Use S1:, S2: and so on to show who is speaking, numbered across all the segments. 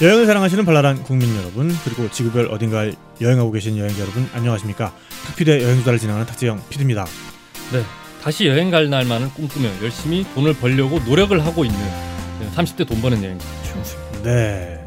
S1: 여행을 사랑하시는 발랄한 국민 여러분 그리고 지구별 어딘가에 여행하고 계신 여행자 여러분 안녕하십니까 탁피대 여행수다를 진행하는 탁재영 PD입니다
S2: 네, 다시 여행 갈 날만을 꿈꾸며 열심히 돈을 벌려고 노력을 하고 있는 30대 돈 버는 여행자 최영수입니다.
S1: 네.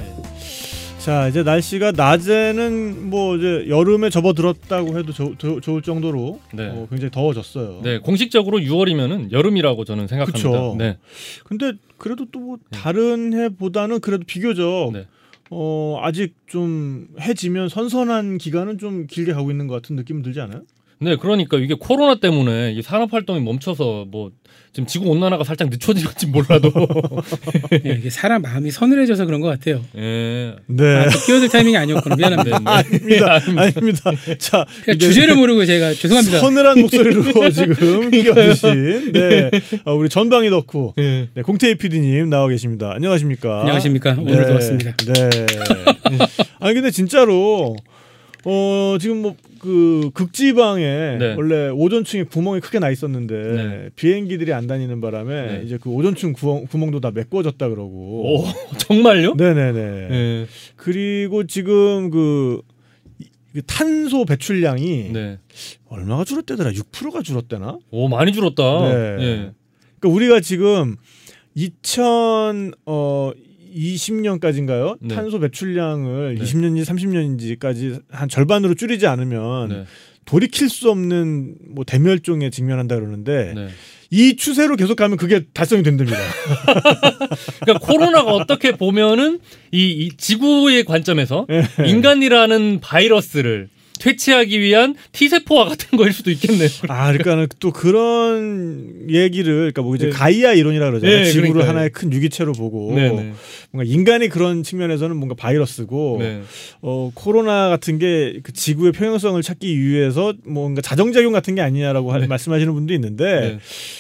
S1: 자 이제 날씨가 낮에는 뭐 이제 여름에 접어들었다고 해도 조, 조, 좋을 정도로
S2: 네.
S1: 어, 굉장히 더워졌어요.
S2: 네, 공식적으로 6월이면은 여름이라고 저는 생각합니다.
S1: 그쵸.
S2: 네,
S1: 근데 그래도 또뭐
S2: 네.
S1: 다른 해보다는 그래도 비교적
S2: 네.
S1: 어 아직 좀 해지면 선선한 기간은 좀 길게 가고 있는 것 같은 느낌 들지 않아요?
S2: 네, 그러니까 이게 코로나 때문에 이 산업 활동이 멈춰서 뭐 지금 지구 온난화가 살짝 늦춰질지 몰라도
S3: 예, 이게 사람 마음이 서늘해져서 그런 것 같아요.
S2: 예.
S1: 네.
S3: 아, 또 끼어들 타이밍이 아니었구나. 미안합니다.
S2: 네, 네.
S1: 아닙니다.
S2: 아닙니다.
S1: 아닙니다. 자
S3: 주제를 모르고 제가 죄송합니다.
S1: 서늘한 목소리로 지금 끼어드신 네 어, 우리 전방위 덕후
S2: 예.
S1: 네, 공태희 PD님 나와 계십니다. 안녕하십니까?
S3: 안녕하십니까.
S1: 네,
S3: 오늘도 왔습니다.
S1: 네. 아니 근데 진짜로 어 지금 뭐 그 극지방에
S2: 네.
S1: 원래 오존층에 구멍이 크게 나 있었는데
S2: 네.
S1: 비행기들이 안 다니는 바람에
S2: 네.
S1: 이제 그 오존층 구멍, 구멍도 다 메꿔졌다 그러고.
S2: 오, 정말요?
S1: 네네네.
S2: 예.
S1: 그리고 지금 그, 이- 그 탄소 배출량이
S2: 네.
S1: 얼마가 줄었대더라? 6%가 줄었대나?
S2: 오, 많이 줄었다.
S1: 네.
S2: 예.
S1: 그러니까 우리가 지금 2000 어, 20년까지인가요?
S2: 네.
S1: 탄소 배출량을
S2: 네.
S1: 20년인지 30년인지까지 한 절반으로 줄이지 않으면
S2: 네.
S1: 돌이킬 수 없는 뭐 대멸종에 직면한다 그러는데
S2: 네.
S1: 이 추세로 계속 가면 그게 달성이 된답니다.
S2: 그러니까 코로나가 어떻게 보면은 이, 이 지구의 관점에서
S1: 네.
S2: 인간이라는 바이러스를 퇴치하기 위한 T세포와 같은 거일 수도 있겠네요.
S1: 아, 그러니까는 또 그런 얘기를 그러니까 뭐 이제
S2: 네.
S1: 가이아 이론이라 그러잖아요.
S2: 네,
S1: 지구를
S2: 그러니까요.
S1: 하나의 큰 유기체로 보고
S2: 네네.
S1: 뭔가 인간이 그런 측면에서는 뭔가 바이러스고
S2: 네.
S1: 어, 코로나 같은 게 그 지구의 평형성을 찾기 위해서 뭔가 자정작용 같은 게 아니냐라고 하-
S2: 네.
S1: 말씀하시는 분도 있는데
S2: 네.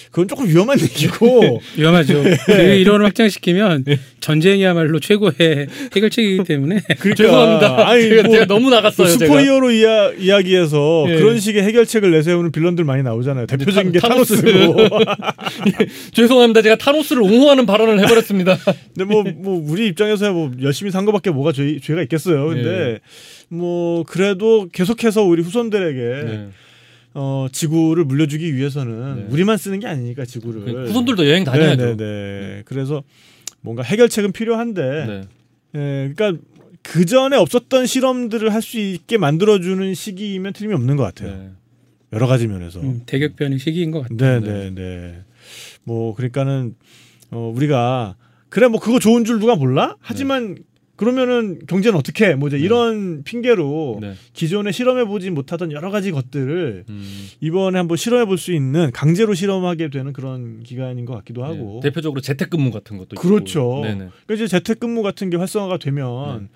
S1: 그건 조금 위험한 얘기고
S3: 위험하죠. 그 이론을 확장시키면 전쟁이야말로 최고의 해결책이기 때문에
S1: 그러니까
S2: 죄송합니다.
S1: 아니,
S2: 제가,
S1: 뭐
S2: 제가 너무 나갔어요.
S1: 그
S2: 제가.
S1: 슈퍼히어로 이야, 이야기에서
S2: 예.
S1: 그런 식의 해결책을 내세우는 빌런들 많이 나오잖아요. 대표적인 게
S2: 타- 타노스.
S1: 타노스고.
S2: 죄송합니다. 제가 타노스를 옹호하는 발언을 해버렸습니다.
S1: 근데 뭐, 뭐 우리 입장에서야 뭐 열심히 산 거밖에 뭐가 죄, 죄가 있겠어요. 근데
S2: 예.
S1: 뭐 그래도 계속해서 우리 후손들에게
S2: 네.
S1: 어, 지구를 물려주기 위해서는
S2: 네.
S1: 우리만 쓰는 게 아니니까 지구를.
S2: 후손들도 여행 다녀야죠.
S1: 네, 네, 네. 그래서 뭔가 해결책은 필요한데,
S2: 네.
S1: 예, 그러니까 그 전에 없었던 실험들을 할 수 있게 만들어주는 시기이면 틀림이 없는 것 같아요.
S2: 네.
S1: 여러 가지 면에서.
S3: 음, 대격변의 시기인 것 같아요.
S1: 네, 네, 네. 뭐 그러니까는 어, 우리가 그래 뭐 그거 좋은 줄 누가 몰라? 하지만 그러면은 경제는 어떻게? 해? 뭐 이제
S2: 네.
S1: 이런 핑계로
S2: 네.
S1: 기존에 실험해 보지 못하던 여러 가지 것들을
S2: 음.
S1: 이번에 한번 실험해 볼 수 있는 강제로 실험하게 되는 그런 기간인 것 같기도 하고.
S2: 네. 대표적으로 재택근무 같은 것도.
S1: 그렇죠. 그러니까 이제 재택근무 같은 게 활성화가 되면
S2: 네.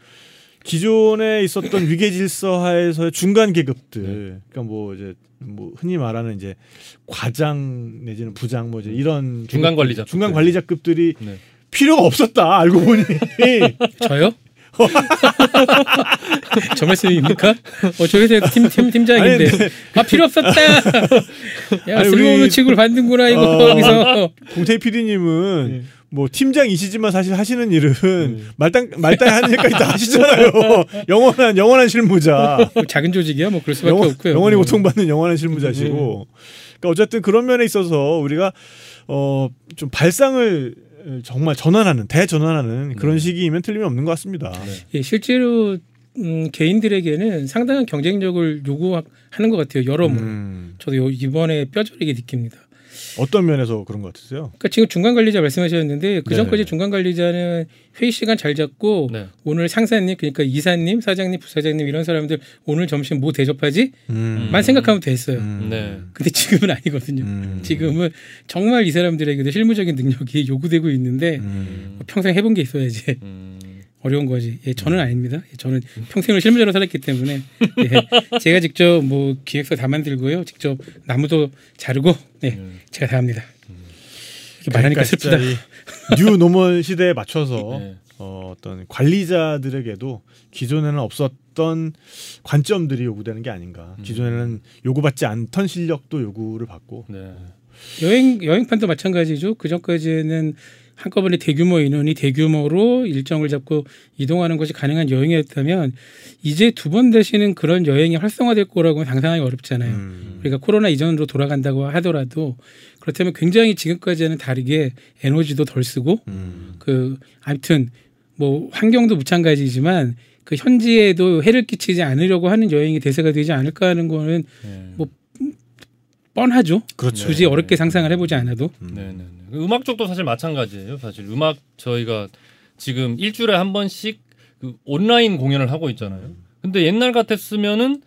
S1: 기존에 있었던 위계 질서 하에서의 중간 계급들,
S2: 네.
S1: 그러니까 뭐 이제 뭐 흔히 말하는 이제 과장 내지는 부장 뭐 이제 이런
S2: 중간 관리자급들.
S1: 중간 관리자급들이
S2: 네.
S1: 필요가 없었다 알고 보니
S3: 저요? 저 말씀입니까? 어, 저 회사 팀, 팀, 팀장인데.
S1: 아니,
S3: 아, 필요 없었다! 야, 쓸모없는
S1: 우리-
S3: 취급을 받는구나, 이거,
S1: 어.
S3: 여기서.
S1: 공태희 PD님은
S2: 네.
S1: 뭐 팀장이시지만 사실 하시는 일은
S2: 네.
S1: 말단 말단 하는 일까지 다 하시잖아요. 영원한 영원한 실무자.
S3: 뭐 작은 조직이야, 뭐, 그럴 수밖에
S1: 영원,
S3: 없고요.
S1: 영원히
S3: 음.
S1: 고통받는 영원한 실무자시고. 그러니까 어쨌든 그런 면에 있어서 우리가 어 좀 발상을 정말 전환하는 대전환하는 그런
S2: 네.
S1: 시기이면 틀림이 없는 것 같습니다.
S3: 예, 실제로, 음, 개인들에게는 상당한 경쟁력을 요구하는 것 같아요, 여러모로.
S1: 음,
S3: 저도 요- 이번에 뼈저리게 느낍니다.
S1: 어떤 면에서 그런 것 같으세요?
S3: 그러니까 지금 중간 관리자 말씀하셨는데 그 전까지
S1: 네네.
S3: 중간 관리자는 회의 시간 잘 잡고
S2: 네.
S3: 오늘 상사님 그러니까 이사님, 사장님, 부사장님 이런 사람들 오늘 점심 뭐 대접하지?
S1: 음.
S3: 만 생각하면 됐어요.
S1: 음.
S2: 네.
S3: 근데 지금은 아니거든요.
S1: 음.
S3: 지금은 정말 이 사람들에게도 실무적인 능력이 요구되고 있는데
S1: 음.
S3: 뭐 평생 해본 게 있어야지
S2: 음.
S3: 어려운 거지. 예, 저는 아닙니다. 예, 저는 평생을 실무자로 살았기 때문에 예, 제가 직접 뭐 기획서 다 만들고요, 직접 나무도 자르고 네,
S2: 음.
S3: 제가 다 합니다. 이렇게 말하니까 슬프다.
S1: new normal 시대에 맞춰서
S2: 네.
S1: 어, 어떤 관리자들에게도 기존에는 없었던 관점들이 요구되는 게 아닌가.
S2: 음.
S1: 기존에는 요구받지 않던 실력도 요구를 받고.
S2: 네.
S3: 여행 여행판도 마찬가지죠. 그 전까지는 한꺼번에 대규모 인원이 대규모로 일정을 잡고 이동하는 것이 가능한 여행이었다면 이제 두번 다시는 그런 여행이 활성화될 거라고는 상상하기 어렵잖아요.
S1: 음.
S3: 우리가 코로나 이전으로 돌아간다고 하더라도 그렇다면 굉장히 지금까지는 다르게 에너지도 덜 쓰고
S1: 음.
S3: 그 아무튼 뭐 환경도 마찬가지지만 그 현지에도 해를 끼치지 않으려고 하는 여행이 대세가 되지 않을까 하는 거는
S2: 네.
S3: 뭐 뻔하죠.
S1: 그렇죠.
S3: 굳이 어렵게 상상을 해보지 않아도
S1: 음.
S2: 네네 네. 음악 쪽도 사실 마찬가지예요. 사실 음악 저희가 지금 일주일에 한 번씩 그 온라인 공연을 하고 있잖아요. 근데 옛날 같았으면은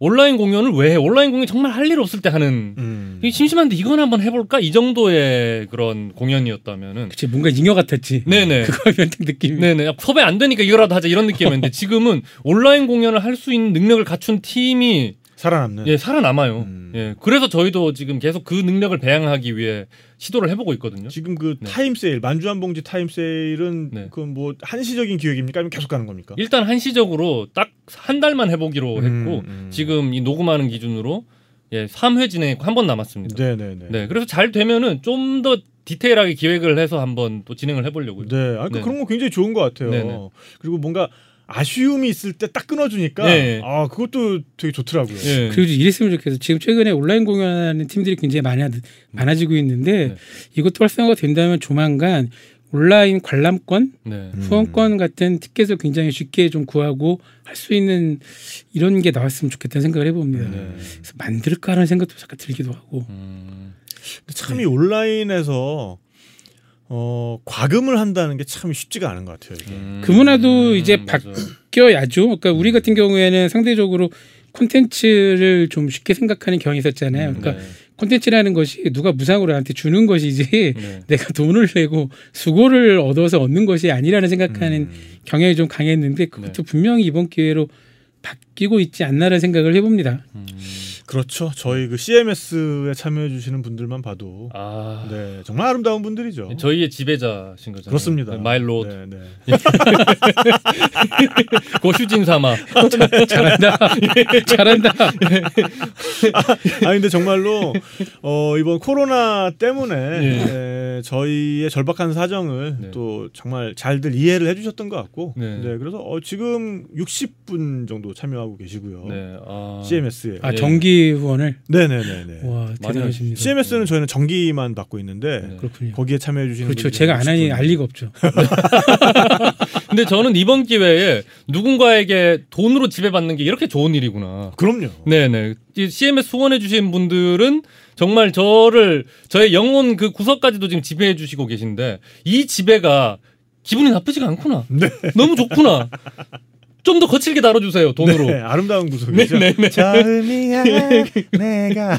S2: 온라인 공연을 왜 해? 온라인 공연 정말 할 일 없을 때 하는
S1: 음.
S2: 심심한데 이건 한번 해볼까 이 정도의 그런 공연이었다면은
S3: 그치 뭔가 잉여 같았지.
S2: 네네
S3: 그거면 딱 느낌이.
S2: 네네 섭외 안 되니까 이거라도 하자 이런 느낌이었는데 지금은 온라인 공연을 할 수 있는 능력을 갖춘 팀이
S1: 살아남는.
S2: 예 살아남아요.
S1: 음.
S2: 예 그래서 저희도 지금 계속 그 능력을 배양하기 위해 시도를 해보고 있거든요.
S1: 지금 그
S2: 네.
S1: time sale 만주 한 봉지 time sale은
S2: 네.
S1: 그뭐 한시적인 기획입니까? 아니면 계속 가는 겁니까?
S2: 일단 한시적으로 딱 한 달만 해보기로
S1: 음,
S2: 했고
S1: 음.
S2: 지금 이 녹음하는 기준으로 예 3회 진행했고 한번 남았습니다.
S1: 네 네 네.
S2: 네 그래서 잘 되면은 좀 더 디테일하게 기획을 해서 한번 또 진행을 해보려고요.
S1: 네, 아, 그
S2: 네.
S1: 그런 거 굉장히 좋은 것 같아요.
S2: 네네.
S1: 그리고 뭔가 아쉬움이 있을 때 딱 끊어주니까
S2: 네.
S1: 아 그것도 되게 좋더라고요.
S2: 예.
S3: 그리고 이랬으면 좋겠어. 지금 최근에 온라인 공연하는 팀들이 굉장히 많이 많아지고 있는데
S2: 네.
S3: 이것도 활성화가 된다면 조만간 온라인 관람권,
S2: 네.
S1: 음.
S3: 후원권 같은 티켓을 굉장히 쉽게 좀 구하고 할 수 있는 이런 게 나왔으면 좋겠다는 생각을 해봅니다.
S2: 네.
S3: 그래서 만들까라는 생각도 잠깐 들기도 하고.
S2: 음,
S1: 근데 참 이 온라인에서 어 과금을 한다는 게 참 쉽지가 않은 것 같아요. 이게.
S2: 음,
S3: 그 문화도 이제
S2: 맞아요.
S3: 바뀌어야죠. 그러니까 우리 같은 경우에는 상대적으로 콘텐츠를 좀 쉽게 생각하는 경향이 있었잖아요. 그러니까
S2: 네.
S3: 콘텐츠라는 것이 누가 무상으로 나한테 주는 것이지
S2: 네.
S3: 내가 돈을 내고 수고를 얻어서 얻는 것이 아니라는 생각하는
S1: 음.
S3: 경향이 좀 강했는데 그것도 분명히 이번 기회로 바뀌고 있지 않나라는 생각을 해봅니다.
S2: 음.
S1: 그렇죠. 저희 그 CMS에 참여해 주시는 분들만 봐도
S2: 아
S1: 네 정말 아름다운 분들이죠.
S2: 저희의 지배자신 거잖아요.
S1: 그렇습니다.
S2: 네, 마일로
S1: 네, 네.
S2: 고슈진 사마.
S3: 잘한다, 잘한다.
S1: 아 근데 정말로 어, 이번 코로나 때문에
S2: 예.
S1: 에, 저희의 절박한 사정을
S2: 네.
S1: 또 정말 잘들 이해를 해주셨던 것 같고
S2: 네.
S1: 네. 그래서 어, 지금 60분 정도 참여하고 계시고요.
S2: 네. 아.
S1: CMS에
S3: 아
S2: 예.
S3: 정기 후원을
S1: 네네네네.
S3: 와 대단하십니다.
S1: CMS는 저희는 정기만 받고 있는데
S2: 네.
S3: 그렇군요.
S1: 거기에 참여해 주시는
S3: 그렇죠.
S1: 분들이
S3: 제가 안 하니
S1: 60분.
S3: 알 리가 없죠.
S2: 근데 저는 이번 기회에 누군가에게 돈으로 지배받는 게 이렇게 좋은 일이구나.
S1: 그럼요.
S2: 네네. 이 CMS 후원해 주신 분들은 정말 저를 저의 영혼 그 구석까지도 지금 지배해 주시고 계신데 이 지배가 기분이 나쁘지가 않구나.
S1: 네.
S2: 너무 좋구나. 좀 더 거칠게 다뤄주세요 돈으로.
S1: 네, 아름다운 구석이죠.
S2: 네, 네, 네.
S1: 처음이야 내가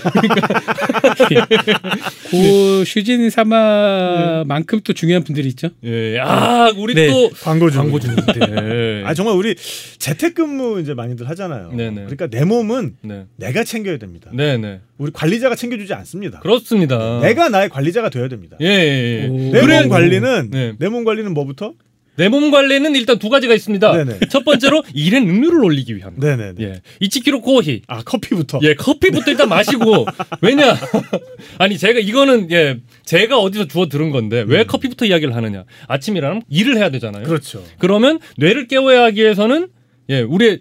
S3: 고 슈진 사마만큼 또 중요한 분들이 있죠.
S2: 예. 아 우리
S3: 네.
S2: 또
S1: 광고 중.
S2: 광고 중인데.
S1: 아 정말 우리 재택근무 이제 많이들 하잖아요.
S2: 네 네.
S1: 그러니까 내 몸은
S2: 네.
S1: 내가 챙겨야 됩니다.
S2: 네 네.
S1: 우리 관리자가 챙겨주지 않습니다.
S2: 그렇습니다.
S1: 내가 나의 관리자가 되어야 됩니다.
S2: 예, 예, 예.
S1: 내 몸 관리는
S2: 네.
S1: 내몸 관리는 뭐부터?
S2: 내 몸 관리는 일단 두 가지가 있습니다.
S1: 네네.
S2: 첫 번째로 일의 능률을 올리기 위함.
S1: 네네네.
S2: 예. 이치키로 코히.
S1: 아 커피부터.
S2: 예, 커피부터 일단 마시고. 왜냐? 아니, 제가 이거는 예, 제가 어디서 주워 들은 건데 왜 커피부터 이야기를 하느냐? 아침 일하면 일을 해야 되잖아요.
S1: 음. 그렇죠.
S2: 그러면 뇌를 깨워야 하기 위해서는 예, 우리의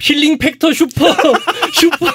S2: healing factor super super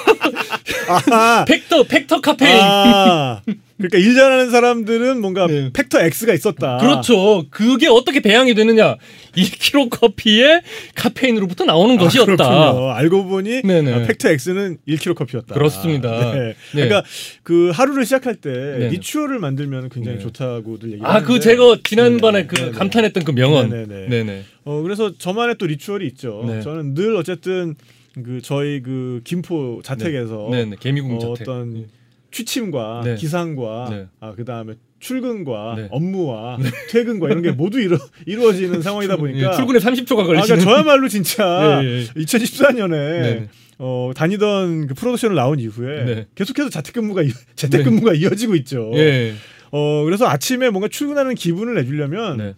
S1: 아,
S2: factor factor 카페인.
S1: 아 그러니까 일 잘하는 사람들은 뭔가
S2: 네.
S1: factor X가 있었다.
S2: 그렇죠. 그게 어떻게 배양이 되느냐? 1kg 커피에 카페인으로부터 나오는
S1: 아,
S2: 것이었다.
S1: 그렇군요. 알고 보니
S2: 네네.
S1: 아, factor X는 1kg 커피였다.
S2: 그렇습니다.
S1: 네.
S2: 네.
S1: 그러니까 그 하루를 시작할 때
S2: 네네.
S1: ritual을 만들면 굉장히
S2: 네.
S1: 좋다고들 얘기하는데.
S2: 아, 그 제가 지난번에
S1: 네네.
S2: 그
S1: 네네.
S2: 감탄했던 그 명언.
S1: 네네. 어 그래서 저만의 또 리추얼이 있죠.
S2: 네.
S1: 저는 늘 어쨌든 그 저희 그 김포 자택에서
S2: 네네. 개미궁
S1: 어,
S2: 자택.
S1: 어떤 취침과
S2: 네.
S1: 기상과
S2: 네.
S1: 아 그다음에 출근과
S2: 네.
S1: 업무와 퇴근과 이런 게 모두 이루, 이루어지는 상황이다 보니까
S2: 예, 출근에 30초가
S1: 아,
S2: 걸리시는.
S1: 그러니까 저야말로 진짜
S2: 예, 예.
S1: 2014년에
S2: 네네.
S1: 어, 다니던 그 프로덕션을 나온 이후에
S2: 네.
S1: 계속해서 자택근무가 이- 재택근무가 이어지고 있죠.
S2: 예.
S1: 어 그래서 아침에 뭔가 출근하는 기분을 내주려면
S2: 네.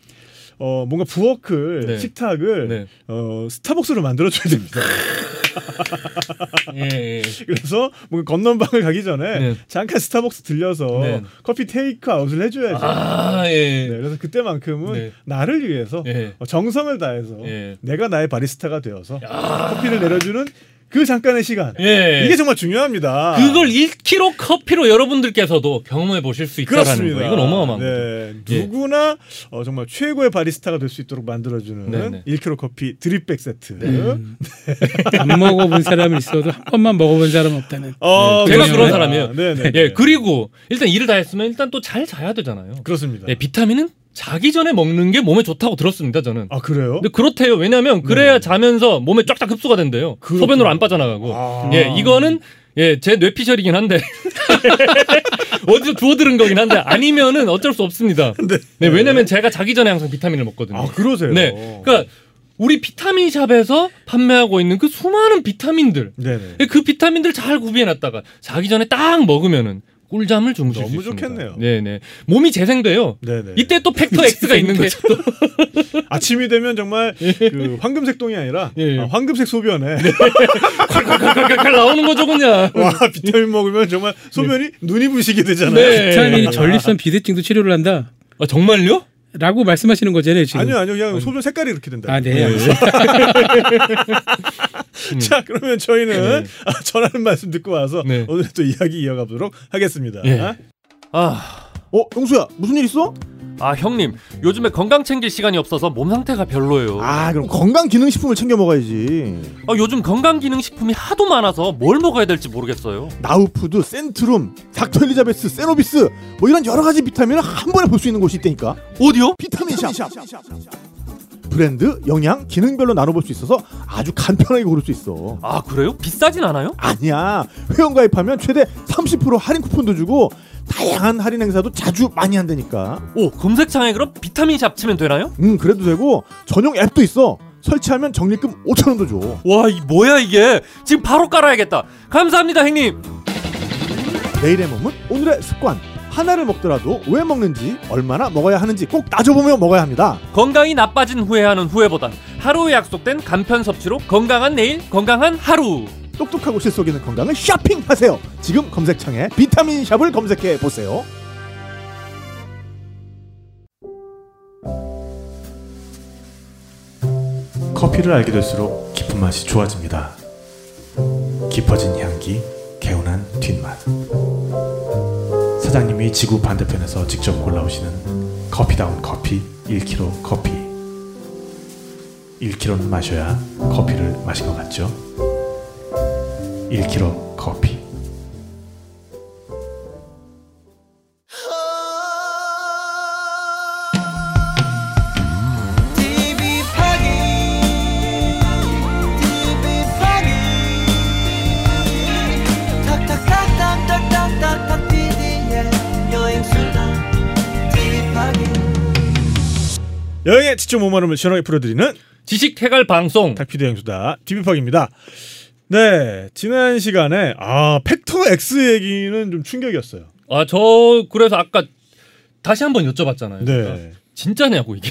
S1: 어 뭔가 부엌을
S2: 네.
S1: 식탁을
S2: 네.
S1: 어 스타벅스로 만들어줘야 됩니다.
S2: 예, 예.
S1: 그래서 뭔가 건넌방을 가기 전에
S2: 네.
S1: 잠깐 스타벅스 들려서
S2: 네.
S1: 커피 테이크 아웃을 해줘야죠.
S2: 아, 예.
S1: 네, 그래서 그때만큼은
S2: 네.
S1: 나를 위해서
S2: 예.
S1: 어, 정성을 다해서
S2: 예.
S1: 내가 나의 바리스타가 되어서 커피를 내려주는 그 잠깐의 시간
S2: 예.
S1: 이게 정말 중요합니다.
S2: 그걸 1kg 커피로 여러분들께서도 경험해 보실 수 있다라는
S1: 그렇습니다.
S2: 거. 이건 어마어마한.
S1: 네,
S2: 예.
S1: 누구나 어, 정말 최고의 바리스타가 될 수 있도록 만들어주는
S2: 네네.
S1: 1kg 커피 드립백 세트.
S3: 음. 안 먹어본 사람이 있어도 한 번만 먹어본 사람 없다는.
S1: 어,
S2: 제가
S1: 그렇습니다.
S2: 그런 사람이에요.
S1: 네네.
S2: 예, 그리고 일단 일을 다 했으면 일단 또 잘 자야 되잖아요.
S1: 그렇습니다.
S2: 예, 비타민은 자기 전에 먹는 게 몸에 좋다고 들었습니다, 저는.
S1: 아 그래요?
S2: 근데 그렇대요. 왜냐하면 그래야
S1: 네.
S2: 자면서 몸에 쫙쫙 흡수가 된대요.
S1: 그렇군요.
S2: 소변으로 안 빠져나가고.
S1: 아.
S2: 예, 이거는 예, 제 뇌피셜이긴 한데 어디서 주워 들은 거긴 한데 아니면은 어쩔 수 없습니다.
S1: 네.
S2: 네, 왜냐면 제가 자기 전에 항상 비타민을 먹거든요.
S1: 아 그러세요?
S2: 네, 그러니까 우리 비타민 샵에서 판매하고 있는 그 수많은 비타민들,
S1: 네네.
S2: 그 비타민들 잘 구비해놨다가 자기 전에 딱 먹으면은 꿀잠을 주무실
S1: 너무
S2: 수 있습니다.
S1: 좋겠네요.
S2: 네네, 몸이 재생돼요.
S1: 네네.
S2: 이때 또 팩터 X가 있는 게또
S1: 아침이 되면 정말 그 황금색 똥이 아니라
S2: 예.
S1: 아, 황금색 소변에
S2: 칼칼칼칼 나오는 거죠 그냥.
S1: 와 비타민 먹으면 정말 소변이 눈이 부시게 되잖아요.
S2: 네.
S3: 비타민이 전립선 비대증도 치료를 한다.
S2: 아, 정말요?
S3: 라고 말씀하시는 거잖아요, 지금.
S1: 아니요 아니요 그냥 소변 색깔이 이렇게 된다.
S3: 아, 네.
S1: 자 그러면 저희는
S2: 네.
S1: 아, 전하는 말씀 듣고 와서
S2: 네.
S1: 오늘 또 이야기 이어가도록 하겠습니다.
S2: 예. 아,
S4: 어, 영수야, 무슨 일 있어?
S2: 아 형님 요즘에 건강 챙길 시간이 없어서 몸 상태가 별로예요. 아,
S4: 아, 그럼 건강 기능 식품을 챙겨 먹어야지.
S2: 요즘 건강 기능 식품이 하도 많아서 뭘 먹어야 될지 모르겠어요.
S4: 나우푸드, 센트룸, 닥터 엘리자베스, 세노비스 뭐 이런 여러 가지 비타민을 한 번에 볼 수 있는 곳이 있다니까.
S2: 어디요?
S4: 비타민 샵. 브랜드, 영양, 기능별로 나눠볼 수 있어서 아주 간편하게 고를 수 있어.
S2: 아 그래요? 비싸진 않아요?
S4: 아니야. 회원 가입하면 최대 30% 할인 쿠폰도 주고 다양한 할인 행사도 자주 많이 한다니까.
S2: 오 검색창에 그럼 비타민 샵 치면 되나요?
S4: 음, 그래도 되고 전용 앱도 있어. 설치하면 적립금 5천 원도 줘.
S2: 와 이 뭐야 이게 지금 바로 깔아야겠다. 감사합니다 형님.
S4: 내일의 몸은 오늘의 습관. 하나를 먹더라도 왜 먹는지, 얼마나 먹어야 하는지 꼭 따져보며 먹어야 합니다.
S2: 건강이 나빠진 후회하는 후회보단 하루에 약속된 간편 섭취로 건강한 내일 건강한 하루.
S4: 똑똑하고 실속 있는 건강을 쇼핑하세요. 지금 검색창에 비타민 샵을 검색해 보세요.
S5: 커피를 알게 될수록 깊은 맛이 좋아집니다. 깊어진 향기, 개운한 뒷맛. 사장님이 지구 반대편에서 직접 골라오시는 커피다운 커피 1kg 커피. 1kg는 마셔야 커피를 마신 것 같죠? 1kg 커피.
S1: 여행의 지점 오만음을 시원하게 풀어드리는
S2: 지식 해갈 방송
S1: 탁피드 행수다 디비팍입니다. 네 지난 시간에 아 팩터 X 얘기는 좀 충격이었어요.
S2: 아 저 그래서 아까 다시 한번 여쭤봤잖아요.
S1: 네.
S2: 진짜냐고 이게.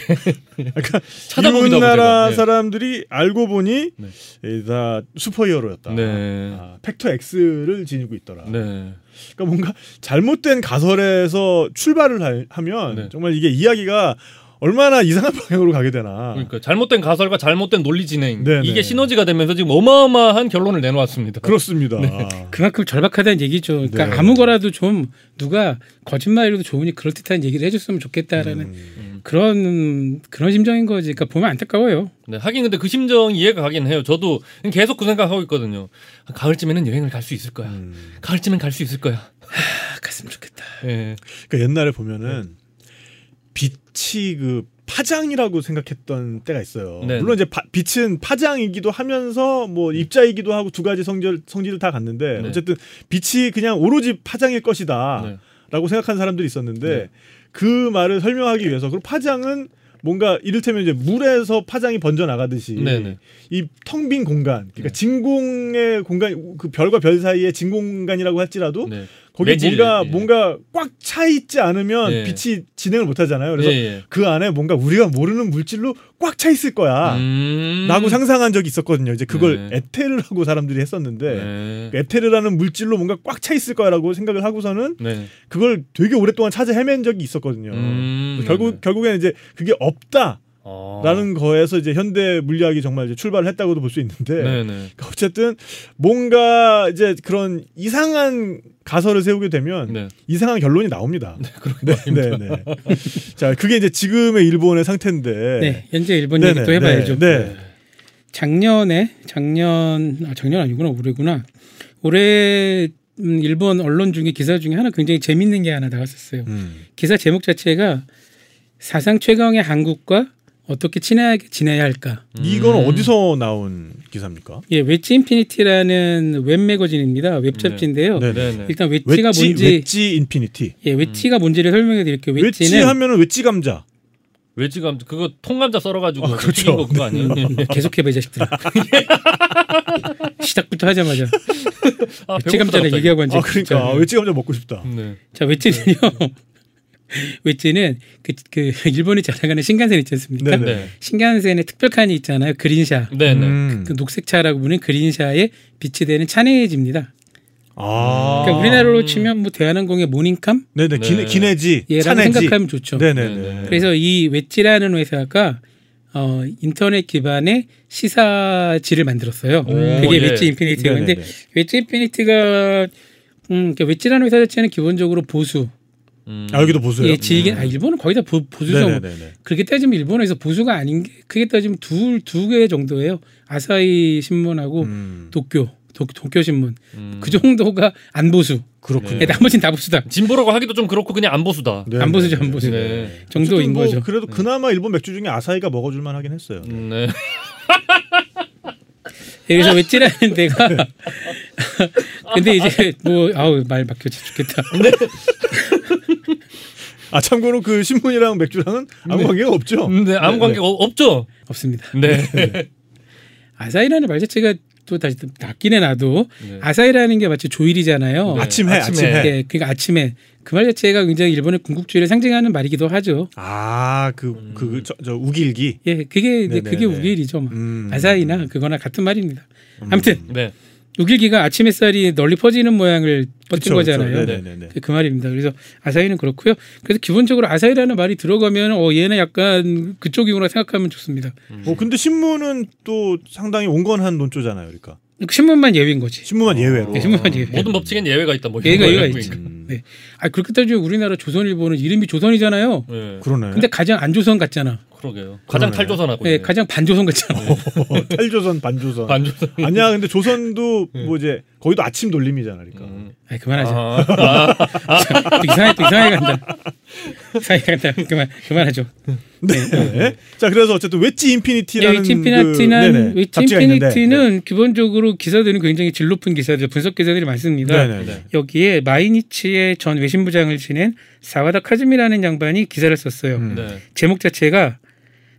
S1: 그러니까
S2: 찾아보기도 하고
S1: 나라.
S2: 네.
S1: 사람들이 알고 보니
S2: 네.
S1: 이다 슈퍼히어로였다.
S2: 네.
S1: 아, 팩터 X를 지니고 있더라.
S2: 네.
S1: 그러니까 뭔가 잘못된 가설에서 출발을 하- 하면
S2: 네.
S1: 정말 이게 이야기가 얼마나 이상한 방향으로 가게 되나.
S2: 그러니까 잘못된 가설과 잘못된 논리 진행
S1: 네네.
S2: 이게 시너지가 되면서 지금 어마어마한 결론을 내놓았습니다.
S1: 그렇습니다.
S3: 그만큼 절박하다는 얘기죠. 그러니까
S1: 네.
S3: 아무 거라도 좀 누가 거짓말이라도 좋으니 그럴듯한 얘기를 해줬으면 좋겠다라는
S1: 음.
S3: 그런 그런 심정인 거지. 그러니까 보면 안타까워요.
S2: 네, 하긴 근데 그 심정 이해가 가긴 해요. 저도 계속 그 생각하고 있거든요. 가을쯤에는 여행을 갈 수 있을 거야.
S1: 음.
S2: 가을쯤엔 갈 수 있을 거야.
S3: 아, 갔으면 좋겠다.
S2: 예.
S1: 그러니까 옛날에 보면은 빛이 그 파장이라고 생각했던 때가 있어요.
S2: 네.
S1: 물론 이제 파- 빛은 파장이기도 하면서 뭐 입자이기도 하고 두 가지 성질 성질을 다 갖는데
S2: 네.
S1: 어쨌든 빛이 그냥 오로지 파장일 것이다라고
S2: 네.
S1: 생각하는 사람들이 있었는데
S2: 네.
S1: 그 말을 설명하기 위해서 그리고 파장은 뭔가 이를테면 이제 물에서 파장이 번져 나가듯이
S2: 네네.
S1: 이텅 빈 공간, 그러니까
S2: 네.
S1: 진공의 공간, 그 별과 별 사이의 진공간이라고 할지라도
S2: 네.
S1: 거기
S2: 매질,
S1: 뭔가
S2: 예.
S1: 뭔가 꽉 차 있지 않으면
S2: 예.
S1: 빛이 진행을 못 하잖아요. 그래서
S2: 예, 예.
S1: 그 안에 뭔가 우리가 모르는 물질로 꽉 차 있을 거야.
S2: 음.
S1: 라고 상상한 적이 있었거든요. 이제 그걸
S2: 네.
S1: 에테르라고 사람들이 했었는데
S2: 네.
S1: 그 에테르라는 물질로 뭔가 꽉 차 있을 거야라고 생각을 하고서는
S2: 네.
S1: 그걸 되게 오랫동안 찾아 헤맨 적이 있었거든요.
S2: 음.
S1: 결국
S2: 네.
S1: 결국에는 이제 그게 없다 라는
S2: 아.
S1: 거에서 이제 현대 물리학이 정말 이제 출발을 했다고도 볼 수 있는데
S2: 네네.
S1: 그러니까 어쨌든 뭔가 이제 그런 이상한 가설을 세우게 되면
S2: 네.
S1: 이상한 결론이 나옵니다.
S2: 네,
S1: 네, 네, 네. 자, 그게 이제 지금의 일본의 상태인데.
S3: 네, 현재 일본
S1: 네네,
S3: 얘기 또 해봐야죠.
S1: 네. 네.
S3: 작년에 작년 아, 작년 아니구나 올해구나. 올해 음, 일본 언론 중에 기사 중에 하나 굉장히 재밌는 게 하나 나왔었어요.
S1: 음.
S3: 기사 제목 자체가 사상 최강의 한국과 어떻게 친하게 지내야 할까.
S1: 이건
S2: 음.
S1: 어디서 나온 기사입니까?
S3: 예, Wedge Infinity라는 웹 매거진입니다. 웹 잡지인데요.
S1: 네.
S2: 네네.
S3: 일단 Wedge가
S1: Wedge,
S3: 뭔지
S1: Wedge Infinity.
S3: 예, Wedge가 뭔지를 설명해 드릴게요.
S1: 웨지
S3: 웨지는
S1: 하면은 웨지 감자.
S2: 웨지 감자 그거 통감자 썰어 가지고
S1: 아, 그렇죠.
S2: 튀긴 거 그거 아니에요?
S3: 계속 해봐 이 자식들아. 시작부터 하자마자
S2: 아,
S3: 웨지 감자를 얘기하고 앉아.
S1: 아, 그러니까 웨지 감자 먹고 싶다.
S2: 네.
S3: 자, Wedge는요. Wedge는 그, 그 일본이 잘 나가는 신칸센 있지 않습니까?
S1: 네네.
S2: 네.
S3: 신칸센에 특별칸이 있잖아요. グリーン車.
S2: 네네.
S1: 음.
S3: 그 녹색차라고 부르는 그린샤에 비치되는 차내지입니다.
S1: 아.
S3: 그러니까 우리나라로 치면 뭐 대한항공의 Morning Calm
S1: 네네.
S2: 네.
S1: 기내, 기내지.
S3: 얘라고
S1: 차내지.
S3: 생각하면 좋죠.
S1: 네네네.
S2: 네네.
S3: 그래서 이 Wedge라는 회사가 어, 인터넷 기반의 시사지를 만들었어요.
S2: 오,
S3: 그게
S2: 예.
S3: Wedge Infinity가 근데. Wedge Infinity가 음, 그러니까 Wedge라는 회사 자체는 기본적으로 보수.
S2: 음.
S1: 아, 여기도 보세요.
S3: 예, 지긴 아, 일본은 거의 다 보, 보수정.
S1: 네네네.
S3: 그렇게 따지면 일본에서 보수가 아닌 게 크게 따지면 둘 두 개 정도예요. 아사히 신문하고
S1: 음.
S3: 도쿄 도, 도쿄 신문
S2: 음.
S3: 그 정도가 안 보수.
S1: 그렇군요.
S3: 예, 나머지는 다 보수다.
S2: 진보라고 하기도 좀 그렇고 그냥 안 보수다.
S1: 네,
S3: 안
S1: 네,
S3: 보수죠,
S1: 네.
S3: 안 보수.
S2: 네.
S3: 정도인
S1: 뭐
S3: 거죠.
S1: 그래도 그나마 일본 맥주 중에 아사히가 먹어줄 만 하긴 했어요.
S2: 음, 네.
S3: 예, 그래서 웨지라는 데가 근데 이제 뭐 아우 말 막혀 죽겠다.
S1: 아 참고로 그 신문이랑 맥주랑은 아무 관계가 없죠.
S2: 근데 아무 관계가 없- 없죠.
S3: 없습니다.
S2: 네.
S3: 아사히라는 말 자체가 또 다시 또 낫긴 나도
S2: 네.
S3: 아사히라는 게 마치 조일이잖아요.
S2: 네.
S1: 아침해,
S2: 아침에.
S1: 아침해.
S3: 예, 그러니까 아침에 그 말 자체가 굉장히 일본의 군국주의를 상징하는 말이기도 하죠.
S1: 아, 그, 그, 저, 저 우길기.
S3: 예, 그게
S1: 네네네.
S3: 그게 우길이죠. 뭐.
S1: 음.
S3: 아사히나 그거나 같은 말입니다. 아무튼
S2: 네.
S3: 우길기가 아침 햇살이 널리 퍼지는 모양을 뻗은
S1: 그쵸,
S3: 거잖아요.
S1: 그쵸. 네네네.
S3: 그, 그 말입니다. 그래서 아사히는 그렇고요. 그래서 기본적으로 아사히라는 말이 들어가면 어 얘는 약간 그쪽이구나 생각하면 좋습니다.
S1: 어, 근데 신문은 또 상당히 온건한 논조잖아요, 그러니까.
S3: 그 신문만 예외인 거지.
S1: 신문만 예외로.
S3: 네, 신문만 예외.
S2: 모든 법칙엔 예외가 있다. 뭐
S3: 예외가 예외가.
S2: 그러니까.
S1: 음.
S3: 네. 아 그렇게 따지면 우리나라 조선일보는 이름이 조선이잖아요.
S2: 네.
S1: 그러네.
S3: 근데 가장 안 조선 같잖아.
S2: 그러게요. 가장
S1: 그러네.
S2: 탈조선하고.
S3: 예,
S2: 있네.
S3: 가장 반조선 같잖아.
S1: 어, 탈조선, 반조선.
S2: 반조선.
S1: 아니야, 근데 조선도 뭐 이제 거기도 아침 돌림이잖아, 그러니까.
S2: 음.
S3: 아 그만하자.
S2: 아,
S3: 또 이상하게 또 이상하게 간다. 이상하게 간다. 그만 그만하죠.
S1: 네. 자, 그래서 어쨌든 Wedge
S3: 예,
S1: Infinity라는
S3: Wedge
S1: 그,
S3: Infinity는
S1: 잡지가 있는데.
S3: Infinity는 기본적으로 기사들은 굉장히 질 높은 기사들, 분석 기사들이 많습니다.
S1: 네네.
S2: 네.
S3: 여기에 마이니치의 전 외신부장을 지낸 사와다 카즈미라는 양반이 기사를 썼어요.
S1: 음.
S2: 네.
S3: 제목 자체가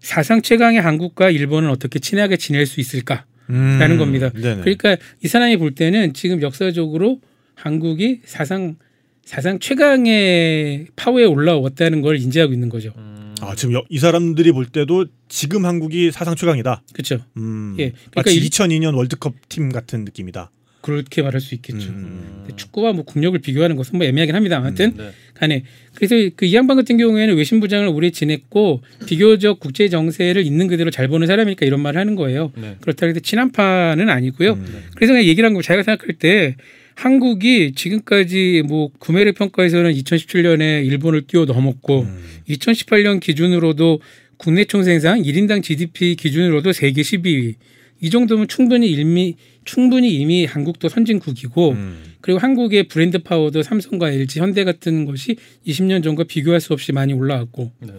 S3: 사상 최강의 한국과 일본은 어떻게 친하게 지낼 수 있을까? 라는 겁니다.
S1: 음. 네네.
S3: 그러니까 이 사람이 볼 때는 지금 역사적으로 한국이 사상 사상 최강의 파워에 올라왔다는 걸 인지하고 있는 거죠.
S2: 음.
S1: 아, 지금 여- 이 사람들이 볼 때도 지금 한국이 사상 최강이다.
S3: 그렇죠?
S1: 음.
S3: 예, 그러니까
S1: 마치
S3: 일-
S1: 2002년 월드컵 팀 같은 느낌이다.
S3: 그렇게 말할 수 있겠죠.
S1: 음.
S3: 근데 축구와 뭐 국력을 비교하는 것은 뭐 애매하긴 합니다. 아무튼
S2: 네.
S3: 간에 그래서 그 이 양반 같은 경우에는 외신부장을 오래 지냈고 비교적 국제 정세를 있는 그대로 잘 보는 사람이니까 이런 말을 하는 거예요.
S2: 네.
S3: 그렇다고 해서 친한파는 아니고요.
S1: 음.
S3: 그래서 그냥 얘기를 한거 자기가 생각할 때 한국이 지금까지 뭐 구매력 평가에서는 2017년에 일본을 뛰어넘었고
S1: 음.
S3: 2018년 기준으로도 국내 총생산 1인당 GDP 기준으로도 세계 12위. 이 정도면 충분히 이미 충분히 이미 한국도 선진국이고
S1: 음.
S3: 그리고 한국의 브랜드 파워도 삼성과 LG, 현대 같은 것이 20년 전과 비교할 수 없이 많이 올라왔고
S2: 네.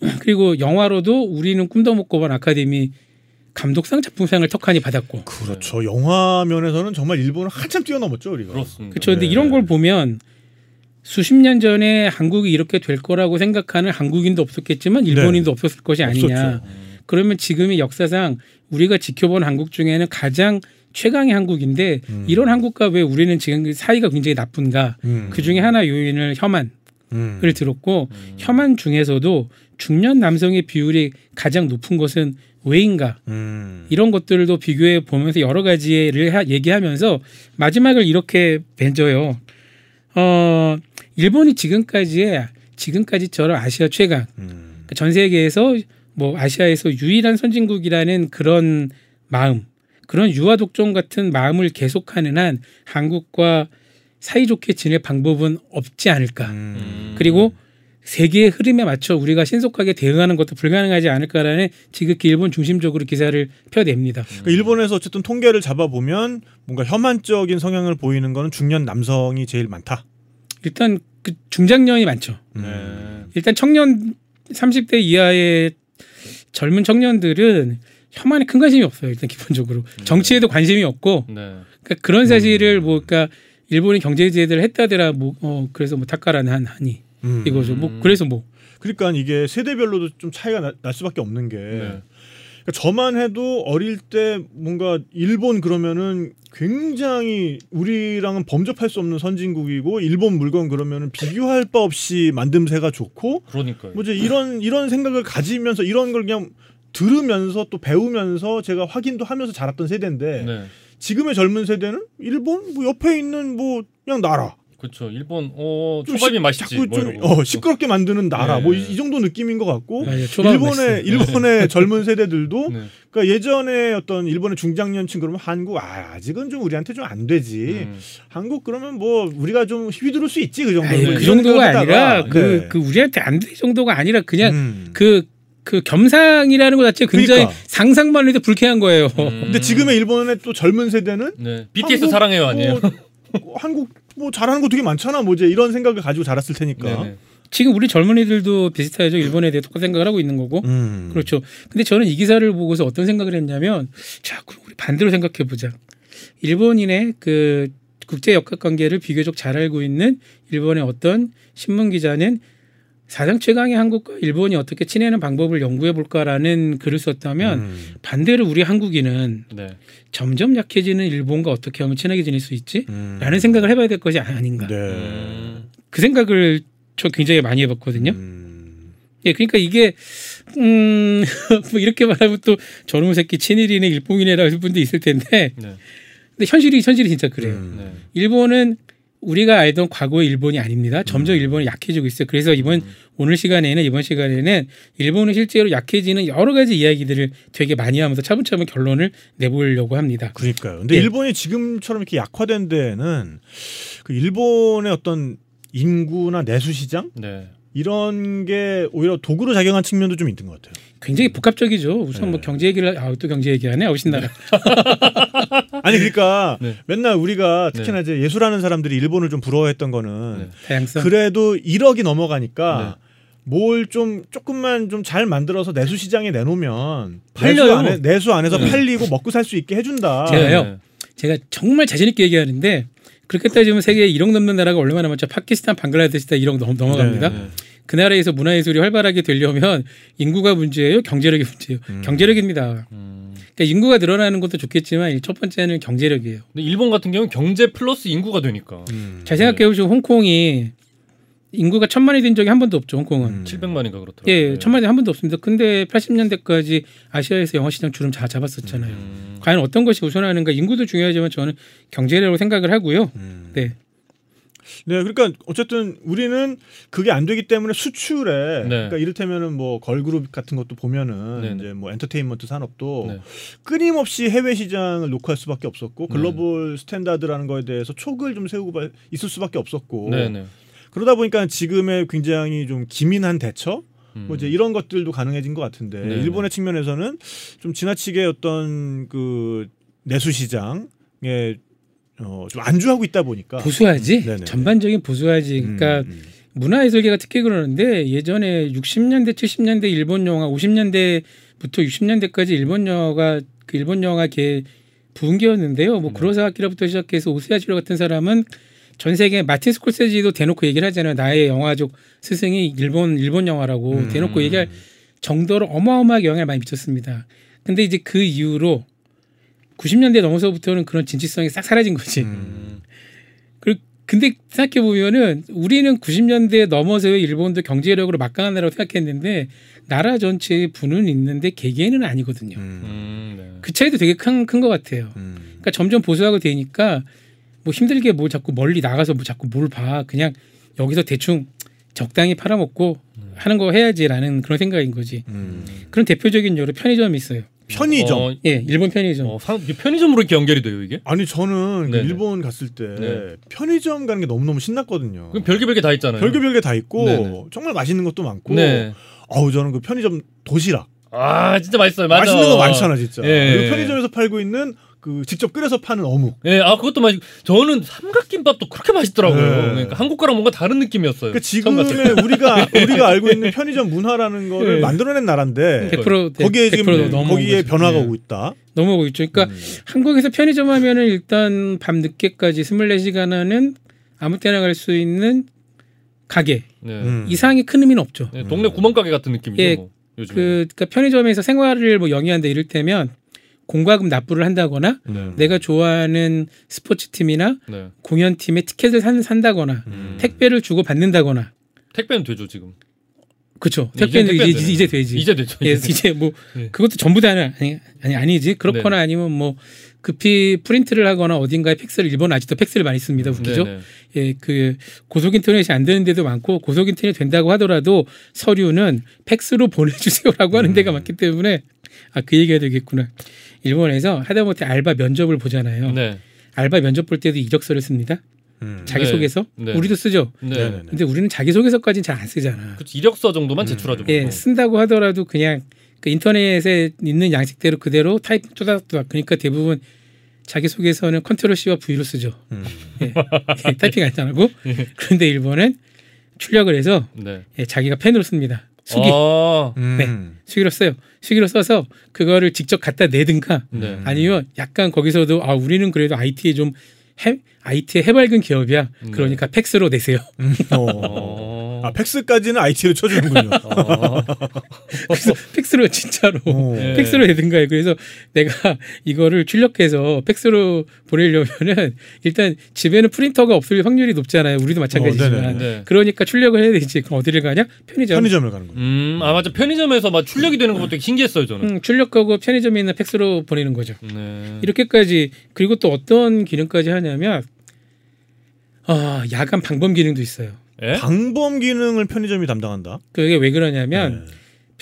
S3: 그리고 영화로도 우리는 꿈도 못 꿔본 아카데미 감독상 작품상을 턱하니 받았고
S1: 그렇죠. 영화 면에서는 정말 일본을 한참 뛰어넘었죠, 우리가.
S2: 그렇습니다.
S3: 그렇죠. 근데
S1: 네.
S3: 이런 걸 보면 수십 년 전에 한국이 이렇게 될 거라고 생각하는 한국인도 없었겠지만 일본인도 없었을 것이 아니냐.
S1: 네. 없었죠.
S3: 그러면 지금이 역사상 우리가 지켜본 한국 중에는 가장 최강의 한국인데
S1: 음.
S3: 이런 한국과 왜 우리는 지금 사이가 굉장히 나쁜가?
S1: 음.
S3: 그 중에 하나 요인을 혐한을
S1: 음.
S3: 들었고 혐한 중에서도 중년 남성의 비율이 가장 높은 것은 왜인가?
S1: 음.
S3: 이런 것들도 비교해 보면서 여러 가지를 하- 얘기하면서 마지막을 이렇게 벤져요. 어, 일본이 지금까지의 지금까지처럼 아시아 최강,
S1: 음.
S3: 그러니까 전 세계에서 뭐 아시아에서 유일한 선진국이라는 그런 마음, 그런 유아 독종 같은 마음을 계속하는 한 한국과 사이좋게 지낼 방법은 없지 않을까.
S1: 음.
S3: 그리고 세계의 흐름에 맞춰 우리가 신속하게 대응하는 것도 불가능하지 않을까라는 지극히 일본 중심적으로 기사를 펴냅니다.
S1: 그러니까 일본에서 어쨌든 통계를 잡아보면 뭔가 혐한적인 성향을 보이는 거는 중년 남성이 제일 많다.
S3: 일단 그 중장년이 많죠.
S2: 네.
S3: 일단 청년 30대 이하의 젊은 청년들은 혐한에 큰 관심이 없어요. 일단 기본적으로 정치에도 관심이 없고
S2: 네.
S3: 그러니까 그런 사실을 뭐 그러니까 일본이 경제 제재를 했다더라 뭐 어, 그래서 뭐 탁가라는 한 하니
S1: 음.
S3: 이거죠. 뭐 그래서 뭐
S1: 그러니까 이게 세대별로도 좀 차이가 나- 날 수밖에 없는 게
S2: 네.
S1: 그러니까 저만 해도 어릴 때 뭔가 일본 그러면은 굉장히 우리랑은 범접할 수 없는 선진국이고 일본 물건 그러면은 비교할 바 없이 만듦새가 좋고
S2: 그러니까요.
S1: 뭐 이제 이런 이런 생각을 가지면서 이런 걸 그냥 들으면서 또 배우면서 제가 확인도 하면서 자랐던 세대인데
S2: 네.
S1: 지금의 젊은 세대는 일본 뭐 옆에 있는 뭐 그냥 나라
S2: 그렇죠. 일본
S1: 어좀
S2: 초밥이
S1: 시-
S2: 맛있지.
S1: 자꾸 뭐좀
S2: 이러고.
S1: 어, 시끄럽게 만드는 나라
S2: 네.
S1: 뭐이 정도 느낌인 것 같고
S3: 아, 예, 초밥은
S1: 일본의. 일본의 젊은 세대들도
S2: 네.
S1: 그러니까 예전에 어떤 일본의 중장년층 그러면 한국 아, 아직은 좀 우리한테 좀 안 되지
S2: 음.
S1: 한국 그러면 뭐 우리가 좀 휘두를 수 있지 그 정도
S3: 아니, 그 정도가 아니라 그,
S1: 네.
S3: 그 우리한테 안 될 정도가 아니라 그냥
S1: 음.
S3: 그, 그 겸상이라는 것 자체가 굉장히
S1: 그러니까.
S3: 상상만 해도 불쾌한 거예요.
S2: 음.
S1: 근데 지금의 일본의 또 젊은 세대는
S2: 네. BTS
S1: 한국
S2: 사랑해요 아니에요?
S1: 뭐, 한국 뭐 잘하는 거 되게 많잖아 뭐 이제 이런 생각을 가지고 자랐을 테니까
S2: 네네.
S3: 지금 우리 젊은이들도 비슷하죠. 일본에 대해 똑같은 생각을 하고 있는 거고.
S1: 음.
S3: 그렇죠. 근데 저는 이 기사를 보고서 어떤 생각을 했냐면, 자, 그럼 우리 반대로 생각해 보자. 일본인의 그 국제 역학 관계를 비교적 잘 알고 있는 일본의 어떤 신문 기자는 사상 최강의 한국과 일본이 어떻게 친해하는 방법을 연구해 볼까라는 글을 썼다면
S1: 음.
S3: 반대로 우리 한국인은
S2: 네.
S3: 점점 약해지는 일본과 어떻게 하면 친하게 지낼 수 있지?
S1: 음.
S3: 라는 생각을 해봐야 될 것이 아닌가.
S1: 네.
S2: 음.
S3: 그 생각을 저 굉장히 많이 해봤거든요.
S1: 음.
S3: 예, 그러니까 이게 음, 뭐 이렇게 말하면 또 저놈 새끼 친일이네 일본이네라고 할 분도 있을 텐데,
S2: 네.
S3: 근데 현실이 현실이 진짜 그래요.
S1: 음.
S2: 네.
S3: 일본은 우리가 알던 과거의 일본이 아닙니다. 점점 일본이 약해지고 있어요. 그래서 이번 오늘 시간에는 이번 시간에는 일본은 실제로 약해지는 여러 가지 이야기들을 되게 많이 하면서 차분차분 결론을 내보려고 합니다.
S1: 그러니까요. 근데
S3: 예.
S1: 일본이 지금처럼 이렇게 약화된 데에는 그 일본의 어떤 인구나 내수 시장
S2: 네.
S1: 이런 게 오히려 도구로 작용한 측면도 좀 있는 것 같아요.
S3: 굉장히 복합적이죠. 우선 뭐
S1: 네.
S3: 경제 얘기를 아, 또 경제 얘기하네. 신나라.
S1: 아니 그러니까
S2: 네.
S1: 맨날 우리가 특히나 이제 예술하는 사람들이 일본을 좀 부러워했던 거는
S2: 네.
S3: 다양성.
S1: 그래도 1억이 넘어가니까 뭘 좀 조금만 좀 잘 만들어서 내수 시장에 내놓으면 내수,
S3: 팔려요.
S1: 안에, 내수 안에서
S2: 네.
S1: 팔리고 먹고 살 수 있게 해준다.
S3: 제가요.
S2: 네.
S3: 제가 정말 자신 있게 얘기하는데 그렇게 따지면 세계에 1억 넘는 나라가 얼마나 많죠? 파키스탄, 방글라데시 다 1억 넘, 넘어갑니다.
S1: 네,
S2: 네.
S3: 그 나라에서 문화예술이 활발하게 되려면 인구가 문제예요, 경제력이 문제예요.
S1: 음.
S3: 경제력입니다.
S2: 음.
S3: 그러니까 인구가 늘어나는 것도 좋겠지만 첫 번째는 경제력이에요.
S2: 근데 일본 같은 경우는 경제 플러스 인구가 되니까
S1: 음.
S3: 잘 생각해 보시고 홍콩이 인구가 천만이 된 적이 한 번도 없죠. 홍콩은.
S1: 음.
S2: 700만인가 그렇더라고요.
S3: 예, 천만이 한 번도 없습니다. 근데 80년대까지 아시아에서 영화 시장 주름 다 잡았었잖아요.
S2: 음.
S3: 과연 어떤 것이 우선하는가? 인구도 중요하지만 저는 경제력으로 생각을 하고요.
S1: 음.
S3: 네.
S1: 네, 그러니까 어쨌든 우리는 그게 안 되기 때문에 수출에
S2: 네.
S1: 그러니까 이를테면은 뭐 걸그룹 같은 것도 보면은
S2: 네, 네.
S1: 이제 뭐 엔터테인먼트 산업도
S2: 네.
S1: 끊임없이 해외 시장을 노크할 수밖에 없었고
S2: 네.
S1: global standard라는 거에 대해서 촉을 좀 세우고 봐- 있을 수밖에 없었고
S2: 네네.
S1: 그러다 보니까 지금의 굉장히 좀 기민한 대처
S2: 음.
S1: 뭐 이제 이런 것들도 가능해진 것 같은데
S2: 네,
S1: 일본의 측면에서는 좀 지나치게 어떤 그 내수 시장에 어, 좀 안주하고 있다 보니까
S3: 보수하지.
S1: 음.
S3: 전반적인 보수하지. 그러니까
S1: 음, 음.
S3: 문화예술계가 특히 그러는데 예전에 60년대, 70년대 일본 영화, 50년대부터 60년대까지 일본 영화가 그 일본 영화계 부흥기였는데요. 뭐
S1: 네.
S3: 구로사와키라부터 시작해서 오스야시로 같은 사람은 전 세계 마틴 스콜세지도 대놓고 얘기를 하잖아요. 나의 영화적 스승이 일본 일본 영화라고
S1: 음.
S3: 대놓고 얘기할 정도로 어마어마하게 영향을 많이 미쳤습니다. 근데 이제 그 이후로 90년대 넘어서부터는 그런 진취성이 싹 사라진 거지.
S2: 음.
S3: 그 근데 생각해 보면은 우리는 90년대 넘어서의 일본도 경제력으로 막강한 나라고 생각했는데 나라 전체의 부는 있는데 개개인은 아니거든요.
S2: 음, 네.
S3: 그 차이도 되게 큰 큰 것 같아요. 그러니까 점점 보수하고 되니까 뭐 힘들게 뭘 자꾸 멀리 나가서 뭐 자꾸 뭘 봐. 그냥 여기서 대충 적당히 팔아먹고 하는 거 해야지라는 그런 생각인 거지. 그런 대표적인 예로 편의점이 있어요.
S1: 편의점.
S2: 어,
S3: 예, 일본 편의점.
S2: 어, 상- 이게 편의점으로 이렇게 연결이 돼요 이게?
S1: 아니 저는 그
S2: 네네.
S1: 일본 갔을 때
S2: 네.
S1: 편의점 가는 게 너무 너무 신났거든요.
S2: 그럼 별게 별게 다 있잖아요.
S1: 별게 별게 다 있고
S2: 네네.
S1: 정말 맛있는 것도 많고.
S2: 네.
S1: 아우 저는 그 편의점 도시락
S2: 아 진짜 맛있어요. 맞아.
S1: 맛있는 거 많잖아 진짜.
S2: 예.
S1: 그리고 편의점에서 팔고 있는 그 직접 끓여서 파는 어묵.
S2: 예, 아 그것도 맛있. 저는 삼각김밥도 그렇게 맛있더라고요.
S1: 네.
S2: 그러니까 한국 거랑 뭔가 다른 느낌이었어요.
S1: 그
S2: 때.
S1: 지금의 우리가 우리가 알고 있는 편의점 문화라는 거를
S3: 네.
S1: 만들어낸 나라인데
S3: 100% 네,
S1: 거기에
S3: 100%
S1: 지금
S3: 넘어온
S1: 거기에
S3: 거죠.
S1: 변화가
S3: 네.
S1: 오고 있다.
S3: 넘어오고 있죠. 그러니까
S1: 음.
S3: 한국에서 편의점 하면은 일단 밤 늦게까지 24시간 하는 아무 때나 갈 수 있는 가게
S2: 네.
S1: 음.
S3: 이상의 큰 의미는 없죠.
S2: 네, 동네 구멍가게 같은 느낌이죠.
S3: 예,
S2: 뭐, 요즘.
S3: 그 그러니까 편의점에서 생활을 뭐 영위한다 이를테면 공과금 납부를 한다거나
S1: 네.
S3: 내가 좋아하는 스포츠 팀이나
S2: 네.
S3: 공연 팀의 티켓을 산, 산다거나
S1: 음.
S3: 택배를 주고 받는다거나
S2: 택배는 되죠 지금.
S3: 그렇죠.
S2: 네,
S3: 택배는
S2: 이제
S3: 이제, 이제, 되지.
S2: 이제 되죠.
S3: 예,
S2: 이제.
S3: 뭐
S2: 네.
S3: 그것도 전부 다는 아니, 아니 아니지. 그렇거나 아니면 뭐 급히 프린트를 하거나 어딘가에 팩스를 일본 아직도 팩스를 많이 씁니다. 웃기죠.
S2: 네네.
S3: 예, 그 고속 인터넷이 안 되는 데도 많고 고속 인터넷 된다고 하더라도 서류는 팩스로 보내주세요라고 하는 데가 많기 때문에 아 그 얘기가 되겠구나. 일본에서 하다못해 알바 면접을 보잖아요.
S2: 네.
S3: 알바 면접 볼 때도 이력서를 씁니다.
S1: 음.
S3: 자기소개서
S2: 네.
S3: 우리도 쓰죠.
S2: 네.
S3: 근데 우리는 자기소개서까지는 잘 안 쓰잖아.
S2: 그치, 이력서 정도만 제출하죠.
S3: 예. 쓴다고 하더라도 그냥 그 인터넷에 있는 양식대로 그대로 타입 쪼닥쪼닥 그러니까 대부분 자기소개서는 Control C와 V로 쓰죠.
S1: 음.
S3: 예, 예, 타이핑 안 하고 그런데 일본은 출력을 해서
S2: 네.
S3: 예, 자기가 펜으로 씁니다. 수기
S2: 아,
S1: 음.
S3: 네. 수기로 써요. 수기로 써서 그거를 직접 갖다 내든가
S2: 네.
S3: 아니면 약간 거기서도 아 우리는 그래도 IT에 좀 해, IT에 해맑은 기업이야.
S2: 네.
S3: 그러니까 팩스로 내세요.
S1: 음. 어.
S2: 어.
S1: 아 팩스까지는 IT로 쳐주는군요.
S2: 아.
S3: 그래서 팩스 로 진짜로
S1: 어.
S2: 네.
S3: 팩스로 내든가 해. 그래서 내가 이거를 출력해서 팩스로 보내려면은 일단 집에는 프린터가 없을 확률이 높잖아요. 우리도 마찬가지지만.
S1: 어. 네.
S3: 그러니까 출력을 해야 되지. 그럼 어디를 가냐? 편의점.
S1: 편의점을 가는 거예요.
S2: 음, 아 맞아 편의점에서 막 출력이 되는 것도 되게 신기했어요 저는.
S3: 음, 출력하고 편의점에 있는 팩스로 보내는 거죠.
S2: 네.
S3: 이렇게까지 그리고 또 어떤 기능까지 하냐면 아 야간 방범 기능도 있어요.
S2: 예?
S1: 방범 기능을 편의점이 담당한다.
S3: 그게 왜 그러냐면
S1: 네.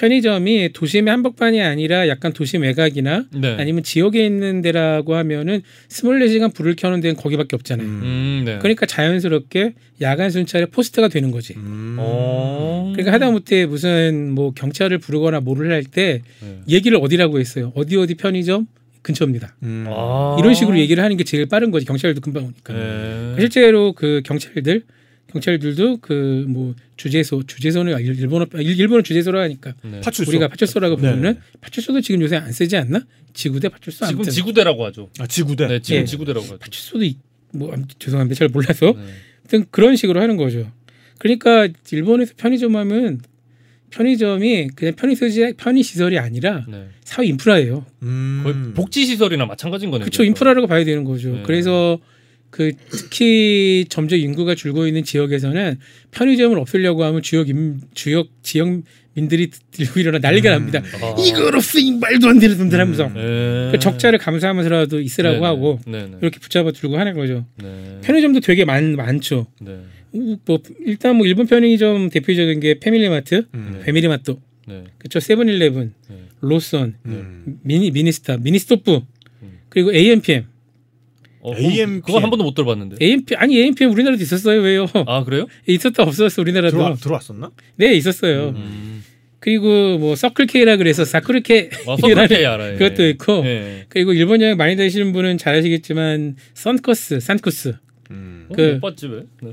S3: 편의점이 도심의 한복판이 아니라 약간 도심 외곽이나
S2: 네.
S3: 아니면 지역에 있는 데라고 하면은 24시간 불을 켜는 데는 거기밖에 없잖아요.
S1: 음.
S2: 음, 네.
S3: 그러니까 자연스럽게 야간 순찰에 포스트가 되는 거지.
S1: 음.
S2: 어.
S3: 그러니까 하다못해 무슨 뭐 경찰을 부르거나 뭐를 할때
S2: 네.
S3: 얘기를 어디라고 했어요. 어디 어디 편의점 근처입니다.
S1: 음.
S2: 아.
S3: 이런 식으로 얘기를 하는 게 제일 빠른 거지. 경찰도 금방 오니까.
S2: 네.
S3: 실제로 그 경찰들 경찰들도 그 뭐 주재소 주재소는 일- 일본어 일- 일본은 주재소로 하니까
S2: 네.
S1: 파출소.
S3: 우리가 파출소라고
S1: 네.
S3: 부르는 파출소도 지금 요새 안 쓰지 않나? 지구대 파출소
S2: 지금
S3: 아무튼
S2: 지구대라고 하죠.
S1: 아 지구대.
S2: 네, 지금
S3: 예.
S2: 지구대라고 하죠.
S3: 파출소도 이- 뭐 죄송한데 잘 몰라서
S2: 네.
S3: 하여튼 그런 식으로 하는 거죠. 그러니까 일본에서 편의점 하면 편의점이 그냥 편의시설이, 편의시설이 아니라
S2: 네.
S3: 사회 인프라예요.
S1: 음.
S2: 거의 복지 시설이나 마찬가지인 거네요.
S3: 그렇죠. 인프라라고 봐야 되는 거죠.
S2: 네.
S3: 그래서 그 특히 점점 인구가 줄고 있는 지역에서는 편의점을 없애려고 하면 주역 임, 주역 지역 민들이 들고 일어나 난리가 납니다.
S2: 아.
S3: 이걸 없으니 말도 안 되는 놈들 하면서
S2: 네.
S3: 그 적자를 감수하면서라도 있으라고
S2: 네네.
S3: 하고
S2: 네네.
S3: 이렇게 붙잡아 들고 하는 거죠.
S2: 네.
S3: 편의점도 되게 많, 많죠.
S2: 네.
S3: 우, 뭐 일단 뭐 일본 편의점 대표적인 게 패밀리마트,
S1: 음.
S3: 패밀리마트,
S2: 네.
S3: 그렇죠. 세븐일레븐,
S2: 네.
S3: 로선,
S1: 음.
S3: 미니 미니스타, 미니스토프,
S2: 음.
S3: 그리고 AMPM.
S2: 어,
S1: AMPM.
S2: 그거 한 번도 못 들어봤는데.
S3: AMP 아니 AMPM 우리나라도 있었어요. 왜요?
S2: 아 그래요?
S3: 있었다 없었어 우리나라도.
S1: 들어와, 들어왔었나?
S3: 네 있었어요.
S2: 음.
S3: 그리고 뭐 Circle K라 그래서 サークルK
S2: 아, Circle K 알아요.
S3: 그것도 있고
S2: 네.
S3: 그리고 일본 여행 많이 다니시는 분은 잘 아시겠지만 Sunkus, サンクス.
S1: 음.
S2: 어,
S3: 그-
S2: 못 봤지 왜? 네.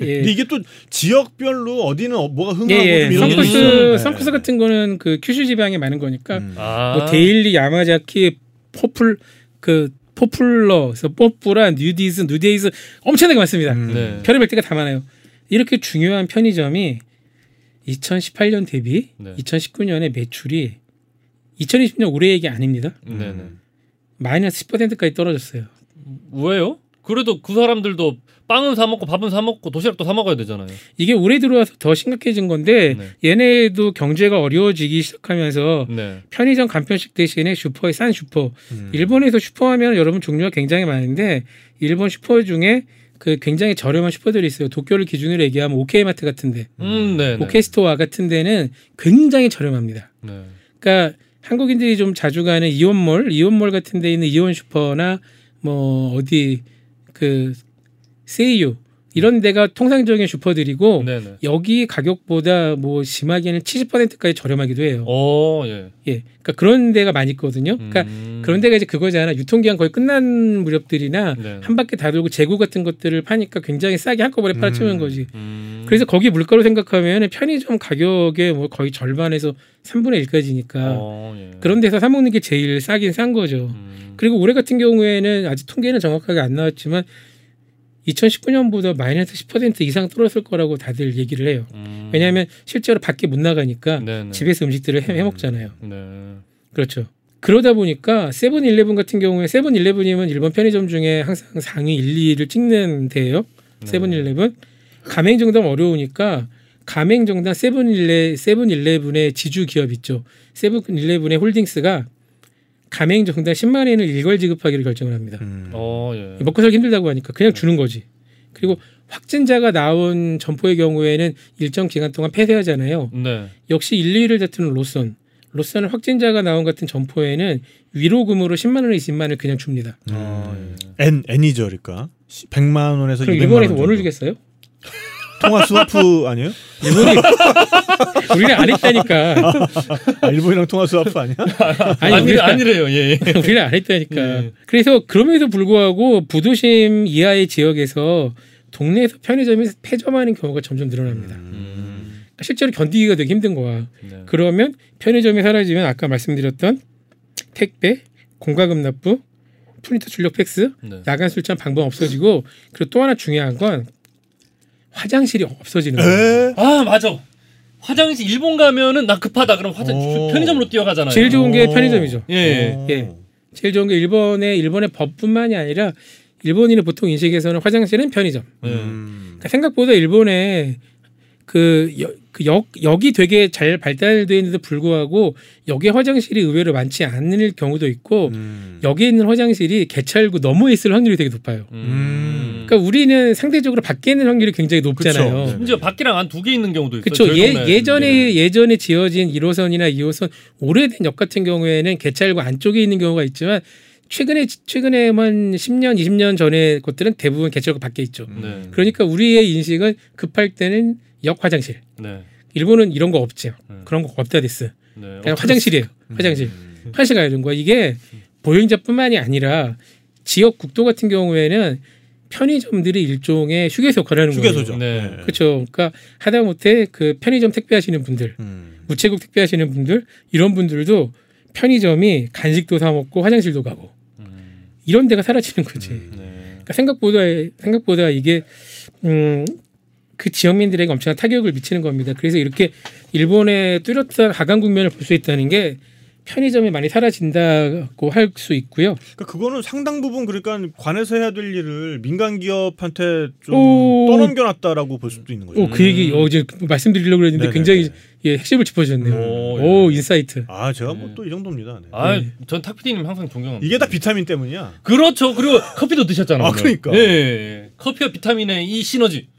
S3: 예.
S1: 근데 이게 또 지역별로 어디는 어- 뭐가 흥하고
S3: 예, 예.
S1: 좀 이런 게
S3: Sunkus,
S1: 있어요. 네.
S3: 같은 거는 그 큐슈 지방에 많은 거니까
S1: 음.
S2: 아.
S3: 뭐 Daily, 야마자키, Pop- 그 Poplar, 그래서 ポプラ, NewDays, ニューデイズ 엄청나게 많습니다.
S1: 음.
S2: 네.
S3: 별의별 데가 다 많아요. 이렇게 중요한 편의점이 2018년 대비
S2: 네.
S3: 2019년에 매출이 2020년 올해 얘기 아닙니다.
S2: 네네.
S3: 마이너스 10%까지 떨어졌어요.
S2: 왜요? 그래도 그 사람들도 빵은 사 먹고 밥은 사 먹고 도시락도 사 먹어야 되잖아요.
S3: 이게 올해 들어와서 더 심각해진 건데
S2: 네.
S3: 얘네도 경제가 어려워지기 시작하면서
S2: 네.
S3: 편의점 간편식 대신에 슈퍼에 싼 슈퍼.
S1: 음.
S3: 일본에서 슈퍼하면 여러분 종류가 굉장히 많은데 일본 슈퍼 중에 그 굉장히 저렴한 슈퍼들이 있어요. 도쿄를 기준으로 얘기하면 오케이마트 같은데,
S2: 음, 네. 네.
S3: 오케이스토어 같은 데는 굉장히 저렴합니다.
S2: 네.
S3: 그러니까 한국인들이 좀 자주 가는 이온몰, 이온몰 같은 데 있는 이온 슈퍼나 뭐 어디 그 세이유 이런 데가 통상적인 슈퍼들이고
S2: 네, 네.
S3: 여기 가격보다 뭐 심하게는 70%까지 저렴하기도 해요.
S2: 어, 예.
S3: 예. 그러니까 그런 데가 많이 있거든요. 그러니까
S2: 음.
S3: 그런 데가 이제 그거잖아. 유통기한 거의 끝난 무렵들이나
S2: 네.
S3: 한 바퀴 다 돌고 재고 같은 것들을 파니까 굉장히 싸게 한꺼번에 팔아치우는
S1: 음.
S3: 거지.
S2: 음.
S3: 그래서 거기 물가로 생각하면 편의점 가격의 뭐 거의 절반에서 3분의 1까지니까
S2: 어, 예.
S3: 그런 데서 사 먹는 게 제일 싸긴 싼 거죠.
S2: 음.
S3: 그리고 올해 같은 경우에는 아직 통계는 정확하게 안 나왔지만 2019년보다 마이너스 10% 이상 떨어졌을 거라고 다들 얘기를 해요.
S2: 음.
S3: 왜냐하면 실제로 밖에 못 나가니까
S2: 네, 네.
S3: 집에서 음식들을 해, 해 먹잖아요.
S2: 네.
S3: 그렇죠. 그러다 보니까 세븐일레븐 같은 경우에 세븐일레븐이면 일본 편의점 중에 항상 상위 1, 2를 찍는 데예요.
S2: 네.
S3: 세븐일레븐 가맹점당 어려우니까 가맹점당 세븐일레 세븐일레븐의 지주 기업 있죠. 세븐일레븐의 홀딩스가 가맹점당 10만 원을 일괄 지급하기로 결정을 합니다.
S1: 음.
S2: 어, 예.
S3: 먹고 살기 힘들다고 하니까 그냥 주는 거지. 그리고 확진자가 나온 점포의 경우에는 일정 기간 동안 폐쇄하잖아요.
S2: 네.
S3: 역시 1, 2위를 다투는 로손. 로손은 확진자가 나온 같은 점포에는 위로금으로 10만 원에 20만 원을 그냥 줍니다.
S2: 어,
S1: 음.
S2: 예.
S1: 엔 엔이죠, 그러니까 100만 원에서
S3: 그럼
S1: 200만
S3: 일본에서
S1: 원
S3: 원을. 주겠어요?
S1: 통화 스와프 아니에요?
S3: 일본이 우리는 안 했다니까.
S1: 아, 일본이랑 통화 스와프 아니야?
S3: 아니,
S2: 아니,
S3: 우리가-
S2: 아니래요. 예. 예.
S3: 우리는 안 했다니까.
S2: 네.
S3: 그래서 그럼에도 불구하고 부도심 이하의 지역에서 동네에서 편의점이 폐점하는 경우가 점점 늘어납니다.
S2: 음.
S3: 실제로 견디기가 되게 힘든 거야.
S2: 네.
S3: 그러면 편의점이 사라지면 아까 말씀드렸던 택배, 공과금 납부, 프린터 출력 팩스,
S2: 네.
S3: 야간 술장 방법 없어지고 그리고 또 하나 중요한 건 화장실이 없어지는 거예요.
S1: 에?
S2: 아, 맞아. 화장실 일본 가면은 나 급하다 그럼 화장
S1: 오.
S2: 편의점으로 뛰어가잖아요.
S3: 제일 좋은 게
S1: 오.
S3: 편의점이죠.
S2: 예, 예.
S1: 어.
S3: 예. 제일 좋은 게 일본의 일본의 법뿐만이 아니라 일본인의 보통 인식에서는 화장실은 편의점.
S2: 예.
S1: 음.
S3: 그러니까 생각보다 일본에 그, 여, 그 역, 역이 되게 잘 발달되어 있는데도 불구하고 역에 화장실이 의외로 많지 않을 경우도 있고
S1: 음.
S3: 역에 있는 화장실이 개찰구 너머에 있을 확률이 되게 높아요.
S2: 음.
S3: 그러니까 우리는 상대적으로 밖에 있는 확률이 굉장히 높잖아요.
S1: 그쵸.
S2: 심지어 밖이랑 안두개 있는 경우도 있어요.
S3: 그렇죠. 예. 예전에 예전에 지어진 1호선이나 2호선 오래된 역 같은 경우에는 개찰구 안쪽에 있는 경우가 있지만 최근에 최근에 한 10년, 20년 전에 것들은 대부분 개찰구 밖에 있죠.
S2: 네.
S3: 그러니까 우리의 인식은 급할 때는 역 화장실.
S2: 네.
S3: 일본은 이런 거 없죠.
S2: 음.
S3: 그런 거 없다 됐어.
S2: 네.
S3: 그냥 화장실이에요. 화장실. 화장실 가야 되는 거야. 이게 보행자뿐만이 아니라 지역 국도 같은 경우에는 편의점들이 일종의 휴게소 역할을 하는 거예요.
S1: 휴게소죠.
S2: 네.
S3: 그렇죠. 그러니까 하다못해 그 편의점 택배하시는 분들,
S1: 음.
S3: 우체국 택배하시는 분들 이런 분들도 편의점이 간식도 사 먹고 화장실도 가고
S2: 음.
S3: 이런 데가 사라지는 거지.
S2: 네.
S3: 그러니까 생각보다 생각보다 이게 음, 그 지역민들에게 엄청난 타격을 미치는 겁니다. 그래서 이렇게 일본의 뚜렷한 하강 국면을 볼 수 있다는 게 편의점이 많이 사라진다고 할 수 있고요.
S1: 그러니까 그거는 상당 부분 그러니까 관에서 해야 될 일을 민간 기업한테 좀
S3: 오.
S1: 떠넘겨놨다라고 볼 수도 있는 거죠.
S3: 오, 그 얘기 어제 말씀드리려고 그랬는데
S1: 네네네.
S3: 굉장히 예, 핵심을 짚어주셨네요.
S2: 오,
S3: 오,
S2: 예.
S3: insight.
S1: 아 제가 뭐
S2: 네.
S1: 또 이 정도입니다. 네.
S2: 아,
S3: 네.
S2: 전 탁피디님 항상 존경합니다.
S1: 이게 다 비타민 때문이야.
S2: 그렇죠. 그리고 커피도 드셨잖아요.
S1: 아. 그러니까.
S2: 예. 커피와 비타민의 이 시너지.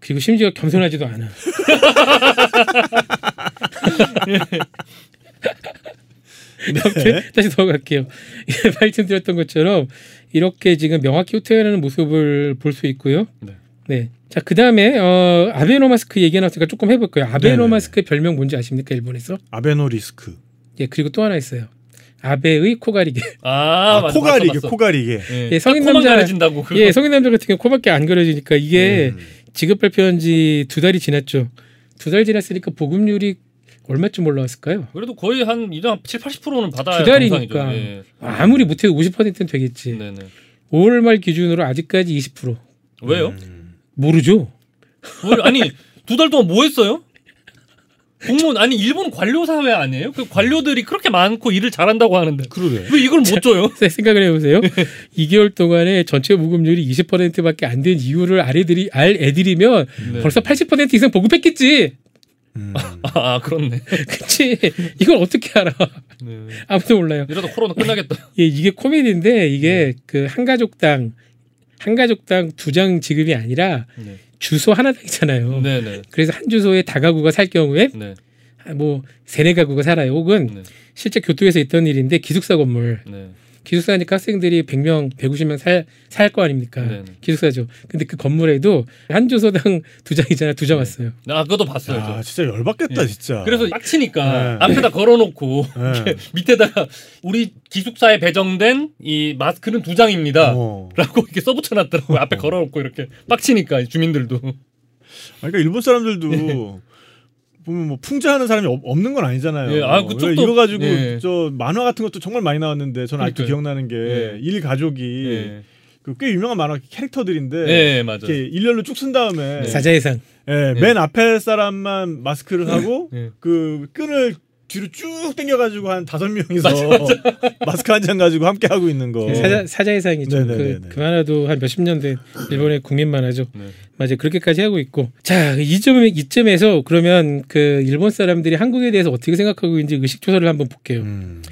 S3: 그리고 심지어 겸손하지도 않아. 아무튼 다시 넘어갈게요. 예, 말씀드렸던 것처럼 이렇게 지금 명확히 후퇴하는 모습을 볼 수 있고요.
S2: 네.
S3: 네. 자, 그 다음에, 어, 아베노 마스크 얘기 나왔으니까 조금 해볼까요? 아베노마스크의 별명 뭔지 아십니까? 일본에서?
S1: 아베노 리스크.
S3: 예, 그리고 또 하나 있어요. 아베의 코가리개.
S2: 아,
S1: 아,
S2: 맞아,
S1: 코가리게
S2: 맞어, 맞어.
S1: 코가리게.
S2: 예.
S3: 예, 성인 남자-
S2: 가려진다고.
S3: 예, 성인 남자 같은 경우 코밖에 안 그려지니까 이게
S1: 음.
S3: 지급 발표한 지 두 달이 지났죠. 두 달 지났으니까 보급률이 얼마쯤 올라왔을까요?
S2: 그래도 거의 한 이상 7, 80%는 받아야
S3: 두 달이니까.
S2: 예.
S3: 아무리 못해도 50%는 되겠지.
S2: 네네.
S3: 5월 말 기준으로 아직까지 20%.
S2: 왜요?
S1: 음.
S3: 모르죠.
S2: 뭘- 아니 두 달 동안 뭐 했어요? 공무원 아니 일본 관료 사회 아니에요? 그 관료들이 그렇게 많고 일을 잘한다고 하는데
S1: 그러게.
S2: 왜 이걸 못 줘요?
S3: 생각을 해보세요. 2개월 동안에 전체 무급률이 20%밖에 안 된 이유를 아래들이 알 애들이면
S2: 네.
S3: 벌써 80% 이상 보급했겠지.
S1: 음.
S2: 아 그렇네.
S3: 그치? 이걸 어떻게 알아?
S2: 네.
S3: 아무도 몰라요.
S2: 이러다 코로나 끝나겠다.
S3: 예, 이게 코미디인데 이게 그 한가족당 한가족당 두 장 지급이 아니라
S2: 네.
S3: 주소 하나당이잖아요.
S2: 네네.
S3: 그래서 한 주소에 다가구가 살 경우에
S2: 네.
S3: 뭐 세네 가구가 살아요. 혹은
S2: 네.
S3: 실제 교토에서 있던 일인데 기숙사 건물
S2: 네.
S3: 기숙사니까 학생들이 100명, 150명 살 살 거 아닙니까?
S2: 네네.
S3: 기숙사죠. 근데 그 건물에도 한 주소당 두 장이잖아. 두장 왔어요.
S2: 아 그것도 봤어요.
S1: 아
S2: 저.
S1: 진짜 열받겠다
S2: 예.
S1: 진짜.
S2: 그래서 빡치니까
S1: 네.
S2: 앞에다 걸어놓고
S1: 네.
S2: 이렇게 밑에다가 우리 기숙사에 배정된 이 마스크는 두 장입니다.
S1: 어.
S2: 라고 이렇게 써붙여놨더라고요. 앞에 걸어놓고 이렇게 빡치니까 주민들도.
S1: 그러니까 일본 사람들도 보면 뭐 풍자하는 사람이 없- 없는 건 아니잖아요.
S2: 예, 아, 그쪽도-
S1: 이거 가지고
S2: 예.
S1: 저 만화 같은 것도 정말 많이 나왔는데 저는 아직도. 기억나는 게
S2: 예.
S1: 일 가족이
S2: 예,
S1: 그꽤 유명한 만화 캐릭터들인데
S2: 네, 맞아요.
S1: 이렇게 일렬로 쭉 쓴 다음에
S3: 사자예상.
S1: 예,
S2: 예.
S1: 맨 앞에 사람만 마스크를 하고
S2: 예.
S1: 그 끈을 뒤로 쭉 당겨가지고 한 다섯 명이서 마스크 한 장 가지고 함께 하고 있는 거.
S3: 사자 사자예상이죠.
S1: 네네네네.
S3: 그, 그 만화도 한 몇십 년 된 일본의 국민 만화죠.
S2: 네.
S3: 맞아요. 그렇게까지 하고 있고. 자, 이점 이점에서 그러면 그 일본 사람들이 한국에 대해서 어떻게 생각하고 있는지 의식 조사를 한번 볼게요.
S1: 음.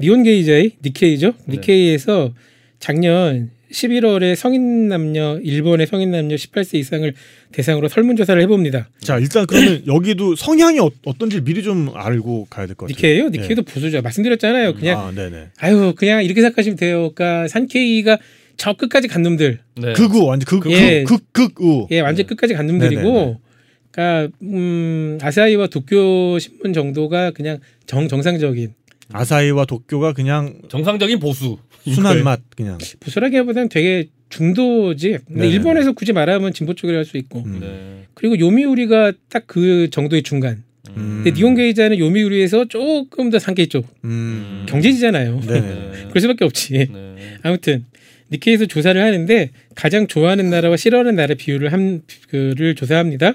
S3: 니온 게이자이 니케이죠.
S2: 네.
S3: 니케이에서 작년 11월에 성인 남녀 일본의 성인 남녀 18세 이상을 대상으로 설문 조사를 해봅니다.
S1: 자 일단 그러면 여기도 성향이 어, 어떤지 미리 좀 알고 가야 될 것 같아요.
S3: 니케이요? 니케이도 보수죠. 말씀드렸잖아요. 그냥
S1: 아 네네.
S3: 아유 그냥 이렇게 생각하시면 돼요. 그러니까 산케이가 저 끝까지 간 놈들.
S2: 네.
S1: 극우 완전 극
S3: 예.
S1: 극 극우.
S3: 예, 완전 끝까지 간 놈들이고.
S1: 네네네.
S3: 그러니까 음, 아사히와 도쿄 신문 정도가 그냥 정 정상적인
S1: 아사히와 도쿄가 그냥
S2: 정상적인 보수.
S1: 순한 맛 그냥.
S3: 부스라기보다는 되게 중도지. 근데
S1: 네네네.
S3: 일본에서 굳이 말하면 진보 쪽이라 할 수 있고.
S1: 음.
S2: 네.
S3: 그리고 요미우리가 딱 그 정도의 중간.
S1: 음.
S3: 근데 니온 게이자는 요미우리에서 조금 더 상계 쪽.
S1: 음.
S3: 경제지잖아요.
S1: 네네.
S2: 네.
S3: 그럴 수밖에 없지.
S2: 네.
S3: 아무튼 니케이에서 조사를 하는데 가장 좋아하는 나라와 싫어하는 나라 비율을 한 그를 조사합니다.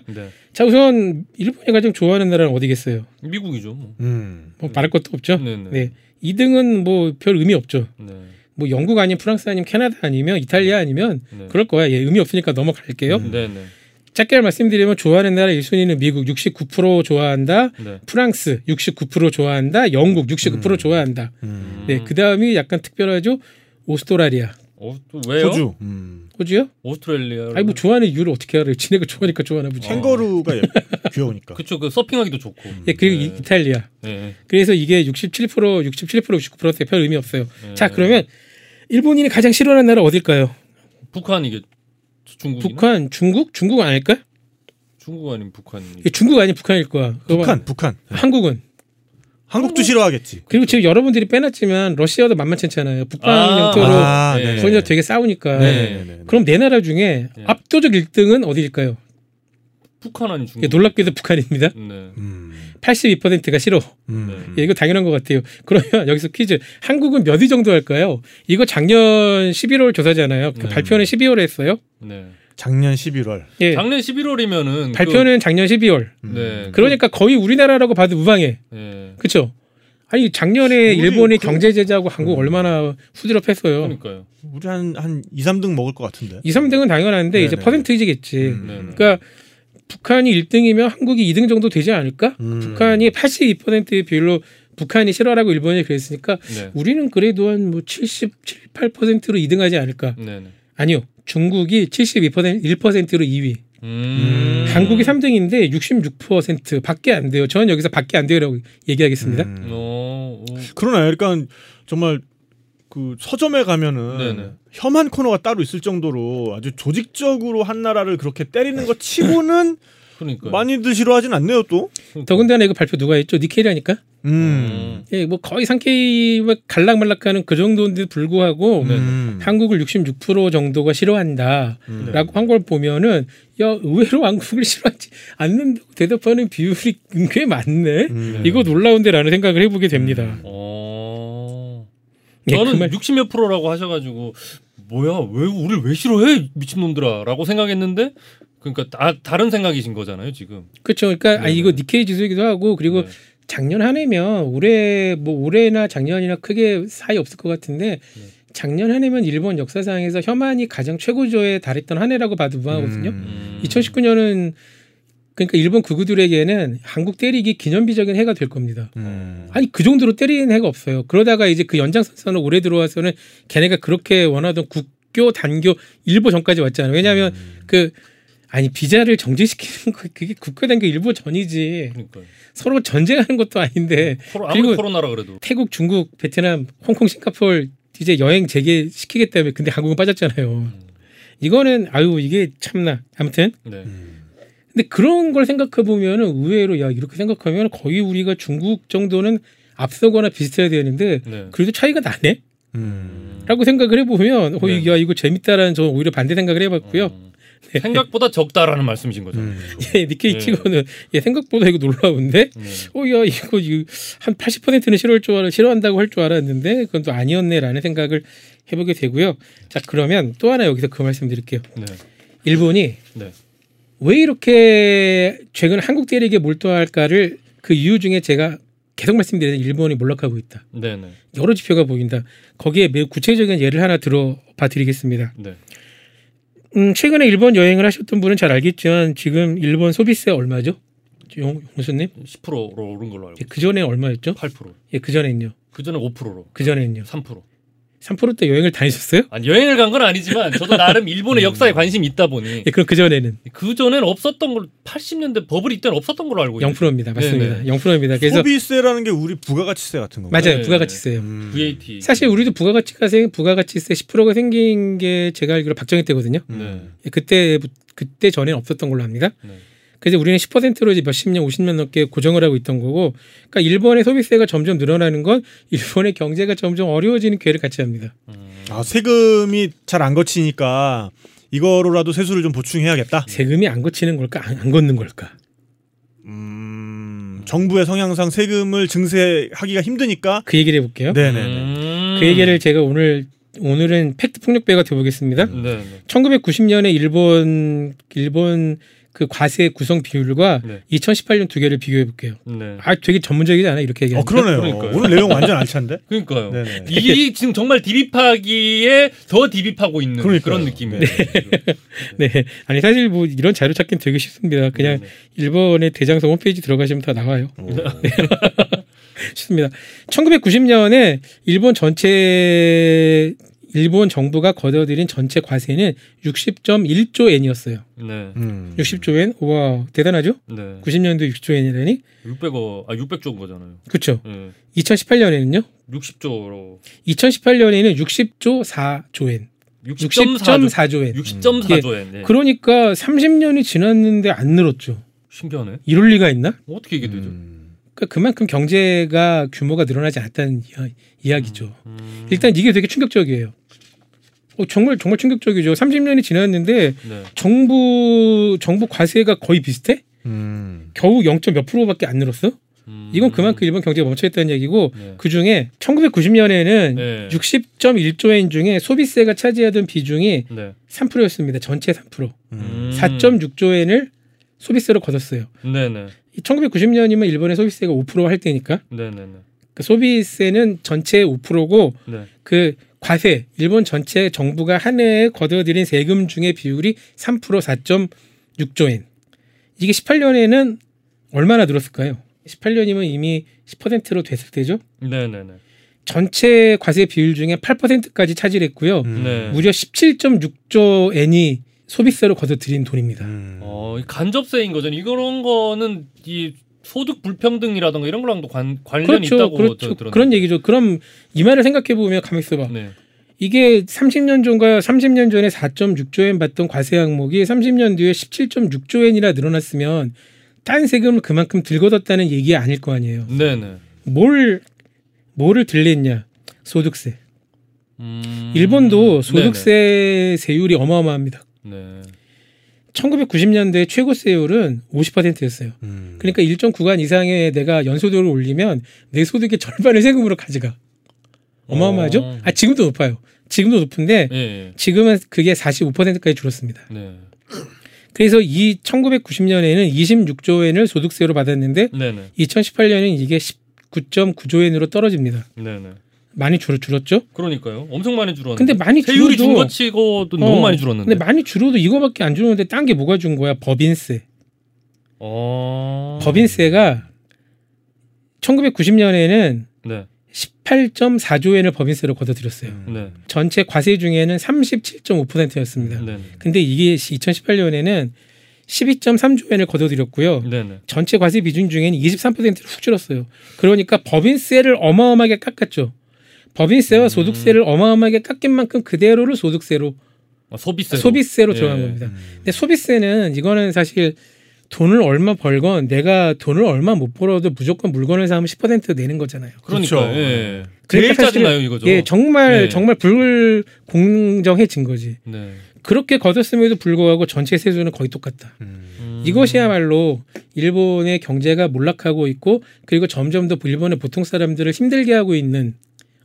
S2: 네.
S3: 자 우선 일본이 가장 좋아하는 나라는 어디겠어요?
S2: 미국이죠. 뭐.
S1: 음.
S3: 뭐 말할 것도 없죠.
S2: 네, 네.
S3: 네. 2등은 뭐 별 의미 없죠.
S2: 네.
S3: 뭐 영국 아니면 프랑스 아니면 캐나다 아니면 이탈리아 아니면
S2: 네.
S3: 그럴 거야. 예, 의미 없으니까 넘어갈게요.
S2: 네, 네.
S3: 짧게 말씀드리면 좋아하는 나라 1순위는 미국 69% 좋아한다.
S2: 네.
S3: 프랑스 69% 좋아한다. 영국 69% 좋아한다.
S1: 음.
S3: 네, 그 다음이 약간 특별하죠. 오스트라리아.
S2: 어, 또 왜요?
S1: 호주. 음.
S3: 호주요?
S2: 오스트레일리아.
S3: 아니 뭐 좋아하는 이유를 어떻게 알아요? 지네가 좋아하니까 좋아하나 보지.
S1: 캥거루가 예- 귀여우니까.
S2: 그쵸. 그 서핑하기도 좋고.
S3: 예, 그리고
S2: 네.
S3: 이- 이탈리아.
S2: 네.
S3: 그래서 이게 67% 67% 69%대 별 의미 없어요.
S2: 네.
S3: 자, 그러면 일본인이 가장 싫어하는 나라 어딜까요?
S2: 북한 이게 중국.
S3: 북한, 중국? 중국 아닐까?
S2: 중국 아니면 북한.
S3: 이게 중국 아니 북한일 거야. 그거 봐.
S1: 북한, 북한.
S3: 한국은.
S1: 한국도 싫어하겠지.
S3: 그리고 지금 여러분들이 빼놨지만 러시아도 만만찮잖아요. 북한
S2: 아,
S3: 영토로
S1: 아,
S2: 네.
S1: 네.
S3: 거기서 되게 싸우니까.
S1: 네네네.
S3: 그럼 네 나라 중에
S2: 네.
S3: 압도적 1등은 어디일까요?
S2: 북한 아닌 중국.
S3: 놀랍게도 북한입니다.
S2: 네.
S1: 음.
S3: 82%가 싫어.
S1: 음.
S3: 예, 이거 당연한 것 같아요. 그러면 여기서 퀴즈. 한국은 몇 위 정도 할까요? 이거 작년 11월 조사잖아요. 그
S2: 네.
S3: 발표는 12월에 했어요.
S2: 네.
S1: 작년 11월.
S3: 예.
S2: 작년 11월이면은
S3: 발표는 작년 12월.
S2: 그, 네.
S3: 그러니까 거의 우리나라라고 봐도 무방해.
S2: 그, 네.
S3: 그렇죠? 아니 작년에
S1: 우리
S3: 일본이
S1: 그-
S3: 경제 제재하고 한국 얼마나 후드럽했어요.
S2: 그러니까요.
S1: 우리 한한 2, 3등 먹을 것 같은데.
S3: 2, 3등은 당연한데 이제
S1: 네네.
S3: 퍼센트이지겠지.
S1: 음.
S2: 네.
S3: 그러니까 북한이 1등이면 한국이 2등 정도 되지 않을까?
S1: 음.
S3: 북한이 82%의 비율로 북한이 싫어라고 일본이 그랬으니까
S2: 네.
S3: 우리는 그래도 한 뭐 77, 8%로 2등하지 않을까?
S2: 네. 네.
S3: 아니요. 중국이 72% 1%로 2위.
S2: 음.
S3: 한국이 3등인데 66% 밖에 안 돼요. 저는 여기서 밖에 안 돼요라고 얘기하겠습니다.
S1: 음.
S2: 어, 어.
S1: 그러나 그러니까 정말 그 서점에 가면은
S2: 네네.
S1: 혐한 코너가 따로 있을 정도로 아주 조직적으로 한 나라를 그렇게 때리는 것 치고는
S2: 그러니까.
S1: 많이들 싫어하진 않네요 또.
S3: 더군다나 이거 발표 누가 했죠? 니케이라니까.
S1: 음.
S3: 예, 뭐 거의 상케이와 갈락말락하는 그 정도인데 불구하고
S1: 음.
S3: 한국을 66% 정도가 싫어한다라고
S1: 음.
S3: 한걸 보면은 야 의외로 한국을 싫어하지 않는다고 대답하는 비율이 꽤 많네.
S1: 음.
S3: 이거 놀라운데라는 생각을 해보게 됩니다.
S2: 어.
S3: 예,
S2: 저는
S3: 그 말-
S2: 60몇 프로라고 하셔가지고 뭐야 왜 우리를 왜 싫어해 미친놈들아라고 생각했는데 그러니까 다, 다른 생각이신 거잖아요, 지금.
S3: 그렇죠. 그러니까 아,
S2: 네네.
S3: 이거 니케이 지수이기도 하고 그리고
S2: 네.
S3: 작년 한 해면 올해 뭐 올해나 작년이나 크게 사이 없을 것 같은데
S2: 네.
S3: 작년 한 해면 일본 역사상에서 혐한이 가장 최고조에 달했던 한 해라고 봐도 무방하거든요.
S2: 음.
S3: 2019년은 그러니까 일본 극우들에게는 한국 때리기 기념비적인 해가 될 겁니다.
S1: 음.
S3: 아니 그 정도로 때리는 해가 없어요. 그러다가 이제 그 연장선상으로 올해 들어와서는 걔네가 그렇게 원하던 국교 단교 일보 전까지 왔잖아요. 왜냐하면 그 아니 비자를 정지시키는 거 그게 국교 단교 일보 전이지
S2: 그러니까
S3: 서로 전쟁하는 것도 아닌데
S2: 코로, 아무리
S3: 그리고-
S2: 코로나라 그래도
S3: 태국, 중국, 베트남, 홍콩, 싱가포르 이제 여행 재개 시키겠다며 근데 한국은 빠졌잖아요. 이거는 아유 이게 참나 아무튼
S2: 네.
S3: 근데 그런 걸 생각해 보면은 의외로 야 이렇게 생각하면 거의 우리가 중국 정도는 앞서거나 비슷해야 되는데
S2: 네.
S3: 그래도 차이가 나네?
S1: 음.
S3: 라고 생각을 해보면 어,
S2: 네.
S3: 야 이거 재밌다라는 저는 오히려 반대 생각을 해봤고요.
S2: 음. 생각보다 적다라는 말씀이신 거죠.
S1: 음.
S3: 예, 니케이
S2: 네.
S3: 치고는 예, 생각보다 이거 놀라운데
S2: 네.
S3: 어야 이거, 이거 한 80%는 싫어할 줄 알아 싫어한다고 할 줄 알았는데 그건 또 아니었네라는 생각을 해보게 되고요. 자 그러면 또 하나 여기서 그 말씀드릴게요.
S2: 네.
S3: 일본이
S2: 네.
S3: 왜 이렇게 최근 한국 대륙에 몰두할까를 그 이유 중에 제가 계속 말씀드리는 일본이 몰락하고 있다.
S2: 네. 네.
S3: 여러 지표가 보인다. 거기에 매우 구체적인 예를 하나 들어봐 드리겠습니다.
S2: 네.
S3: 음, 최근에 일본 여행을 하셨던 분은 잘 알겠지만 지금 일본 소비세 얼마죠? 용, 용수님?
S2: 10%로 오른 걸로 알고.
S3: 그 전에 얼마였죠?
S2: 8%.
S3: 예, 그 전에는요.
S2: 그 전에 5%로.
S3: 그 전에는요.
S2: 3%.
S3: 3%때 여행을 다니셨어요?
S2: 아니 여행을 간 건 아니지만 저도 나름 일본의 역사에 관심이 있다 보니
S3: 예, 그럼 그 전에는
S2: 그 전에는 없었던 걸 80년대 버블 이때는 없었던 걸로 알고 있어요.
S3: 0%입니다. 맞습니다.
S2: 네네.
S3: 0%입니다. 그래서
S1: 소비세라는 게 우리 부가가치세 같은 건가요?
S3: 맞아요.
S2: 네.
S3: 부가가치세요.
S1: 음.
S2: VAT.
S3: 사실 우리도 부가가치가 생 부가가치세 10%가 생긴 게 제가 알기로 박정희 때거든요.
S2: 네.
S3: 예, 그때 그때 전에는 없었던 걸로 합니다.
S2: 네.
S3: 그래서 우리는 10%로 이제 몇십 년, 50년 넘게 고정을 하고 있던 거고, 그러니까 일본의 소비세가 점점 늘어나는 건 일본의 경제가 점점 어려워지는 기회를 같이 합니다.
S2: 음.
S1: 아, 세금이 잘 안 거치니까 이거로라도 세수를 좀 보충해야겠다.
S3: 세금이 안 거치는 걸까, 안, 안 걷는 걸까?
S1: 음, 정부의 성향상 세금을 증세하기가 힘드니까.
S3: 그 얘기를 해볼게요.
S1: 네네네.
S2: 음.
S3: 그 얘기를 제가 오늘 오늘은 팩트 폭력배가 되보겠습니다.
S2: 네. 네.
S3: 1990년에 일본 일본 그 과세 구성 비율과
S2: 네.
S3: 2018년 두 개를 비교해 볼게요.
S2: 네.
S3: 아, 되게 전문적이지 않아 이렇게 얘기하는
S1: 어, 그러네요.
S2: 그러니까요.
S1: 오늘 내용 완전 알찬데?
S2: 그러니까요.
S1: 네네.
S2: 이 지금 정말 디비파기에 더 디비파고 있는
S1: 그러니까요.
S2: 그런 느낌이에요.
S3: 네. 아니 사실 뭐 이런 자료 찾기는 되게 쉽습니다. 그냥
S2: 네, 네.
S3: 일본의 대장성 홈페이지 들어가시면 다 나와요.
S1: 오.
S3: 쉽습니다. 1990년에 일본 전체 일본 정부가 걷어들인 전체 과세는 60.1조 엔이었어요.
S2: 네.
S1: 음.
S3: 60조 엔? 와 대단하죠?
S2: 네.
S3: 90년도 6조 엔이라니?
S2: 600억 아 600조인 거잖아요.
S3: 그렇죠.
S2: 네.
S3: 2018년에는요?
S2: 60조로
S3: 2018년에는 60조 4조 엔.
S2: 60.4조
S3: 60.4조 엔.
S2: 60.4조 엔. 네.
S3: 그러니까 30년이 지났는데 안 늘었죠.
S2: 신기하네.
S3: 이럴 리가 있나?
S2: 어떻게 이게 되죠?
S1: 음.
S3: 그러니까 그만큼 경제가 규모가 늘어나지 않았다는 이야- 이야기죠.
S2: 음.
S3: 일단 이게 되게 충격적이에요. 어, 정말 정말 충격적이죠. 30년이 지났는데
S2: 네.
S3: 정부 정부 과세가 거의 비슷해?
S1: 음.
S3: 겨우 0. 몇 프로밖에 안 늘었어?
S2: 음.
S3: 이건 그만큼 일본 경제가 멈춰있다는 얘기고
S2: 네.
S3: 그 중에 1990년에는
S2: 네.
S3: 60.1조 엔 중에 소비세가 차지하던 비중이
S2: 네.
S3: 3%였습니다. 전체 3%.
S1: 음.
S3: 4.6조 엔을 소비세로 걷었어요.
S2: 네, 네.
S3: 1990년이면 일본의 소비세가 5%할 때니까
S2: 네, 네, 네.
S3: 그 소비세는 전체 5%고
S2: 네.
S3: 그 과세 일본 전체 정부가 한 해에 걷어들인 세금 중의 비율이 3% 4.6조 엔. 이게 18년에는 얼마나 늘었을까요? 18년이면 이미 10%로 됐을 때죠.
S2: 네, 네, 네.
S3: 전체 과세 비율 중에 8%까지 차지했고요.
S1: 음.
S2: 네.
S3: 무려 17.6조 엔이 소비세로 걷어들인 돈입니다.
S1: 음.
S2: 어, 이 간접세인 거죠. 이런 거는 이 소득 불평등이라던가 이런 거랑도 관, 관련이
S3: 그렇죠,
S2: 있다고
S3: 그렇죠.
S2: 저 들었는데.
S3: 그런 얘기죠. 그럼 이 말을 생각해 보면 가만 있어봐.
S2: 네.
S3: 이게 30년 전과 30년 전에 4.6조 엔 받던 과세 항목이 30년 뒤에 17.6조 엔이나 늘어났으면 딴 세금을 그만큼 들걷었다는 얘기 아닐 거 아니에요.
S2: 네, 네.
S3: 뭘 뭐를 들랬냐? 소득세.
S2: 음.
S3: 일본도 소득세 세율이 어마어마합니다.
S2: 네네. 네.
S3: 1990년대 최고 세율은 50%였어요.
S1: 음.
S3: 그러니까 일정 구간 이상의 내가 연소득을 올리면 내 소득의 절반을 세금으로 가져가. 어마어마하죠?
S2: 어.
S3: 아 지금도 높아요. 지금도 높은데
S2: 예, 예.
S3: 지금은 그게 45%까지 줄었습니다.
S2: 네.
S3: 그래서 이 1990년에는 26조 엔을 소득세로 받았는데
S2: 네네.
S3: 2018년에는 이게 19.9조 엔으로 떨어집니다.
S2: 네네.
S3: 많이 줄, 줄었죠?
S2: 그러니까요. 엄청 많이 줄었는데.
S3: 근데 많이
S2: 세율이 준
S3: 줄어도
S2: 것 치고도
S3: 어,
S2: 너무 많이 줄었는데.
S3: 근데 많이 줄어도 이거밖에 안 줄었는데 딴 게 뭐가 준 거야? 법인세.
S2: 어.
S3: 법인세가 1990년에는
S2: 네.
S3: 18.4조 엔을 법인세로 걷어들였어요.
S2: 네.
S3: 전체 과세 중에는 37.5%였습니다.
S2: 네네.
S3: 근데 이게 2018년에는 12.3조 엔을 걷어들였고요.
S2: 네네.
S3: 전체 과세 비중 중에는 23%를 훅 줄었어요. 그러니까 법인세를 어마어마하게 깎았죠. 법인세와
S2: 음.
S3: 소득세를 어마어마하게 깎인 만큼 그대로를 소득세로
S2: 아, 소비세.
S3: 소비세로
S2: 예.
S3: 들어간 겁니다. 근데 소비세는 이거는 사실 돈을 얼마 벌건 내가 돈을 얼마 못 벌어도 무조건 물건을 사면 10% 내는 거잖아요.
S2: 그러니까.
S1: 그렇죠.
S2: 예.
S3: 그러니까
S2: 제일 짜증나요 이거죠.
S3: 예, 정말
S2: 네.
S3: 정말 불공정해진 거지.
S2: 네.
S3: 그렇게 걷었음에도 불구하고 전체 세수는 거의 똑같다.
S2: 음.
S3: 이것이야말로 일본의 경제가 몰락하고 있고 그리고 점점 더 일본의 보통 사람들을 힘들게 하고 있는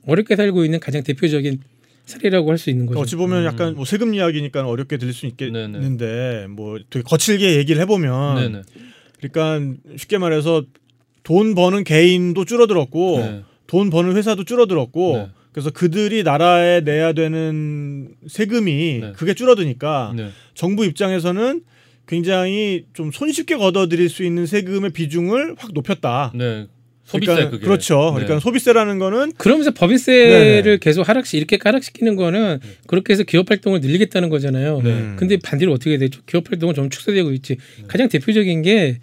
S3: 어렵게 살고 있는 가장 대표적인 사례라고 할 수 있는 거죠.
S1: 어찌 보면 약간 뭐 세금 이야기니까 어렵게 들릴 수 있겠는데 뭐 되게 거칠게 얘기를 해보면
S2: 네네.
S1: 그러니까 쉽게 말해서 돈 버는 개인도 줄어들었고
S2: 네.
S1: 돈 버는 회사도 줄어들었고
S2: 네.
S1: 그래서 그들이 나라에 내야 되는 세금이
S2: 네.
S1: 그게 줄어드니까
S2: 네.
S1: 정부 입장에서는 굉장히 좀 손쉽게 걷어들일 수 있는 세금의 비중을 확 높였다.
S2: 네. 소비세
S1: 그러니까
S2: 그게.
S1: 그렇죠.
S2: 네.
S1: 그러니까 소비세라는 거는
S3: 그러면서 법인세를
S1: 네네.
S3: 계속 하락시 이렇게 하락시키는 거는 그렇게 해서 기업 활동을 늘리겠다는 거잖아요.
S2: 네.
S3: 근데 반대로 어떻게 되죠? 기업 활동은 좀 축소되고 있지. 가장 대표적인 게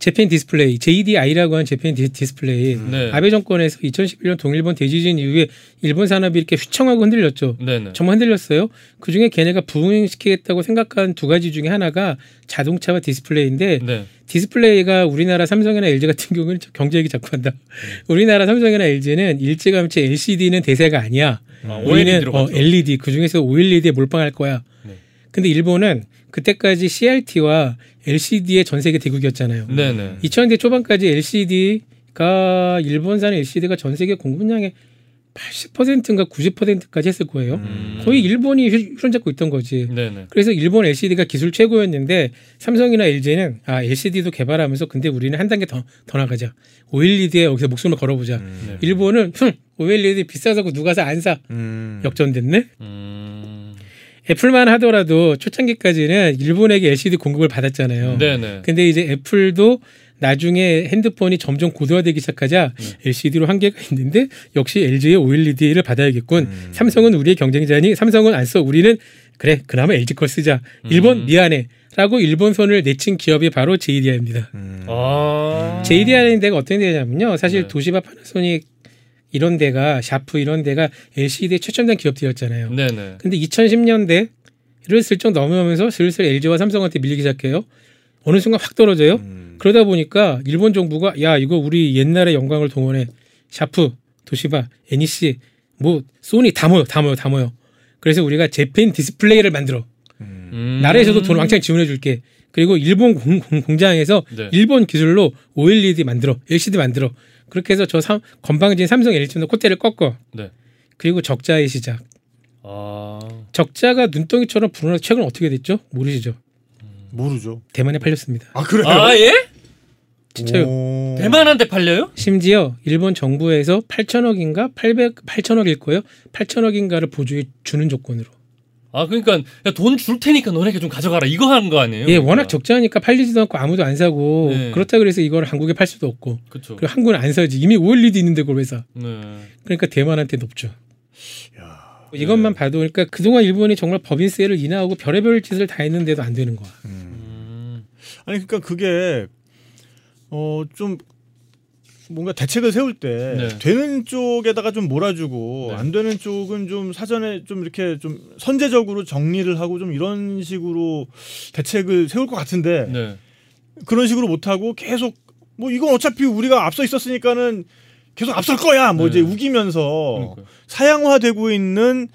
S3: 재팬 디스플레이, JDI라고 하는 재팬 디- 디스플레이.
S2: 네.
S3: 아베 정권에서 2011년 동일본 대지진 이후에 일본 산업이 이렇게 휘청하고 흔들렸죠.
S2: 네네.
S3: 정말 흔들렸어요. 그 중에 걔네가 부흥시키겠다고 생각한 두 가지 중에 하나가 자동차와 디스플레이인데
S2: 네.
S3: 디스플레이가 우리나라 삼성이나 LG 같은 경우는 저 경제 얘기 자꾸 한다. 우리나라 삼성이나 LG는 일찌감치 LCD는 대세가 아니야.
S2: 아,
S3: 우리는 어. LED 그 중에서 OLED에 몰빵할 거야.
S2: 네.
S3: 근데 일본은 그때까지 CRT와 LCD의 전 세계 대국이었잖아요.
S2: 네네.
S3: 2000년대 초반까지 LCD가 일본산 LCD가 전 세계 공급량의 80%인가 90%까지 했을 거예요.
S2: 음.
S3: 거의 일본이 휘- 휘어잡고 있던 거지.
S2: 네네.
S3: 그래서 일본 LCD가 기술 최고였는데 삼성이나 LG는 아 LCD도 개발하면서 근데 우리는 한 단계 더, 더 나가자. OLED에 여기서 목숨을 걸어보자.
S2: 네.
S3: 일본은 흠, OLED 비싸다고 누가 사 안 사.
S1: 음.
S3: 역전됐네.
S2: 음.
S3: 애플만 하더라도 초창기까지는 일본에게 LCD 공급을 받았잖아요.
S2: 네네.
S3: 근데 이제 애플도 나중에 핸드폰이 점점 고도화되기 시작하자 LCD로 한계가 있는데 역시 LG의 OLED를 받아야겠군. 삼성은 우리의 경쟁자니 삼성은 안 써. 우리는 그래 그나마 LG 걸 쓰자. 일본
S2: 음.
S3: 미안해.라고 일본 손을 내친 기업이 바로 JDI입니다.
S2: 아.
S3: JDI라는 데가 어떤 데냐면요. 사실
S2: 네.
S3: 도시바 파나소닉 이런 데가 샤프 이런 데가 LCD의 최첨단 기업들이었잖아요.
S2: 네네.
S3: 근데 2010년대를 슬쩍 넘어오면서 슬슬 LG와 삼성한테 밀리기 시작해요. 어느 순간 확 떨어져요.
S1: 음.
S3: 그러다 보니까 일본 정부가 야 이거 우리 옛날의 영광을 동원해 샤프, 도시바, NEC, 뭐 소니 다 모여, 다 모여, 다 모여. 그래서 우리가 재팬 디스플레이를 만들어.
S2: 음.
S3: 나라에서도 돈 왕창 지원해 줄게. 그리고 일본 공, 장에서
S2: 네.
S3: 일본 기술로 OLED 만들어, LCD 만들어. 그렇게 해서 저 삼, 건방진 삼성 LG는 콧대를 꺾어.
S2: 네.
S3: 그리고 적자의 시작.
S2: 아.
S3: 적자가 눈덩이처럼 불어나서 최근 어떻게 됐죠? 모르시죠?
S1: 모르죠.
S3: 대만에 팔렸습니다.
S1: 아 그래요?
S2: 아 예?
S3: 진짜요?
S1: 오.
S2: 대만한테 팔려요?
S3: 심지어 일본 정부에서 8천억인가 800 8천억일 거예요. 8천억인가를 보조해 주는 조건으로.
S2: 아 그러니까 돈 줄 테니까 너네가 좀 가져가라 이거 하는 거 아니에요?
S3: 예, 워낙 적자니까 팔리지도 않고 아무도 안 사고
S2: 네.
S3: 그렇다 그래서 이걸 한국에 팔 수도 없고
S2: 그렇죠.
S3: 그리고 한국은 안 사지 이미 OLED 있는데 그걸 왜 사?
S2: 네.
S3: 그러니까 대만한테 높죠. 이것만 봐도 그러니까 그동안 일본이 정말 법인세를 인하하고 별의별 짓을 다 했는데도 안 되는 거야.
S2: 음.
S1: 아니 그러니까 그게 어 좀 뭔가 대책을 세울 때
S2: 네.
S1: 되는 쪽에다가 좀 몰아주고
S2: 네.
S1: 안 되는 쪽은 좀 사전에 좀 이렇게 좀 선제적으로 정리를 하고 좀 이런 식으로 대책을 세울 것 같은데
S2: 네.
S1: 그런 식으로 못 하고 계속 뭐 이건 어차피 우리가 앞서 있었으니까는 계속 앞설 거야 뭐
S2: 네.
S1: 이제 우기면서
S2: 그러니까요.
S1: 사양화되고 있는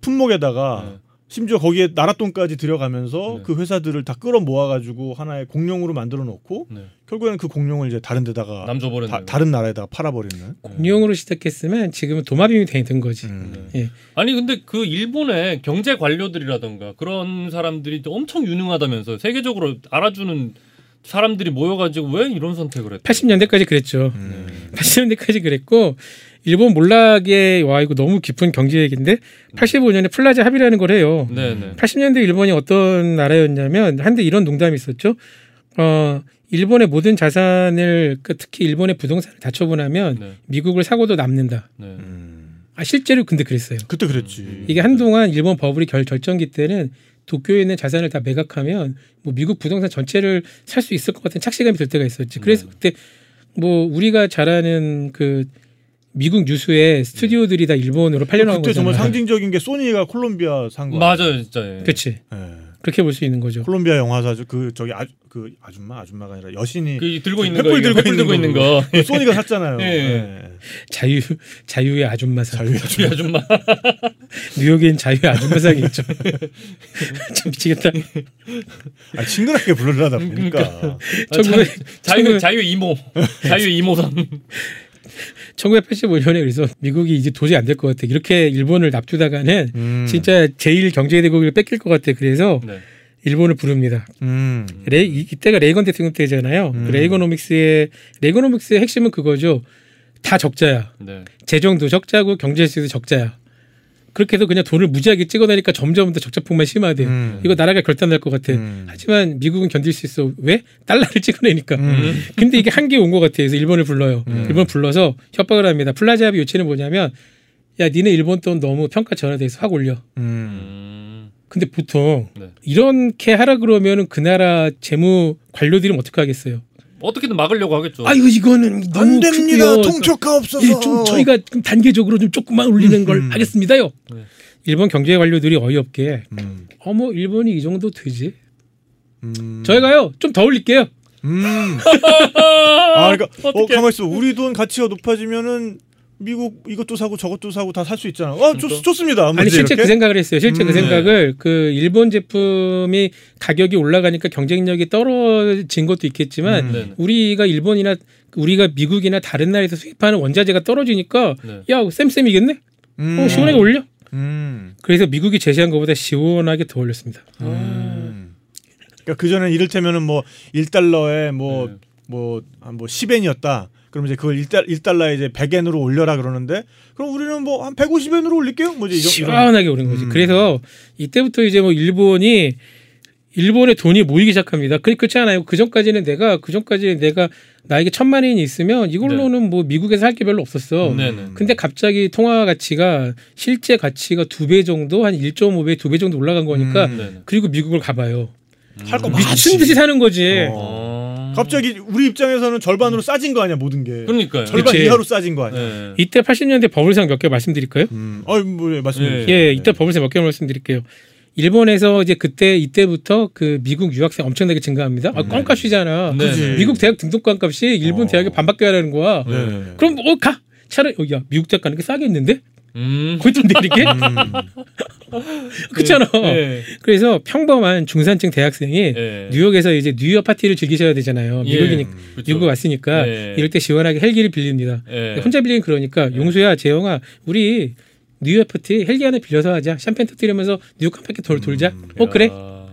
S1: 품목에다가
S2: 네.
S1: 심지어 거기에 나랏돈까지 들여가면서
S2: 네.
S1: 그 회사들을 다 끌어 모아가지고 하나의 공룡으로 만들어 놓고
S2: 네.
S1: 결국에는 그 공룡을 이제 다른 데다가
S2: 남 줘버렸네.
S1: 다, 다른 나라에다가 팔아버리는.
S3: 공룡으로 시작했으면 지금은 도마뱀이 된 거지.
S1: 음.
S3: 예.
S2: 아니 근데 그 일본의 경제 관료들이라던가 그런 사람들이 엄청 유능하다면서 세계적으로 알아주는 사람들이 모여가지고 왜 이런 선택을 했대?
S3: 80년대까지 그랬죠.
S1: 음.
S3: 80년대까지 그랬고 일본 몰락에 와 이거 너무 깊은 경제 얘기인데 85년에 플라자 합의라는 걸 해요.
S2: 네네.
S3: 80년대 일본이 어떤 나라였냐면 한때 이런 농담이 있었죠. 어 일본의 모든 자산을 그 특히 일본의 부동산을 다 처분하면
S2: 네.
S3: 미국을 사고도 남는다.
S2: 네.
S1: 음.
S3: 아 실제로 근데 그랬어요.
S1: 그때 그랬지.
S3: 이게 한동안 일본 버블이 결 결정기 때는 도쿄에 있는 자산을 다 매각하면 뭐 미국 부동산 전체를 살 수 있을 것 같은 착시감이 들 때가 있었지. 그래서
S2: 네.
S3: 그때 뭐 우리가 잘 아는 그 미국 뉴스의 스튜디오들이 다 일본으로 팔려나간
S1: 그때
S3: 거잖아.
S1: 정말 상징적인 게 소니가 콜롬비아 산 거.
S2: 맞아요, 진짜. 예.
S3: 그렇지.
S1: 예.
S3: 그렇게 볼 수 있는 거죠.
S1: 콜롬비아 영화사 그 저기 아, 그 아줌마 아줌마가 아니라 여신이
S2: 그 들고 있는 거,
S1: 들고
S2: 횃불 들고
S1: 있는
S2: 있는 거.
S1: 그 소니가 샀잖아요.
S2: 예.
S1: 예.
S3: 자유 자유의 아줌마상.
S1: 자유
S2: 이 아줌마.
S3: 뉴욕엔 자유의 아줌마상이 있죠. 참 미치겠다.
S1: 아, 친근하게 부르려다
S2: 음,
S1: 보니까.
S3: 천구백-
S2: 자유
S3: 천구백-
S2: 자유 이모. 자유 이모상.
S3: 1985년에 그래서 미국이 이제 도저히 안 될 것 같아. 이렇게 일본을 납두다가는
S1: 음.
S3: 진짜 제1 경제대국을 뺏길 것 같아. 그래서
S2: 네.
S3: 일본을 부릅니다.
S1: 음.
S3: 레, 이- 이때가 레이건 대통령 때잖아요.
S1: 음.
S3: 그 레이거노믹스의 레이거노믹스의 핵심은 그거죠. 다 적자야.
S2: 네.
S3: 재정도 적자고 경상수지도 적자야. 그렇게 해서 그냥 돈을 무지하게 찍어내니까 점점 더 적자폭만 심화돼. 요
S1: 음.
S3: 이거 나라가 결단날 것 같아.
S1: 음.
S3: 하지만 미국은 견딜 수 있어. 왜? 달러를 찍어내니까.
S1: 음.
S3: 근데 이게 한계 온 것 같아. 그래서 일본을 불러요.
S1: 음.
S3: 일본 불러서 협박을 합니다. 플라자 합의 요체는 뭐냐면 야 니네 일본 돈 너무 평가 절하돼서 확 올려.
S1: 음.
S2: 음.
S3: 근데 보통
S2: 네.
S3: 이렇게 하라 그러면은 그 나라 재무 관료들은 어떻게 하겠어요?
S2: 어떻게든 막으려고 하겠죠.
S3: 아유 이거는
S1: 안 됩니다.
S3: 크고요.
S1: 통표가 없어서.
S3: 예, 좀 저희가 좀 단계적으로 좀 조금만 올리는 걸
S1: 음.
S3: 하겠습니다요.
S2: 네.
S3: 일본 경제 관료들이 어이없게
S1: 음.
S3: 어머 일본이 이 정도 되지?
S1: 음.
S3: 저희가요 좀 더 올릴게요.
S1: 음. 아, 그러니까 어. 가만 있어. 우리 돈 가치가 높아지면은 미국 이것도 사고 저것도 사고 다 살 수 있잖아. 어, 좋,
S2: 그러니까.
S1: 좋습니다.
S3: 아니 실제 그 생각을 했어요. 실제 그
S1: 음,
S3: 생각을 그 일본 제품이 가격이 올라가니까 경쟁력이 떨어진 것도 있겠지만
S1: 음.
S2: 네.
S3: 우리가 일본이나 우리가 미국이나 다른 나라에서 수입하는 원자재가 떨어지니까
S2: 네.
S3: 야 쌤쌤이겠네?
S1: 음.
S3: 어, 시원하게 올려.
S1: 음.
S3: 그래서 미국이 제시한 것보다 시원하게 더 올렸습니다.
S1: 음. 그러니까 그 전에 이를테면은 뭐 1달러에 뭐
S2: 네.
S1: 뭐한뭐 10엔이었다. 그럼 이제 그걸 1달 1달러에 이제 100엔으로 올려라 그러는데 그럼 우리는 뭐 한 150엔으로 올릴게요. 뭐지
S3: 시원하게 오른 거지.
S1: 음.
S3: 그래서 이때부터 이제 뭐 일본이 일본의 돈이 모이기 시작합니다. 그 그렇지 않아요. 그 전까지는 내가 그 전까지는 내가 나에게 천만 엔이 있으면 이걸로는 뭐 미국에서 할 게 별로 없었어.
S2: 네 네.
S3: 근데 갑자기 통화 가치가 실제 가치가 두 배 정도 한 1.5배, 두 배 정도 올라간 거니까
S1: 음.
S3: 그리고 미국을 가봐요.
S1: 할거
S3: 미친 듯이 사는 거지.
S1: 어.
S2: 어.
S1: 갑자기 우리 입장에서는 절반으로 싸진 거 아니야 모든 게.
S2: 그러니까요.
S1: 절반
S3: 그치.
S1: 이하로 싸진 거 아니야.
S2: 네.
S3: 이때 80년대 버블상 몇 개 말씀드릴까요?
S1: 음. 어, 뭐 예, 말씀해
S2: 예.
S1: 주세요.
S3: 예, 이때 버블상 몇 개 말씀드릴게요. 일본에서 이제 그때 이때부터 그 미국 유학생 엄청나게 증가합니다. 아, 껌값이잖아.
S2: 네.
S1: 그지.
S3: 미국 대학 등록관 값이 일본
S1: 어.
S3: 대학에 반밖에 하라는 거야.
S1: 네.
S3: 그럼 어 가. 차라리 어, 야 미국 대학 가는 게 싸겠는데?
S2: 음.
S3: 돈 내리게?
S1: 음.
S3: 그렇잖아.
S2: 네.
S3: 그래서 평범한 중산층 대학생이
S2: 네.
S3: 뉴욕에서 이제 뉴욕 파티를 즐기셔야 되잖아요.
S2: 예.
S3: 미국이니까
S2: 그쵸.
S3: 미국 왔으니까
S2: 네.
S3: 이럴 때 시원하게 헬기를 빌립니다.
S2: 네.
S3: 혼자 빌리는 그러니까 용수야 재영아 우리 뉴욕 파티 헬기 하나 빌려서 하자 샴페인 터뜨리면서 뉴욕 한 바퀴 돌 돌자 어 그래
S2: 야,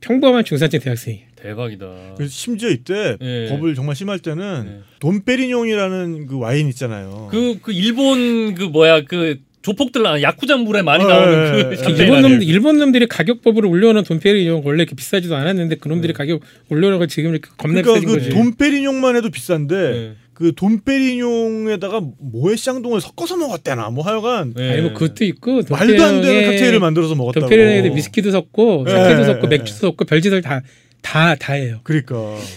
S3: 평범한 중산층 대학생이
S2: 대박이다.
S1: 그래서 심지어 이때
S2: 예.
S1: 법을 정말 심할 때는
S2: 네.
S1: 돈페리뇽이라는 그 와인 있잖아요.
S2: 그, 그 일본 그 뭐야 그 조폭들 나 야쿠자 물에 많이
S1: 어,
S2: 나오는
S1: 예,
S2: 그
S1: 예.
S3: 일본 놈? 일본 놈들이 가격법으로 올려놓은 돈페리뇽 원래 이렇게 비싸지도 않았는데 그 놈들이 가격 올려놓은 걸 지금 이렇게 겁나
S1: 그러니까 그
S3: 거지.
S1: 돈페리뇽만 해도 비싼데
S2: 네.
S1: 그 돈페리뇽에다가 모에샹동을 섞어서 먹었대나 뭐 하여간
S2: 네.
S3: 아니 뭐 그것도 있고
S1: 말도 안 되는
S3: 돈페리뇽에
S1: 칵테일을 만들어서 먹었다고.
S3: 돈페리뇽에도 위스키도 섞고
S1: 예,
S3: 사케도
S1: 예,
S3: 섞고
S1: 예.
S3: 맥주도 섞고 별짓을 다 다다 해요.
S1: 그러니까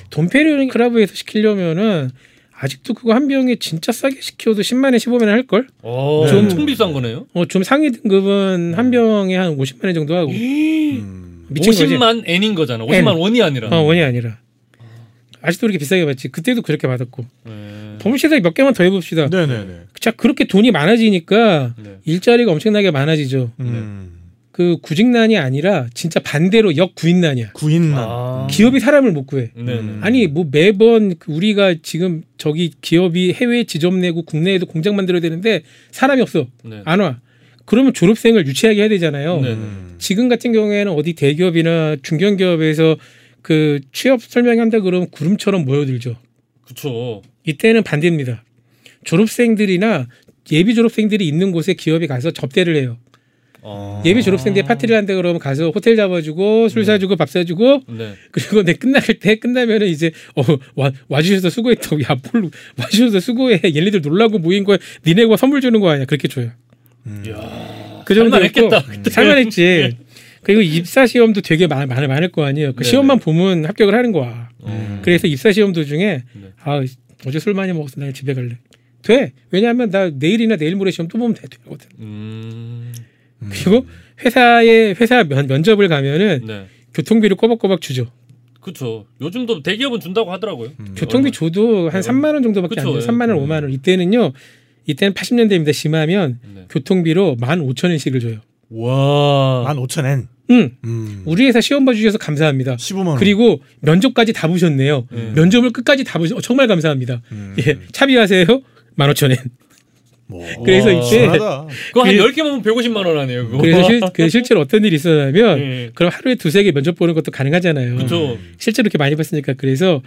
S3: 돈페리뇽 클럽에서 시키려면은 아직도 그거 한 병에 진짜 싸게 시켜도 10만 원, 15만 원할 걸?
S2: 어,
S1: 네.
S2: 엄청 비싼 거네요.
S3: 어, 좀 상위 등급은 한 병에 한 50만 원 정도 하고
S1: 음.
S3: 미친 거지.
S2: 50만 엔인 거잖아. 50만
S3: 엔.
S2: 원이 아니라.
S3: 어, 원이 아니라. 아직도 그렇게 비싸게 받지. 그때도 그렇게 받았고.
S2: 네.
S3: 범시대 몇 개만 더 해봅시다.
S1: 네네네.
S3: 자, 그렇게 돈이 많아지니까
S2: 네.
S3: 일자리가 엄청나게 많아지죠.
S1: 음.
S3: 그 구직난이 아니라 진짜 반대로 역구인난이야.
S1: 구인난.
S2: 아.
S3: 기업이 사람을 못 구해.
S2: 네네.
S3: 아니 뭐 매번 그 우리가 지금 저기 기업이 해외에 지점 내고 국내에도 공장 만들어야 되는데 사람이 없어
S2: 네.
S3: 안 와. 그러면 졸업생을 유치하게 해야 되잖아요.
S2: 네네.
S3: 지금 같은 경우에는 어디 대기업이나 중견기업에서 그 취업 설명한다 그러면 구름처럼 모여들죠.
S2: 그쵸.
S3: 이때는 반대입니다. 졸업생들이나 예비 졸업생들이 있는 곳에 기업이 가서 접대를 해요.
S2: 아.
S3: 예비 졸업생들 파티를 한다 그러면 가서 호텔 잡아주고 술 사주고 밥 사주고
S2: 네.
S3: 그리고 내 끝날 때 끝나면은 이제 어 와 와주셔서 수고했다고 야뭘 와주셔서 수고해 얘네들 놀라고 모인 거야 니네가 선물 주는 거 아니야 그렇게 줘요.
S2: 이야.
S3: 그 정도
S2: 그때.
S3: 살만했지. 그리고 입사 시험도 되게 많, 많, 많을 거 아니에요. 그
S2: 네네.
S3: 시험만 보면 합격을 하는 거야.
S2: 어.
S3: 그래서 입사 시험 도중에
S2: 네.
S3: 아 어제 술 많이 먹어서 나 집에 갈래. 돼. 왜냐하면 나 내일이나 내일 모레 시험 또 보면 돼. 되거든.
S2: 음.
S3: 그리고 회사에 회사 면, 면접을 가면은
S2: 네.
S3: 교통비를 꼬박꼬박 주죠.
S2: 그쵸. 요즘도 대기업은 준다고 하더라고요.
S3: 교통비 줘도 한
S2: 네.
S3: 3만 원 정도밖에
S2: 그쵸,
S3: 안 돼요.
S2: 예.
S3: 3만 원, 5만 원. 이때는요. 이때는 80년대입니다. 심하면
S2: 네.
S3: 교통비로 15,000엔씩을 줘요.
S2: 와.
S1: 만 오천 엔.
S3: 응.
S1: 음.
S3: 우리 회사 시험 봐 주셔서 감사합니다.
S1: 15만 원.
S3: 그리고 면접까지 다 보셨네요.
S2: 음.
S3: 면접을 끝까지 다 보셨. 정말 감사합니다.
S1: 음.
S3: 예, 차비하세요. 15,000원.
S1: 뭐.
S3: 그래서
S2: 와.
S3: 이때.
S2: 그거 한
S3: 그-
S2: 10개 먹으면 150만 원 아니에요, 그거.
S3: 그래서 실, 그 실제로 어떤 일이 있었냐면
S2: 예.
S3: 그럼 하루에 두세 개 면접 보는 것도 가능하잖아요.
S2: 그쵸.
S3: 실제로 이렇게 많이 봤으니까 그래서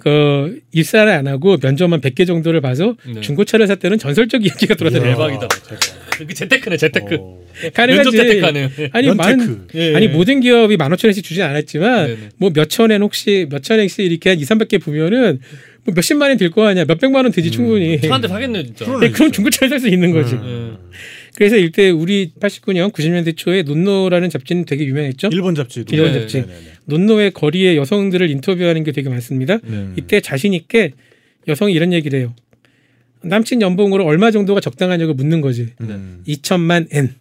S3: 그 입사를 안 하고 면접만 100개 정도를 봐서
S2: 네.
S3: 중고차를 샀다는 전설적 이야기가 돌아다녀요.
S2: 대박이다. 그 재테크네, 재테크.
S1: 어.
S2: 면접. 재테크하네요.
S3: 아니 많은
S1: 연테크.
S2: 예,
S3: 아니
S2: 예.
S3: 모든 기업이 15,000원씩 주진 않았지만. 뭐 몇천 엔 혹시 몇천 엔씩 이렇게 한 2, 300개 보면은 뭐 몇십만 원 들 거 아니야. 몇백만 원 되지 충분히.
S2: 차한대 사겠네, 진짜.
S3: 예, 그럼 중고차를 살 수 있는 거지.
S2: 예.
S3: 그래서 이때 우리 89년 90년대 초에 논노라는 잡지는 되게 유명했죠.
S1: 일본 잡지도.
S3: 일본
S2: 네,
S3: 잡지.
S1: 네, 네, 네.
S3: 논노의 거리에 여성들을 인터뷰하는 게 되게 많습니다.
S2: 네.
S3: 이때 자신 있게 여성이 이런 얘기를 해요. 남친 연봉으로 얼마 정도가 적당하냐고 묻는 거지.
S1: 음.
S3: 2천만 엔.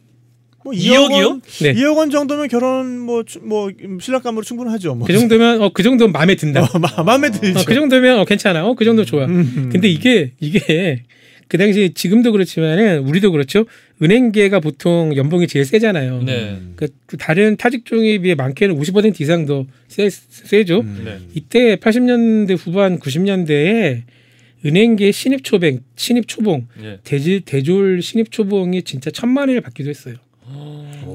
S1: 뭐
S2: 2억이요?
S1: 2억 원?
S3: 네.
S1: 2억 원 정도면 결혼 뭐뭐 신랑감으로 충분하죠. 뭐.
S3: 그 정도면 어그 정도면 마음에 든다.
S1: 어, 마, 마음에 들죠.
S3: 어, 그 정도면 어 괜찮아. 어그 정도 좋아.
S1: 음.
S3: 근데 이게 이게 그 당시 지금도 그렇지만은 우리도 그렇죠. 은행계가 보통 연봉이 제일 세잖아요.
S2: 네.
S3: 그 다른 타직종에 비해 많게는 50% 이상 더 세, 세죠.
S1: 음.
S2: 네.
S3: 이때 80년대 후반 90년대에 은행계 신입 초봉, 신입 초봉,
S2: 예.
S3: 대질 대졸 신입 초봉이 진짜 천만 원을 받기도 했어요.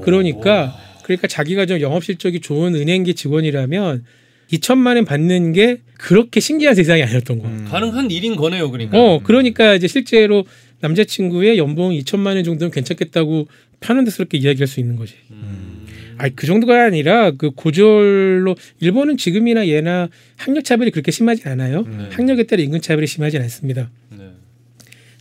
S3: 그러니까 그러니까 자기가 좀 영업 실적이 좋은 은행계 직원이라면 2천만 원 받는 게 그렇게 신기한 세상이 아니었던 거야.
S1: 음.
S2: 가능한 일인 거네요, 그러니까.
S3: 어, 그러니까 이제 실제로 남자친구의 연봉 2천만 원 정도는 괜찮겠다고 편안스럽게 이야기할 수 있는 거지.
S2: 음.
S3: 아니 그 정도가 아니라 그 고졸로 일본은 지금이나 예나 학력 차별이 그렇게 심하진 않아요.
S2: 네.
S3: 학력에 따라 임금 차별이 심하진 않습니다.
S2: 네.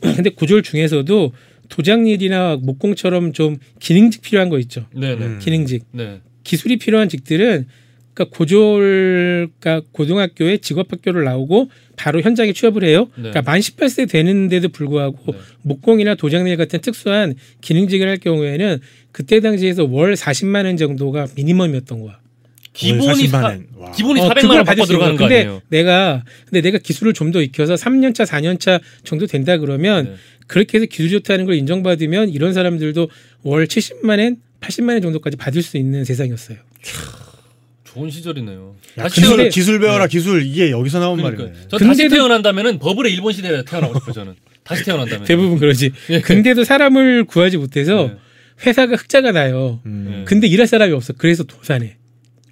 S3: 근데 고졸 중에서도 도장일이나 목공처럼 좀 기능직 필요한 거 있죠.
S2: 네, 네.
S1: 음.
S3: 기능직
S2: 네.
S3: 기술이 필요한 직들은 그러니까 고졸 그러니까 고등학교에 직업학교를 나오고 바로 현장에 취업을 해요.
S2: 네.
S3: 그러니까 만 18세 되는데도 불구하고
S2: 네.
S3: 목공이나 도장일 같은 특수한 기능직을 할 경우에는 그때 당시에서 월 40만 원 정도가 미니멈이었던 거야.
S2: 기본이
S1: 40만
S2: 사,
S1: 엔. 와.
S2: 기본이
S3: 어,
S2: 400만
S3: 그걸
S2: 원
S3: 받을
S2: 받고
S3: 수 있는
S2: 들어가는 거.
S3: 근데
S2: 아니에요?
S3: 내가 근데 내가 기술을 좀 더 익혀서 3년 차, 4년 차 정도 된다 그러면
S2: 네.
S3: 그렇게 해서 기술이 좋다는 걸 인정받으면 이런 사람들도 월 70만 엔, 80만 엔 정도까지 받을 수 있는 세상이었어요.
S2: 좋은 시절이네요.
S1: 야,
S2: 다시
S1: 기술, 기술 배워라 기술 이게 여기서 나온
S2: 그러니까
S1: 말이네.
S2: 저 다시
S3: 근데도-
S2: 태어난다면은 버블의 일본 시대에 태어나고 싶어요 저는. 다시 태어난다면.
S3: 대부분 그러지.
S2: 예.
S3: 근데도 사람을 구하지 못해서
S2: 네.
S3: 회사가 흑자가 나요.
S1: 음.
S2: 네.
S3: 근데 일할 사람이 없어. 그래서 도산해.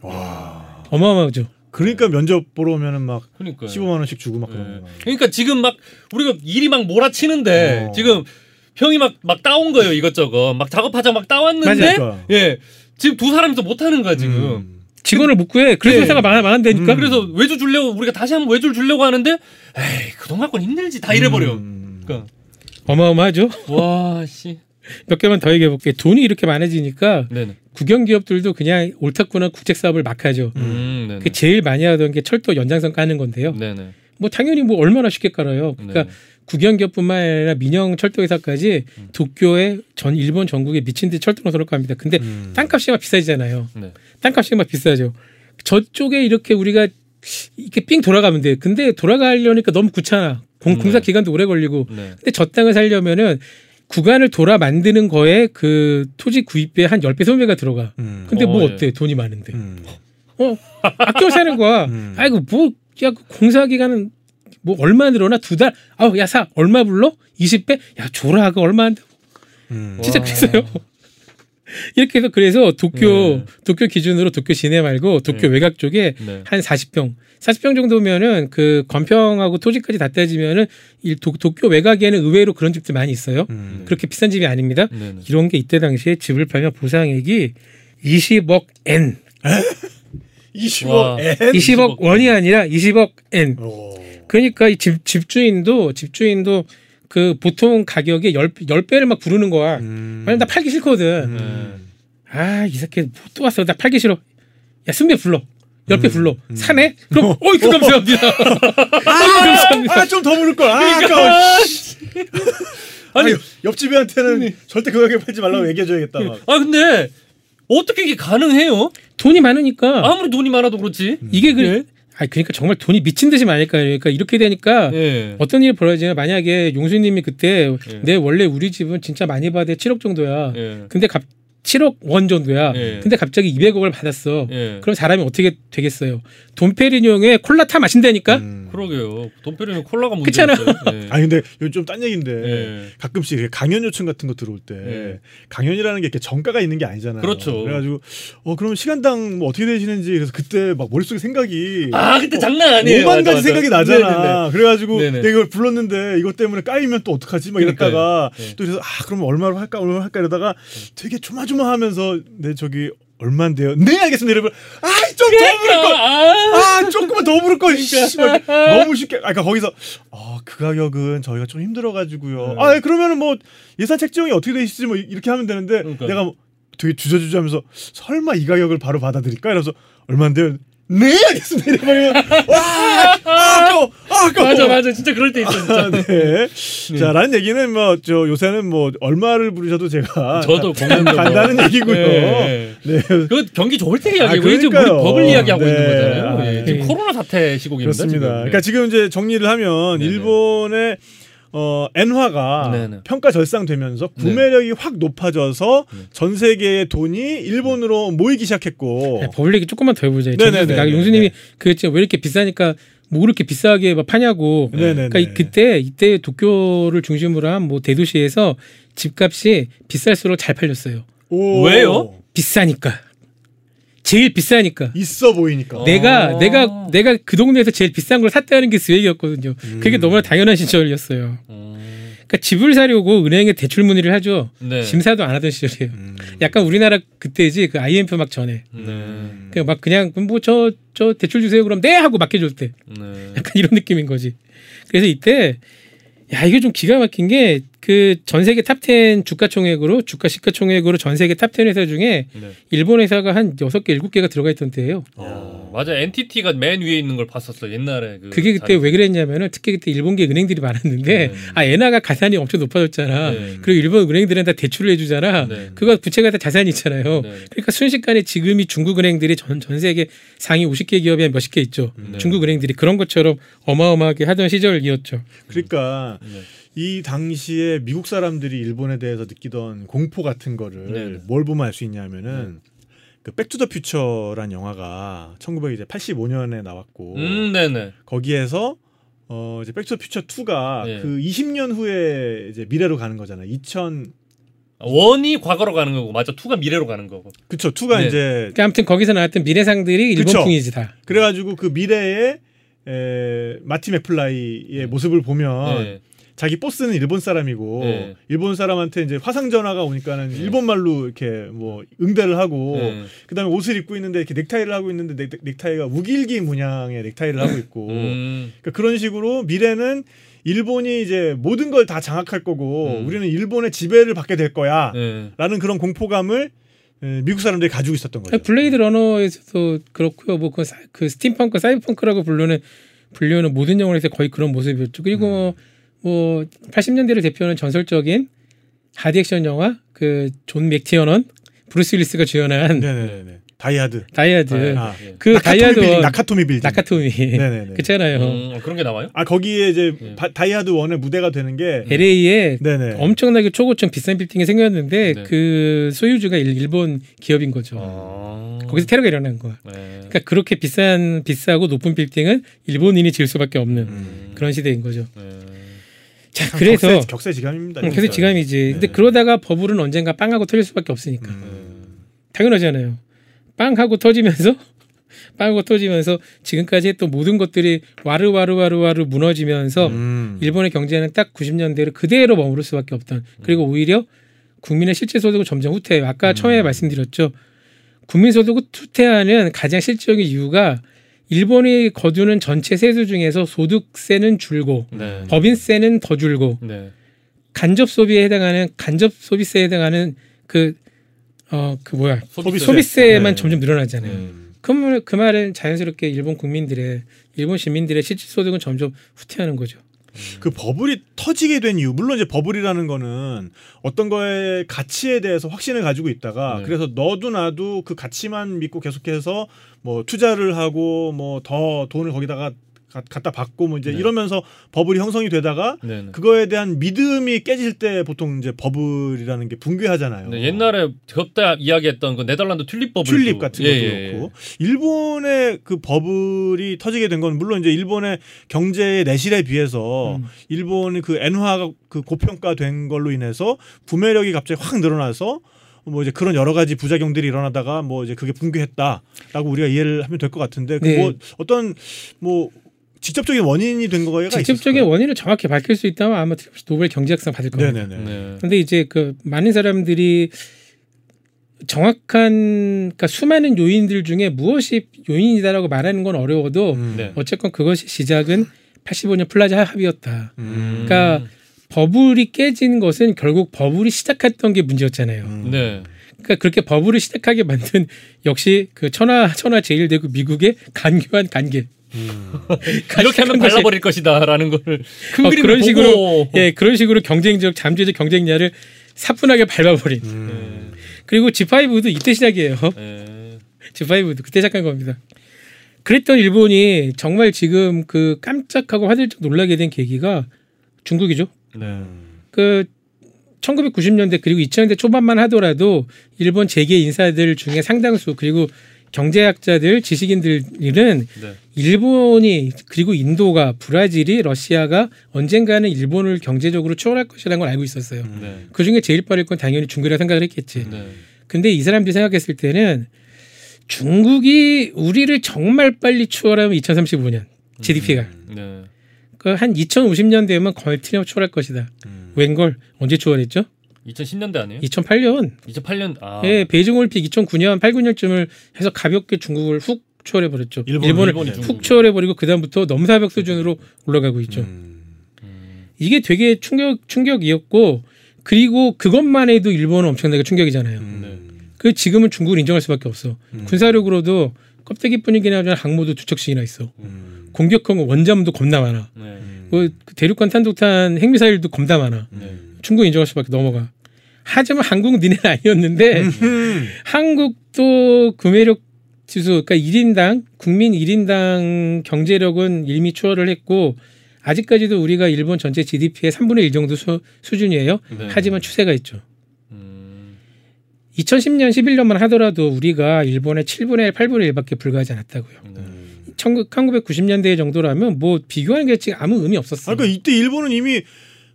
S1: 와.
S3: 어마어마하죠.
S1: 그러니까 면접 보러 오면은 막
S2: 그러니까.
S1: 15만 원씩 주고 막
S2: 네.
S1: 그런 거.
S2: 그러니까 지금 막 우리가 일이 막 몰아치는데
S1: 어.
S2: 지금 형이 막 막 따온 거예요 이것저것 막 작업하자 막 따왔는데
S1: 맞아요.
S2: 예 지금 두 사람이서 못 하는 거야 지금.
S1: 음.
S3: 직원을 못 구해. 그래서
S2: 네.
S3: 회사가 망, 망한다니까.
S1: 음.
S2: 그래서 외주 주려고 우리가 다시 한번 외주를 주려고 하는데 에이 그돈 갖고는 힘들지 다 이래버려.
S1: 음.
S2: 그러니까
S3: 어마어마하죠.
S2: 와 씨.
S3: 몇 개만 더 얘기해 볼게. 돈이 이렇게 많아지니까
S2: 네네.
S3: 국영 기업들도 그냥 옳다구나 국책 사업을 막 하죠.
S2: 음.
S3: 그 제일 많이 하던 게 철도 연장선 까는 건데요.
S2: 네네.
S3: 뭐 당연히 뭐 얼마나 쉽게 깔아요. 그러니까
S2: 네네.
S3: 국영 기업뿐만 아니라 민영 철도 회사까지 도쿄에 전 일본 전국에 미친 듯이 철도 노선을 갑니다. 근데
S1: 음.
S3: 땅값이 막 비싸지잖아요.
S2: 네.
S3: 땅값이 막 비싸죠. 저쪽에 이렇게 우리가 이렇게 삥 돌아가면 돼. 근데 돌아가려니까 너무 귀찮아. 공,
S2: 네.
S3: 공사 기간도 오래 걸리고.
S2: 네.
S3: 근데 저 땅을 살려면은 구간을 돌아 만드는 거에 그 토지 구입비에 한 10배 소매가 들어가.
S1: 음.
S3: 근데 뭐
S2: 어, 예.
S3: 어때? 돈이 많은데.
S1: 음.
S3: 어, 아껴 사는 거야.
S1: 음.
S3: 아이고 뭐 야, 그 공사 기간은 뭐 얼마 늘어나 두 달. 아우 야 사 얼마 불러? 20배? 야 줘라 그 얼마 안 돼.
S1: 음.
S3: 진짜
S2: 와.
S3: 비싸요. 이렇게 해서 그래서 도쿄
S2: 네.
S3: 도쿄 기준으로 도쿄 시내 말고 도쿄
S2: 네.
S3: 외곽 쪽에
S2: 네.
S3: 한 40평 40평 정도면은 그 건평하고 토지까지 다 따지면은 이 도, 도쿄 외곽에는 의외로 그런 집들 많이 있어요.
S1: 음.
S3: 그렇게 비싼 집이 아닙니다. 이런 게 이때 당시에 집을 팔면 보상액이 20억 N,
S1: 20억
S2: 와.
S1: 엔.
S3: 20억 원이 아니라 20억 N.
S1: 오.
S3: 그러니까 이 집, 집주인도 집주인도 그 보통 가격의 10, 10배를 막 부르는 거야.
S1: 음.
S3: 왜냐면 나 팔기 싫거든.
S2: 네.
S3: 아, 이 새끼 뭐 또 왔어. 나 팔기 싫어. 야, 승배 불러. 10배
S1: 음.
S3: 불러. 사네? 그럼, 어이, 그 감사합니다. 어이, 감사합니다.
S1: 아, 좀 더 부를 걸. 아, 아까워. 아니,
S2: 아니,
S1: 옆집애한테는 절대 그 가격에 팔지 말라고 얘기해줘야겠다. 막.
S2: 아 근데 어떻게 이게 가능해요?
S3: 돈이 많으니까.
S2: 아무리 돈이 많아도 그렇지.
S3: 이게 그,
S2: 예.
S3: 아, 그러니까 정말 돈이 미친 듯이 많으니까. 그러니까 이렇게 되니까
S2: 예.
S3: 어떤 일이 벌어지냐. 만약에 용수님이 그때
S2: 예.
S3: 내 원래 우리 집은 진짜 많이 받아 7억 정도야.
S2: 예.
S3: 근데 갑 7억 원 정도야.
S2: 예.
S3: 근데 갑자기 200억을 받았어.
S2: 예.
S3: 그럼 사람이 어떻게 되겠어요? 돈페리뇽에 콜라 타 마신다니까?
S1: 음.
S2: 그러게요. 돈페리는 콜라가
S3: 그렇잖아.
S2: 문제였어요. 예.
S1: 아니 근데 좀딴 얘기인데
S2: 예.
S1: 가끔씩 이렇게 강연 요청 같은 거 들어올 때
S2: 예.
S1: 강연이라는 게 이렇게 정가가 있는 게 아니잖아요.
S2: 그렇죠.
S1: 그래가지고 어 그러면 시간당 뭐 어떻게 되시는지 그래서 그때 막 머릿속에 생각이
S2: 아 그때 장난 아니에요.
S1: 오만 가지. 생각이 나잖아.
S2: 네네네.
S1: 그래가지고
S2: 네네.
S1: 내가 이걸 불렀는데 이것 때문에 까이면 또 어떡하지? 막
S2: 그러니까요.
S1: 이랬다가
S2: 네.
S1: 또 그래서 아 그러면 얼마로 할까 얼마로 할까 이러다가 되게 조마조마 하면서 네 저기 얼마인데요? 네 알겠습니다. 이러면 아좀 더 부를 거.
S2: 아,
S1: 아 조금만 더 부를 거. 씨, 막 이렇게 너무 쉽게. 아 그러니까 거기서 아그 가격은 저희가 좀 힘들어가지고요.
S2: 네.
S1: 아 그러면은 뭐 예산 책정이 어떻게 되시지 뭐 이렇게 하면 되는데
S2: 그러니까요.
S1: 내가 뭐 되게 주저주저하면서 설마 이 가격을 바로 받아들일까? 이러면서 얼마인데요? 네 알겠습니다. 이러면 와 아까워 아까워.
S2: 맞아 맞아 진짜 그럴 때 있어 진짜.
S1: 아, 네. 자, 라는 얘기는 뭐, 저, 요새는 뭐, 얼마를 부르셔도 제가.
S2: 저도
S1: 간-
S2: 공감되고.
S1: 간다는 얘기고요.
S2: 네.
S1: 네.
S2: 그 경기 좋을 때
S1: 아,
S2: 이야기고 이제 우리
S1: 그러니까요.
S2: 버블 이야기하고
S1: 네.
S2: 있는 거잖아요.
S1: 아,
S2: 예. 지금
S3: 네.
S2: 코로나 사태 시국입니다.
S1: 그렇습니다.
S2: 지금.
S1: 그러니까 지금 이제 정리를 하면
S2: 네네.
S1: 일본의 어, 엔화가
S2: 네네.
S1: 평가 절상되면서 구매력이 확 높아져서
S2: 네.
S1: 전 세계의 돈이 일본으로 모이기 시작했고.
S3: 야, 버블릭이 조금만 더 해보자.
S1: 네네네.
S3: 나 용수님이 그랬지 왜 이렇게 비싸니까 뭐 그렇게 비싸게 막 파냐고.
S1: 네네네.
S3: 그러니까 이- 그때 이때 도쿄를 중심으로 한 뭐 대도시에서 집값이 비쌀수록 잘 팔렸어요.
S1: 오.
S2: 왜요?
S3: 비싸니까. 제일 비싸니까.
S1: 있어 보이니까.
S2: 어.
S3: 내가 내가 내가 그 동네에서 제일 비싼 걸 샀다는 게 swag이었거든요. 그게
S1: 음.
S3: 너무나 당연한 시절이었어요.
S2: 음,
S3: 그러니까 집을 사려고 은행에 대출 문의를 하죠.
S2: 네.
S3: 심사도 안 하던 시절이에요.
S1: 음.
S3: 약간 우리나라 그때지 그 IMF 막 전에.
S2: 네.
S3: 그냥 막 그냥 뭐저저 대출 주세요 그럼 네 하고 맡겨줄 때
S2: 네.
S3: 약간 이런 느낌인 거지. 그래서 이때 야 이게 좀 기가 막힌 게 그 전 세계 top 10 주가 총액으로 주가 시가 총액으로 전 세계 top 10 회사 중에
S2: 네.
S3: 일본 회사가 한 여섯 개 일곱 개가 들어가 있던 때예요.
S2: 야, 맞아 NTT가 맨 위에 있는 걸 봤었어 옛날에 그
S3: 그게 그때 왜 그랬냐면은 특히 그때 일본계 은행들이 많았는데
S2: 네.
S3: 아 엔화가 가산이 엄청 높아졌잖아.
S2: 네.
S3: 그리고 일본 은행들은 다 대출을 해 주잖아.
S2: 네.
S3: 그거 부채가 다 자산이 있잖아요.
S2: 네.
S3: 그러니까 순식간에 지금이 중국 은행들이 전, 전 세계 상위 50개 기업이 한 몇십 개 있죠.
S2: 네.
S3: 중국 은행들이 그런 것처럼 어마어마하게 하던 시절이었죠.
S1: 그러니까
S2: 네.
S1: 이 당시에 미국 사람들이 일본에 대해서 느끼던 공포 같은 거를
S2: 네네.
S1: 뭘 보면 알 수 있냐면은 그 백투더 퓨처란 영화가 1985년에 나왔고
S2: 음, 네네.
S1: 거기에서 어 이제 백투더 퓨처 2가
S2: 네.
S1: 그 20년 후에 이제 미래로 가는 거잖아. 2000
S2: one이 과거로 가는 거고 맞아 two가 미래로 가는 거고.
S1: 그쵸 2가
S2: 네.
S1: 이제
S3: 그러니까 아무튼 거기서 나왔던 미래상들이. 일본풍이지 다.
S1: 그래가지고 그 미래에 에, 마티 맥플라이의 모습을 보면
S2: 네.
S1: 자기 보스는 일본 사람이고
S2: 네.
S1: 일본 사람한테 이제 화상 전화가 오니까는 일본 말로 이렇게 뭐 응대를 하고
S2: 네.
S1: 그다음에 옷을 입고 있는데 이렇게 넥타이를 하고 있는데 넥, 넥타이가 욱일기 문양의 넥타이를 하고 있고
S2: 음,
S1: 그러니까 그런 식으로 미래는 일본이 이제 모든 걸 다 장악할 거고
S2: 음.
S1: 우리는 일본의 지배를 받게 될 거야라는
S2: 네.
S1: 그런 공포감을 에, 미국 사람들이 가지고 있었던 거죠.
S3: 블레이드 러너에서도 그렇고요. 뭐그 그 steampunk, cyberpunk라고 부르는 불리는 모든 영화에서 거의 그런 모습이었죠. 그리고 뭐 80년대를 대표하는 전설적인 하드 액션 영화 그 존 맥티어넌, 브루스 윌리스가 주연한
S1: 네네네. 다이하드.
S3: 다이하드
S2: 네.
S1: 아,
S2: 예.
S3: 그
S1: 나카토미
S3: 다이하드
S1: 빌딩,
S3: 원
S1: 나카토미 빌딩.
S3: 나카토미
S1: 네네네.
S3: 그렇잖아요.
S2: 음, 그런 게 나와요?
S1: 아 거기에 이제
S2: 예.
S1: 바- 다이하드 one의 무대가 되는 게
S3: LA에
S1: 네네.
S3: 엄청나게 초고층 비싼 빌딩이 생겼는데
S2: 네.
S3: 그 소유주가 일- 일본 기업인 거죠.
S2: 아.
S3: 거기서 테러가 일어난 거야.
S2: 네.
S3: 그러니까 그렇게 비싼 비싸고 높은 빌딩은 일본인이 지을 수밖에 없는
S2: 음.
S3: 그런 시대인 거죠.
S2: 네.
S1: 자참
S3: 그래서
S1: 격세, 격세지감입니다.
S3: 음, 그래서 지감이지. 근데
S1: 네.
S3: 그러다가 버블은 언젠가 빵하고 터질 수밖에 없으니까
S1: 음.
S3: 당연하잖아요. 빵하고 터지면서 빵하고 터지면서 지금까지 했던 모든 것들이 와르와르와르와르 무너지면서
S1: 음.
S3: 일본의 경제는 딱 90년대로 그대로 머무를 수밖에 없던 그리고 오히려 국민의 실제 소득은 점점 후퇴해요. 아까 처음에 말씀드렸죠. 국민 소득을 후퇴하는 가장 실질적인 이유가 일본이 거두는 전체 세수 중에서 소득세는 줄고
S2: 네.
S3: 법인세는 더 줄고
S2: 네.
S3: 간접 소비에 해당하는 간접 소비세에 해당하는 그 어 그 뭐야
S2: 소비세.
S3: 소비세만
S1: 네.
S3: 점점 늘어나잖아요.
S1: 음.
S3: 그, 말, 그 말은 자연스럽게 일본 국민들의 일본 시민들의 실질 소득은 점점 후퇴하는 거죠.
S1: 그 버블이 터지게 된 이유 물론 이제 버블이라는 거는 어떤 거의 가치에 대해서 확신을 가지고 있다가
S2: 네.
S1: 그래서 너도 나도 그 가치만 믿고 계속해서 뭐 투자를 하고 뭐 더 돈을 거기다가 가- 갖다 받고 뭐 이제
S2: 네.
S1: 이러면서 버블이 형성이 되다가
S2: 네. 네.
S1: 그거에 대한 믿음이 깨질 때 보통 이제 버블이라는 게 붕괴하잖아요.
S2: 네, 옛날에 그때 이야기했던 그 네덜란드 튤립 버블
S1: 튤립 같은 것도
S2: 예, 예,
S1: 그렇고 일본의 그 버블이 터지게 된 건 물론 이제 일본의 경제의 내실에 비해서
S3: 음.
S1: 일본이 그 엔화가 그 고평가된 걸로 인해서 구매력이 갑자기 확 늘어나서 뭐 이제 그런 여러 가지 부작용들이 일어나다가 뭐 이제 그게 붕괴했다라고 우리가 이해를 하면 될 것 같은데 그
S3: 네.
S1: 뭐 어떤 뭐 직접적인 원인이 된 거가
S3: 직접적인
S1: 있었을까요?
S3: 원인을 정확히 밝힐 수 있다면 아마 노벨 경제학상 받을 겁니다.
S1: 네네네.
S2: 네.
S3: 근데 이제 그 많은 사람들이 정확한 그러니까 수많은 요인들 중에 무엇이 요인이다라고 말하는 건 어려워도
S1: 음.
S2: 네.
S3: 어쨌건 그것이 시작은 85년 플라자 합의였다.
S1: 음.
S3: 그러니까 버블이 깨진 것은 결국 버블이 시작했던 게 문제였잖아요.
S1: 음.
S2: 네.
S3: 그러니까 그렇게 버블을 시작하게 만든 역시 그 천하 천하 제일대국 미국의 간교한 관계.
S2: 이렇게 하면 발라버릴 것이다라는 거를 큰
S3: 어, 그런
S2: 보고
S3: 식으로 예 그런 식으로 경쟁적 잠재적 경쟁자를 사뿐하게 밟아버린.
S1: 음.
S3: 그리고 G5도 이때 시작이에요.
S2: 네.
S3: G5도 그때 시작한 겁니다. 그랬던 일본이 정말 지금 그 깜짝하고 화들짝 놀라게 된 계기가 중국이죠.
S2: 네.
S3: 그 1990년대 그리고 2000년대 초반만 하더라도 일본 재계 인사들 중에 상당수 그리고 경제학자들 지식인들은
S2: 네.
S3: 일본이 그리고 인도가 브라질이 러시아가 언젠가는 일본을 경제적으로 추월할 것이라는 걸 알고 있었어요.
S2: 네.
S3: 그 중에 제일 빠를 건 당연히 중국이라 생각을 했겠지.
S2: 네.
S3: 근데 이 사람들이 생각했을 때는 중국이 우리를 정말 빨리 추월하면 2035년 GDP가
S2: 네.
S3: 그한 2050년 되면 거의 트리업 추월할 것이다.
S1: 음.
S3: 웬걸 언제 추월했죠?
S2: 2010년대 아니에요?
S3: 2008년.
S2: 2008년 아.
S3: 예, 베이징 올림픽 2009년, 8, 9년쯤을 해서 가볍게 중국을 훅 추월해 버렸죠.
S1: 일본,
S3: 일본을
S2: 일본이
S3: 훅
S2: 중국을.
S3: 추월해 버리고 그 다음부터 넘사벽 수준으로 올라가고 있죠.
S1: 음.
S2: 음.
S3: 이게 되게 충격 충격이었고 그리고 그것만 해도 일본은 엄청나게 충격이잖아요.
S1: 음.
S3: 그 지금은 중국을 인정할 수밖에 없어.
S1: 음.
S3: 군사력으로도 껍데기뿐이긴 하지만 항모도 두 척씩이나 있어.
S1: 음.
S3: 공격형 원잠도 겁나 많아.
S2: 네.
S3: 그 대륙간 탄도탄 핵미사일도 겁나 많아.
S2: 네.
S3: 중국 인정할 수밖에 넘어가. 하지만 한국 은 니네는 아니었는데
S1: 음.
S3: 한국도 구매력 지수 그러니까 1인당 국민 1인당 경제력은 이미 추월을 했고 아직까지도 우리가 일본 전체 GDP의 3분의 1 정도 수, 수준이에요.
S2: 네.
S3: 하지만 추세가 있죠.
S2: 음.
S3: 2010년 11년만 하더라도 우리가 일본의 7분의 1, 8분의 1밖에 불과하지 않았다고요.
S2: 네.
S3: 1990년대 정도라면 뭐 비교하는 게 지금 아무 의미 없었어요.
S1: 아, 그러니까 이때 일본은 이미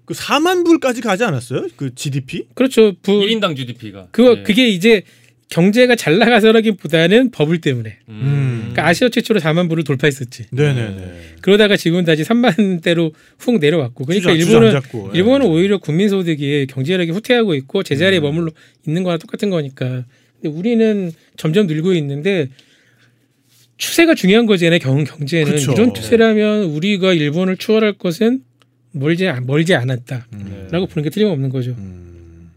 S1: 그 4만 불까지 가지 않았어요? 그 GDP?
S3: 그렇죠. 부,
S2: 1인당 GDP가
S3: 그거
S2: 네.
S3: 그게 이제 경제가 잘 나가서라기보다는 버블 때문에.
S2: 음.
S3: 그러니까 아시아 최초로 4만 불을 돌파했었지.
S1: 네네네.
S3: 그러다가 지금 다시 3만 대로 훅 내려왔고. 그러니까
S1: 주저-
S3: 일본은
S1: 주저앉았고. 예.
S3: 일본은 오히려 국민 소득이 경제력이 후퇴하고 있고 제자리에
S1: 음.
S3: 머물러 있는 거랑 똑같은 거니까. 근데 우리는 점점 늘고 있는데 추세가 중요한 거잖아요. 경, 경제는
S1: 그쵸.
S3: 이런 추세라면 우리가 일본을 추월할 것은 멀지 않- 멀지 않았다라고
S2: 네.
S3: 보는 게 틀림없는 거죠.
S1: 음.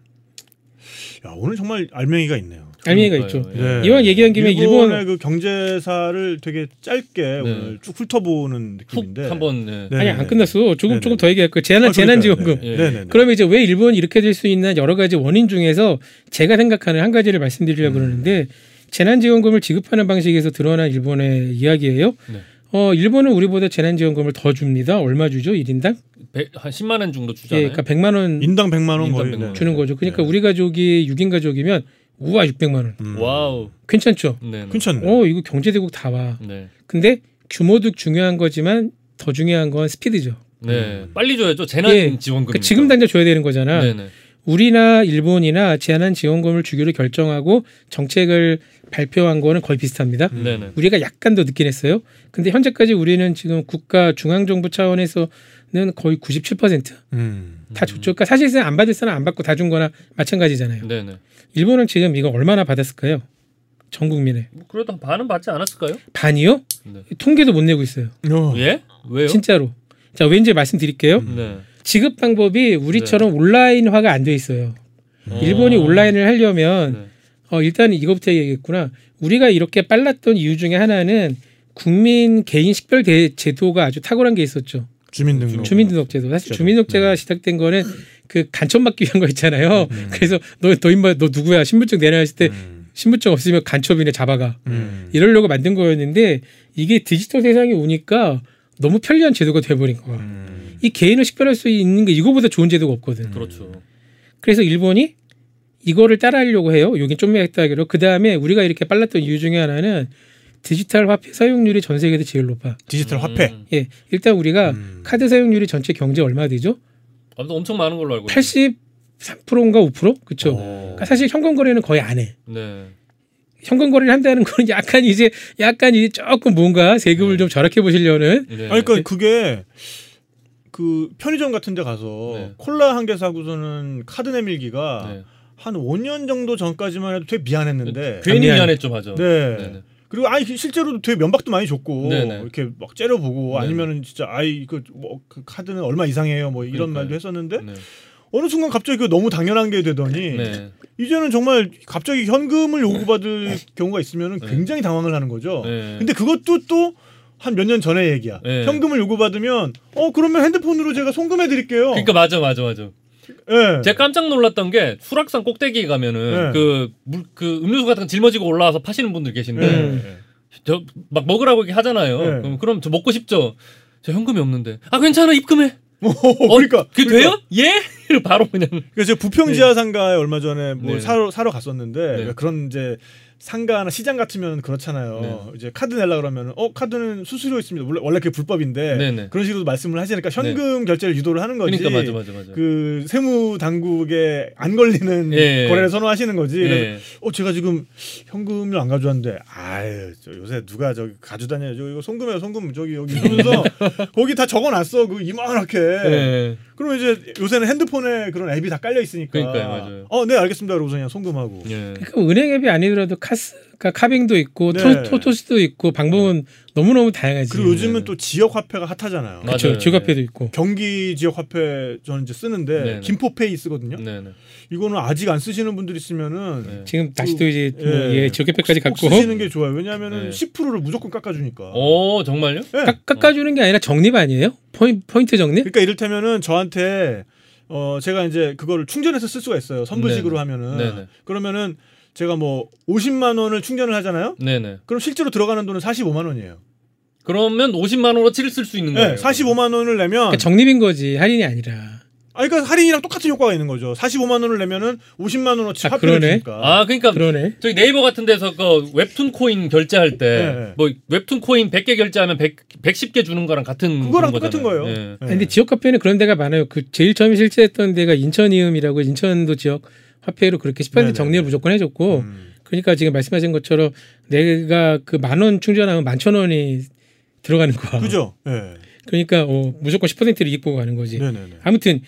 S1: 야 오늘 정말 알맹이가 있네요.
S2: 그러니까요.
S3: 있죠.
S2: 예.
S1: 네.
S3: 이왕 얘기한 김에
S1: 일본의
S3: 일본
S1: 그 경제사를 되게 짧게 오늘 쭉 훑어보는
S2: 훅
S1: 느낌인데.
S2: 한번 네.
S1: 네.
S3: 아니 안 끝났어. 조금
S1: 네네.
S3: 조금 더 얘기할 거예요. 재난
S1: 아,
S3: 재난 지원금.
S2: 예.
S1: 네. 네네네.
S3: 그러면 이제 왜 일본이 이렇게 될 수 있는 여러 가지 원인 중에서 제가 생각하는 한 가지를 말씀드리려고 그러는데 재난지원금을 지급하는 방식에서 드러난 일본의 이야기예요.
S2: 네.
S3: 어, 일본은 우리보다 재난지원금을 더 줍니다. 얼마 주죠? 1인당?
S2: 백- 한 10만 원 정도
S3: 예,
S2: 주잖아요.
S3: 그러니까 100만 원
S1: 인당 100만 원
S2: 인당
S1: 거의
S2: 100만 원.
S3: 주는 거죠. 그러니까
S1: 네.
S3: 우리 가족이 6인 가족이면 우와 600만 원.
S1: 음.
S2: 와우.
S3: 괜찮죠?
S2: 네. 네.
S1: 괜찮네.
S3: 어, 이거 경제대국다워.
S2: 네.
S3: 근데 규모도 중요한 거지만 더 중요한 건 스피드죠.
S2: 네. 빨리 줘야죠. 재난
S3: 예.
S2: 지원금.
S3: 그러니까 지금 당장 줘야 되는 거잖아.
S2: 네, 네.
S3: 우리나 일본이나 재난 지원금을 주기로 결정하고 정책을 발표한 거는 거의 비슷합니다.
S2: 네, 네.
S3: 우리가 약간 더 늦긴 했어요. 근데 현재까지 우리는 지금 국가 중앙 정부 차원에서 는 거의 97%다
S1: 음.
S3: 줬죠. 그러니까 사실상 안 받을 사람 안 받고 다 준 거나 마찬가지잖아요.
S2: 네, 네.
S3: 일본은 지금 이거 얼마나 받았을까요? 전 국민에
S2: 뭐 그래도 한 반은 받지 않았을까요?
S3: 반이요?
S2: 네.
S3: 통계도 못 내고 있어요.
S1: 어.
S2: 예? 왜요?
S3: 진짜로. 자 왠지 말씀드릴게요.
S2: 네.
S3: 지급 방법이 우리처럼 온라인화가 안 돼 있어요. 일본이
S2: 어.
S3: 온라인을 하려면
S2: 네.
S3: 어, 일단 이거부터 얘기했구나. 우리가 이렇게 빨랐던 이유 중에 하나는 국민 개인 식별 대- 제도가 아주 탁월한 게 있었죠.
S1: 주민등록.
S3: 주민등록제도. 사실. 주민등록제가 시작된 거는 그 간첩 막기 위한 거 있잖아요. 그래서 너, 너 임마 너 누구야? 신분증 내놔 했을 때
S1: 음.
S3: 신분증 없으면 간첩이네 잡아가.
S1: 음.
S3: 이러려고 만든 거였는데 이게 디지털 세상에 오니까 너무 편리한 제도가 돼버린 거야.
S1: 음.
S3: 이 개인을 식별할 수 있는 게 이거보다 좋은 제도가 없거든.
S2: 그렇죠.
S3: 그래서 일본이 이거를 따라하려고 해요. 여긴 좀 했다기로. 그 다음에 우리가 이렇게 빨랐던 이유 중에 하나는 디지털 화폐 사용률이 전 세계에서 제일 높아.
S1: 디지털 화폐.
S2: 음.
S3: 예, 일단 우리가
S1: 음.
S3: 카드 사용률이 전체 경제 얼마 되죠?
S2: 아무튼 엄청 많은 걸로 알고 있어요.
S3: 83%인가 5%? 그렇죠.
S1: 어.
S3: 그러니까 사실 현금 거래는 거의 안 해.
S2: 네.
S3: 현금 거래를 한다는 거는 약간 이제 약간 이제 조금 뭔가 세금을 좀 절약해 보시려는
S2: 네.
S1: 아니 그러니까 그게 그 편의점 같은 데 가서
S2: 네.
S1: 콜라 한 개 사고서는 카드 내밀기가
S2: 네.
S1: 한 5년 정도 전까지만 해도 되게 미안했는데
S2: 괜히
S3: 미안.
S2: 미안했죠, 맞아.
S1: 네.
S2: 네.
S1: 그리고 아니 실제로도 되게 면박도 많이 줬고
S2: 네네.
S1: 이렇게 막 째려보고. 아니면은 진짜 아이 그뭐 그 카드는 얼마 이상이에요 뭐 이런
S2: 그러니까요.
S1: 말도 했었는데
S2: 네.
S1: 어느 순간 갑자기 그 너무 당연한 게 되더니
S2: 네.
S1: 이제는 정말 갑자기 현금을 요구받을 경우가 있으면
S2: 네.
S1: 굉장히 당황을 하는 거죠.
S2: 네.
S1: 근데 그것도 또 한몇년 전의 얘기야.
S2: 네.
S1: 현금을 요구받으면 어 그러면 핸드폰으로 제가 송금해 드릴게요.
S2: 그러니까 맞아, 맞아, 맞아.
S1: 예.
S2: 제가 깜짝 놀랐던 게 수락산 꼭대기에 가면은
S1: 네.
S2: 그, 물, 그 음료수 같은 거 짊어지고 올라와서 파시는 분들 계신데
S1: 예.
S2: 저막 먹으라고 이렇게 하잖아요.
S1: 네.
S2: 그럼, 그럼 저 먹고 싶죠. 저 현금이 없는데. 아 괜찮아 입금해.
S1: 어, 그러니까
S2: 그
S1: 그러니까.
S2: 돼요? 예? 바로 그냥.
S1: 제가 부평 지하 상가에 얼마 전에 뭘
S2: 네.
S1: 사러 사러 갔었는데
S2: 네.
S1: 그러니까 그런 이제 상가나 시장 같으면 그렇잖아요.
S2: 네.
S1: 이제 카드 내려 그러면 어 카드는 수수료 있습니다. 원래 원래 그게 불법인데
S2: 네네.
S1: 그런 식으로 말씀을 하시니까 현금 결제를 유도를 하는 거지.
S2: 그러니까 맞아 맞아 맞아.
S1: 그 세무 당국에 안 걸리는
S2: 예.
S1: 거래를 선호하시는 거지. 그래서
S2: 예.
S1: 어 제가 지금 현금을 안 가져왔는데 아유 저 요새 누가 저기 가져다녀 저 이거 송금해요 송금 저기 여기 이러면서 거기 다 적어놨어 그 이만하게
S2: 예.
S1: 그러면 이제 요새는 핸드폰에 그런 앱이 다 깔려 있으니까
S2: 그러니까요, 맞아요.
S1: 어 네 알겠습니다 그러고서 그냥 송금하고
S2: 예.
S3: 그러니까 은행 앱이 아니더라도 카스, 그러니까 카빙도 있고
S1: 네.
S3: 토, 토토스도 있고 방법은 너무 너무 다양하지.
S1: 그리고 요즘은 또 지역 화폐가 핫하잖아요
S2: 맞-
S3: 그렇죠.
S2: 맞아요.
S3: 지갑회도 있고.
S1: 경기 지역 화폐 저는 이제 쓰는데
S2: 네네.
S1: 김포페이 쓰거든요
S2: 네네.
S1: 이거는 아직 안 쓰시는 분들 있으면은
S2: 네.
S3: 지금 다시 또 이제 뭐
S1: 예.
S3: 예, 지역회까지
S1: 꼭
S3: 갖고
S1: 쓰시는 게 좋아요 왜냐하면은
S2: 네.
S1: 10%를 무조건 깎아주니까
S2: 오 정말요?
S1: 네.
S3: 깎, 깎아주는 게 아니라 적립 아니에요? 포인, 포인트 적립?
S1: 그러니까 이를테면은 저한테 어 제가 이제 그거를 충전해서 쓸 수가 있어요. 선불식으로
S2: 네네.
S1: 하면은
S2: 네네.
S1: 그러면은 제가 뭐 50만 원을 충전을 하잖아요.
S2: 네네.
S1: 그럼 실제로 들어가는 돈은 45만 원이에요.
S2: 그러면 50만 원어치를 쓸 수 있는 거예요.
S1: 네, 45만 원을 내면
S3: 그러니까 적립인 거지 할인이 아니라.
S1: 아 그러니까 할인이랑 똑같은 효과가 있는 거죠. 45만 원을 내면은 50만 원어치
S3: 아,
S1: 화폐를
S3: 그러네.
S1: 주니까.
S2: 아 그러니까
S3: 그러네.
S2: 저기 네이버 같은 데서 그 웹툰 코인 결제할
S1: 네,
S2: 때
S1: 네.
S2: 뭐 웹툰 코인 100개 결제하면 100, 110개 주는 거랑 같은
S1: 그거랑 똑같은
S2: 거잖아요.
S1: 거예요.
S2: 예.
S1: 네.
S3: 근데 지역 카페는 그런 데가 많아요. 그 제일 처음에 실제했던 데가 인천이음이라고 인천도 지역 화폐로 그렇게 18%
S1: 네네.
S3: 적립을 무조건 해줬고
S1: 음.
S3: 그러니까 지금 말씀하신 것처럼 내가 그 만 원 충전하면 만천 원이 들어가는 거야.
S1: 그죠? 네.
S3: 그러니까 어, 무조건 10%를 이익 보고 가는 거지.
S1: 네네네.
S3: 아무튼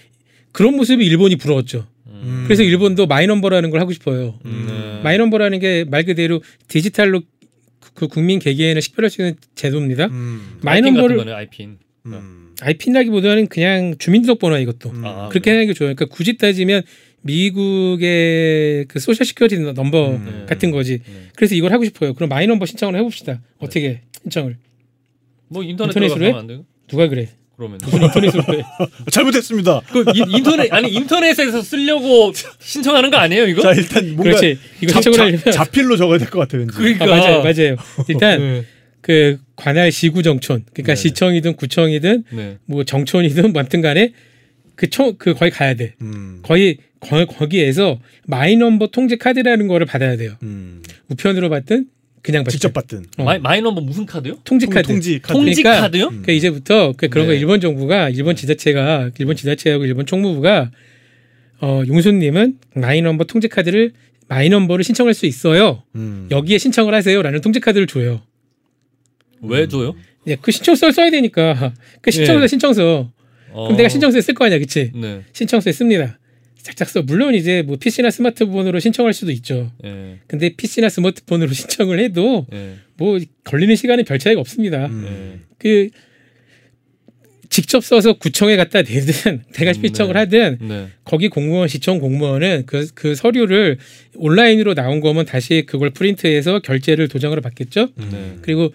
S3: 그런 모습이 일본이 부러웠죠.
S1: 음.
S3: 그래서 일본도 마이넘버라는 걸 하고 싶어요.
S2: 음, 네.
S3: 마이넘버라는 게 말 그대로 디지털로 그- 그 국민 개개인을 식별할 수 있는 제도입니다.
S1: 음.
S3: 마이넘버를
S2: 아이핀.
S1: 음.
S3: 아이핀이라기보다는 그냥 주민등록번호 이것도
S1: 음.
S2: 아,
S3: 그렇게 하는 게 좋아요. 그러니까 굳이 따지면 미국의 그 social security number
S1: 음.
S3: 같은 거지.
S2: 네.
S3: 그래서 이걸 하고 싶어요. 그럼 마이넘버 신청을 해봅시다. 어떻게 신청을?
S2: 뭐 인터넷
S3: 인터넷 으로
S2: 들어가서
S3: 해?
S2: 안 돼요?
S3: 누가 그래?
S2: 그러면
S3: 무슨 인터넷으로 해.
S1: 잘못했습니다.
S2: 그 인- 인터넷 아니 인터넷에서 쓰려고 신청하는 거 아니에요 이거?
S1: 자 일단 뭔가
S3: 그렇지. 이거
S1: 자,
S3: 신청을
S1: 자,
S3: 하려면
S1: 자필로 적어야 될 것 같아 왠지.
S2: 그러니까
S3: 아, 맞아요, 맞아요. 일단
S2: 네.
S3: 그 관할 시구정촌, 그러니까
S2: 네.
S3: 시청이든 구청이든
S2: 네.
S3: 뭐 정촌이든 뭐 아무튼간에 그총그 거기 가야 돼.
S1: 음.
S3: 거기 거, 거기에서 마이넘버 통지 카드라는 거를 받아야 돼요.
S1: 음.
S3: 우편으로 받든 그냥 받든.
S1: 직접 받든.
S3: 어.
S2: 마이 마이넘버 무슨 카드요?
S3: 통지
S1: 통-
S3: 카드.
S1: 통지 카드.
S2: 통지
S3: 그러니까
S2: 카드요?
S3: 그러니까 이제부터 그 그런 거
S2: 네.
S3: 일본 정부가 일본 지자체가 일본 지자체하고 일본 총무부가 어 용수님은 마이넘버 통지 카드를 마이넘버를 신청할 수 있어요.
S1: 음.
S3: 여기에 신청을 하세요라는 통지 카드를 줘요.
S2: 왜 줘요?
S3: 예, 그 신청서를 써야 되니까 그 신청서
S2: 예.
S3: 신청서
S2: 어.
S3: 그럼 내가 신청서에 쓸 거 아니야, 그치?
S2: 네.
S3: 신청서에 씁니다. 쫙쫙 써. 물론 이제 뭐 PC나 스마트폰으로 신청할 수도 있죠.
S2: 예.
S3: 근데 PC나 스마트폰으로 신청을 해도
S2: 예.
S3: 뭐 걸리는 시간은 별 차이가 없습니다.
S1: 음.
S2: 예.
S3: 그 직접 써서 구청에 갖다 내든 내가
S2: 음,
S3: 신청을
S2: 네.
S3: 하든
S2: 네.
S3: 거기 공무원 시청 공무원은 그, 그 서류를 온라인으로 나온 거면 다시 그걸 프린트해서 결제를 도장으로 받겠죠.
S2: 네.
S3: 그리고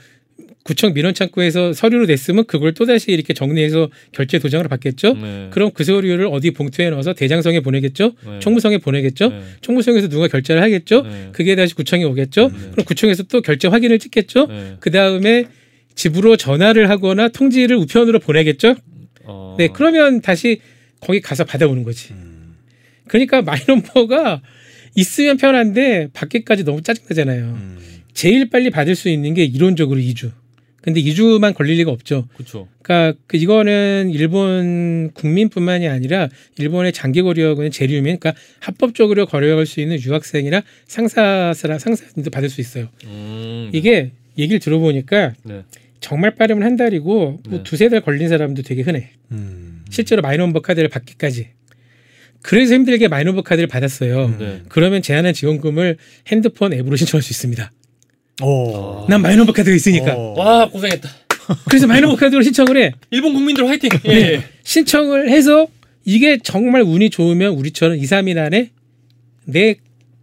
S3: 구청 민원 창구에서 서류로 냈으면 그걸 또 다시 이렇게 정리해서 결제 도장으로 받겠죠.
S2: 네.
S3: 그럼 그 서류를 어디 봉투에 넣어서 대장성에 보내겠죠.
S2: 네.
S3: 총무성에 보내겠죠.
S2: 네.
S3: 총무성에서 누가 결제를 하겠죠.
S2: 네.
S3: 그게 다시 구청에 오겠죠.
S2: 네.
S3: 그럼 구청에서 또 결제 확인을 찍겠죠.
S2: 네.
S3: 그 다음에 집으로 전화를 하거나 통지를 우편으로 보내겠죠.
S2: 어.
S3: 네, 그러면 다시 거기 가서 받아오는 거지. 그러니까 마이넘버가 있으면 편한데 받기까지 너무 짜증나잖아요.
S1: 음.
S3: 제일 빨리 받을 수 있는 게 이론적으로 2주. 근데 2주만 걸릴 리가 없죠.
S2: 그렇죠.
S3: 그러니까 그 이거는 일본 국민뿐만이 아니라 일본의 장기 거류하고는 재류민, 그러니까 합법적으로 거래할 수 있는 유학생이나 상사사랑 상사님도 받을 수 있어요.
S2: 음.
S3: 이게 얘기를 들어보니까
S2: 네.
S3: 정말 빠르면 한 달이고 뭐
S2: 네.
S3: 두세 달 걸린 사람도 되게 흔해.
S1: 음.
S3: 실제로 마이넘버 카드를 받기까지. 그래서 힘들게 마이넘버 카드를 받았어요.
S2: 네.
S3: 그러면 재난 지원금을 핸드폰 앱으로 신청할 수 있습니다.
S1: 어.
S3: 난 마이넘버 카드가 있으니까.
S1: 어.
S2: 와 고생했다.
S3: 그래서 마이넘버 카드로 신청을 해.
S2: 일본 국민들 화이팅. 예.
S3: 네. 신청을 해서 이게 정말 운이 좋으면 우리처럼 2, 3일 안에 내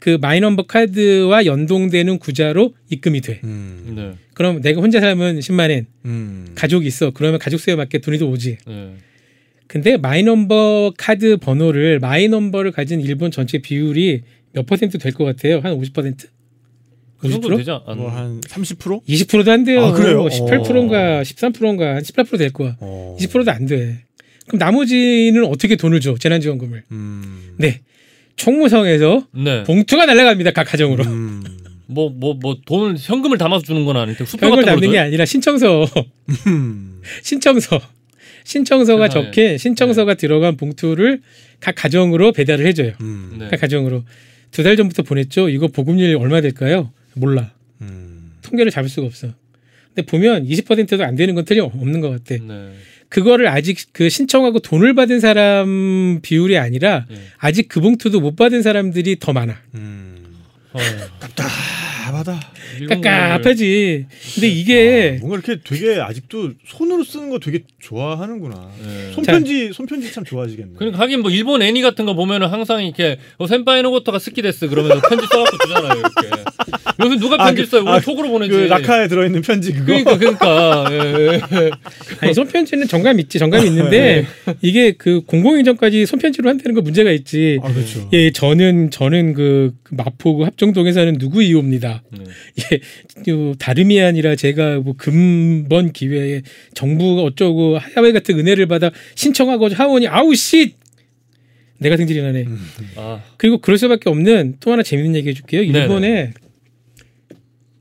S3: 그 마이넘버 카드와 연동되는 계좌로 입금이 돼.
S1: 음.
S2: 네.
S3: 그럼 내가 혼자 살면 10만 엔,
S1: 음.
S3: 가족이 있어. 그러면 가족 수에 맞게 돈이 더 오지.
S2: 네.
S3: 근데 마이넘버 카드 번호를 마이넘버를 가진 일본 전체 비율이 몇 퍼센트 될 것 같아요? 한 50%?
S2: 그 정도
S3: 50%?
S2: 되지 않?
S1: 뭐 한 30%?
S3: 20%도 안 돼요.
S1: 아, 그래요?
S3: 18%인가 13%인가 한 18%될 거야.
S1: 어.
S3: 20%도 안 돼. 그럼 나머지는 어떻게 돈을 줘? 재난지원금을.
S1: 음.
S3: 네. 총무성에서
S2: 네.
S3: 봉투가 날아갑니다. 각 가정으로.
S1: 음.
S2: 뭐 뭐 뭐 돈을 현금을 담아서 주는 건 아닌데 수표 같은
S3: 담는
S2: 걸
S3: 게? 아니라 신청서,
S1: 음.
S3: 신청서, 신청서가
S2: 세상에.
S3: 적힌 신청서가 들어간 봉투를 각 가정으로 배달을 해줘요.
S1: 음.
S2: 네.
S3: 각 가정으로 두 달 전부터 보냈죠. 이거 보급률 얼마 될까요? 몰라.
S1: 음.
S3: 통계를 잡을 수가 없어. 근데 보면 20%도 안 되는 건 틀림없는 것 같아.
S2: 네.
S3: 그거를 아직 그 신청하고 돈을 받은 사람 비율이 아니라
S2: 네.
S3: 아직 그 봉투도 못 받은 사람들이 더 많아.
S1: 음.
S2: 어.
S1: 답답하다.
S3: 깝깝하지. 근데 이게
S1: 뭔가 이렇게 되게 아직도 손으로 쓰는 거 되게 좋아하는구나.
S2: 네.
S1: 손편지 손편지 참 좋아하시겠네.
S2: 그러니까 하긴 뭐 일본 애니 같은 거 보면은 항상 이렇게 어, 센파이노 고토가 스키데스 그러면서 편지 써갖고 주잖아요 이렇게. 요새 누가
S1: 아,
S2: 편지
S1: 그-
S2: 써요? 우리
S1: 아,
S2: 톡으로 보내지.
S1: 그 라카에 들어있는 편지 그거.
S2: 그러니까 그러니까. 예, 예.
S3: 아니, 손편지는 정감 있지, 정감이
S1: 네.
S3: 있는데 이게 그 공공인정까지 손편지로 한다는 거 문제가 있지.
S1: 아 그렇죠.
S3: 예, 저는 저는 그 마포구 합 정동에 사는 누구 이옵니다.
S2: 네.
S3: 예, 요, 다름이 아니라 제가 뭐 금번 기회에 정부가 어쩌고 하야회 같은 은혜를 받아 신청하고 하원이 아우 씨 내가 승질이 나네.
S2: 아,
S3: 그리고 그럴 수밖에 없는 또 하나 재밌는 얘기 해줄게요.
S2: 네네.
S3: 일본에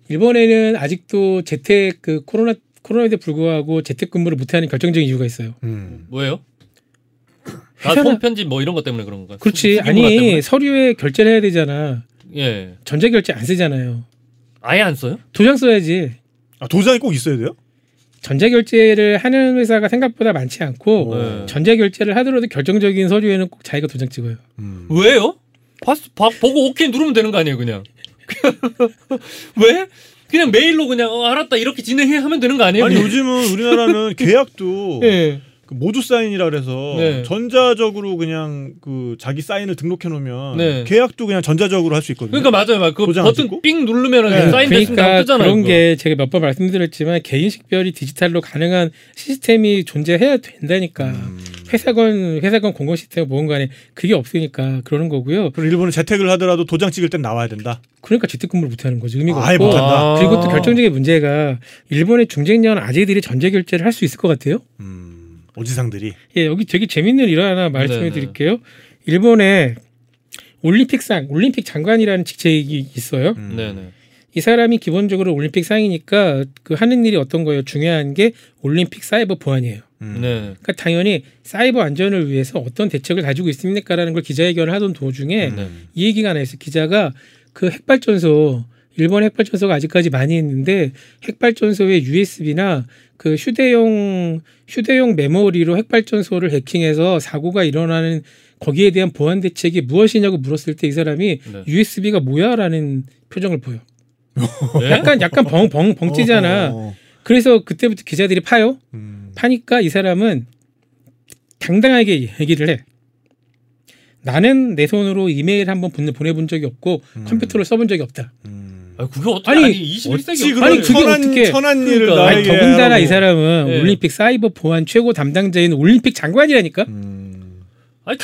S3: 일본에는 아직도 재택 그 코로나 코로나에 불구하고 재택근무를 못하는 결정적인 이유가 있어요.
S1: 음.
S2: 뭐예요? 아,
S3: 회사나-
S2: 손편지 뭐 이런 것 때문에 그런 건가?
S3: 그렇지.
S2: 때문에?
S3: 아니 서류에 결제를 해야 되잖아.
S2: 예.
S3: 전자 결제 안 쓰잖아요.
S2: 아예 안 써요?
S3: 도장 써야지.
S1: 아 도장이 꼭 있어야 돼요?
S3: 전자결제를 하는 회사가 생각보다 많지 않고
S2: 네.
S3: 전자결제를 하더라도 결정적인 서류에는 꼭 자기가 도장 찍어요.
S1: 음.
S2: 왜요? 봤, 봐, 보고 오케이 누르면 되는 거 아니에요, 그냥? 왜? 그냥 메일로 그냥 어, 알았다 이렇게 진행해 하면 되는 거 아니에요?
S1: 아니
S2: 그냥?
S1: 요즘은 우리나라는 계약도
S3: 예.
S1: 그 모두 사인이라 그래서
S2: 네.
S1: 전자적으로 그냥 그 자기 사인을 등록해 놓으면
S2: 네.
S1: 계약도 그냥 전자적으로 할 수 있거든요.
S2: 그러니까 맞아요, 맞아요. 그 버튼
S1: 찍고?
S2: 삥 누르면은
S1: 네.
S2: 사인
S3: 그러니까
S2: 뜨잖아요.
S3: 그런
S2: 그거.
S3: 게 제가 몇 번 말씀드렸지만 개인 식별이 디지털로 가능한 시스템이 존재해야 된다니까.
S1: 음.
S3: 회사건 회사건 공공 시스템 뭐건 간에 그게 없으니까 그러는 거고요.
S1: 그럼 일본은 재택을 하더라도 도장 찍을 땐 나와야 된다.
S3: 그러니까 재택근무를 못 하는 거죠. 의미가
S1: 아예
S3: 없고.
S1: 못한다.
S3: 그리고 또 결정적인 문제가 일본의 중장년 아재들이 전제 결제를 할 수 있을 것 같아요.
S1: 음, 오지상들이.
S3: 예, 여기 되게 재밌는 일 하나 말씀해
S2: 네네.
S3: 드릴게요. 일본에 올림픽상, 올림픽 장관이라는 직책이 있어요.
S1: 음.
S2: 네네.
S3: 이 사람이 기본적으로 올림픽 상이니까 그 하는 일이 어떤 거예요? 중요한 게 올림픽 사이버 보안이에요.
S1: 음.
S2: 네.
S3: 그러니까 당연히 사이버 안전을 위해서 어떤 대책을 가지고 있습니까라는 걸 기자회견을 하던 도중에
S1: 음.
S2: 네.
S3: 이 얘기가 하나 있어요. 기자가 그 핵발전소 일본 핵발전소가 아직까지 많이 있는데 핵발전소의 USB나 그 휴대용 휴대용 메모리로 핵발전소를 해킹해서 사고가 일어나는 거기에 대한 보안 대책이 무엇이냐고 물었을 때 이 사람이
S2: 네.
S3: USB가 뭐야라는 표정을 보여.
S2: 네?
S3: 약간 약간 벙벙 벙찌잖아.
S1: 어,
S3: 그래서 그때부터 기자들이 파요.
S1: 음.
S3: 파니까 이 사람은 당당하게 얘기를 해. 나는 내 손으로 이메일 한번 보내- 보내본 적이 없고
S1: 음.
S3: 컴퓨터를 써본 적이 없다.
S1: 음.
S2: 아, 그게 어떻게
S3: 아니,
S2: 아니, 21세기
S1: 어찌 그런
S3: 아니, 그게
S1: 천한,
S3: 어떻게-
S1: 천한 일을
S2: 그러니까.
S3: 아니,
S1: 나에게
S3: 더군다나
S1: 하라고.
S3: 이 사람은
S2: 네.
S3: 올림픽 사이버 보안 최고 담당자인 올림픽 장관이라니까.
S1: 음.
S2: 아니,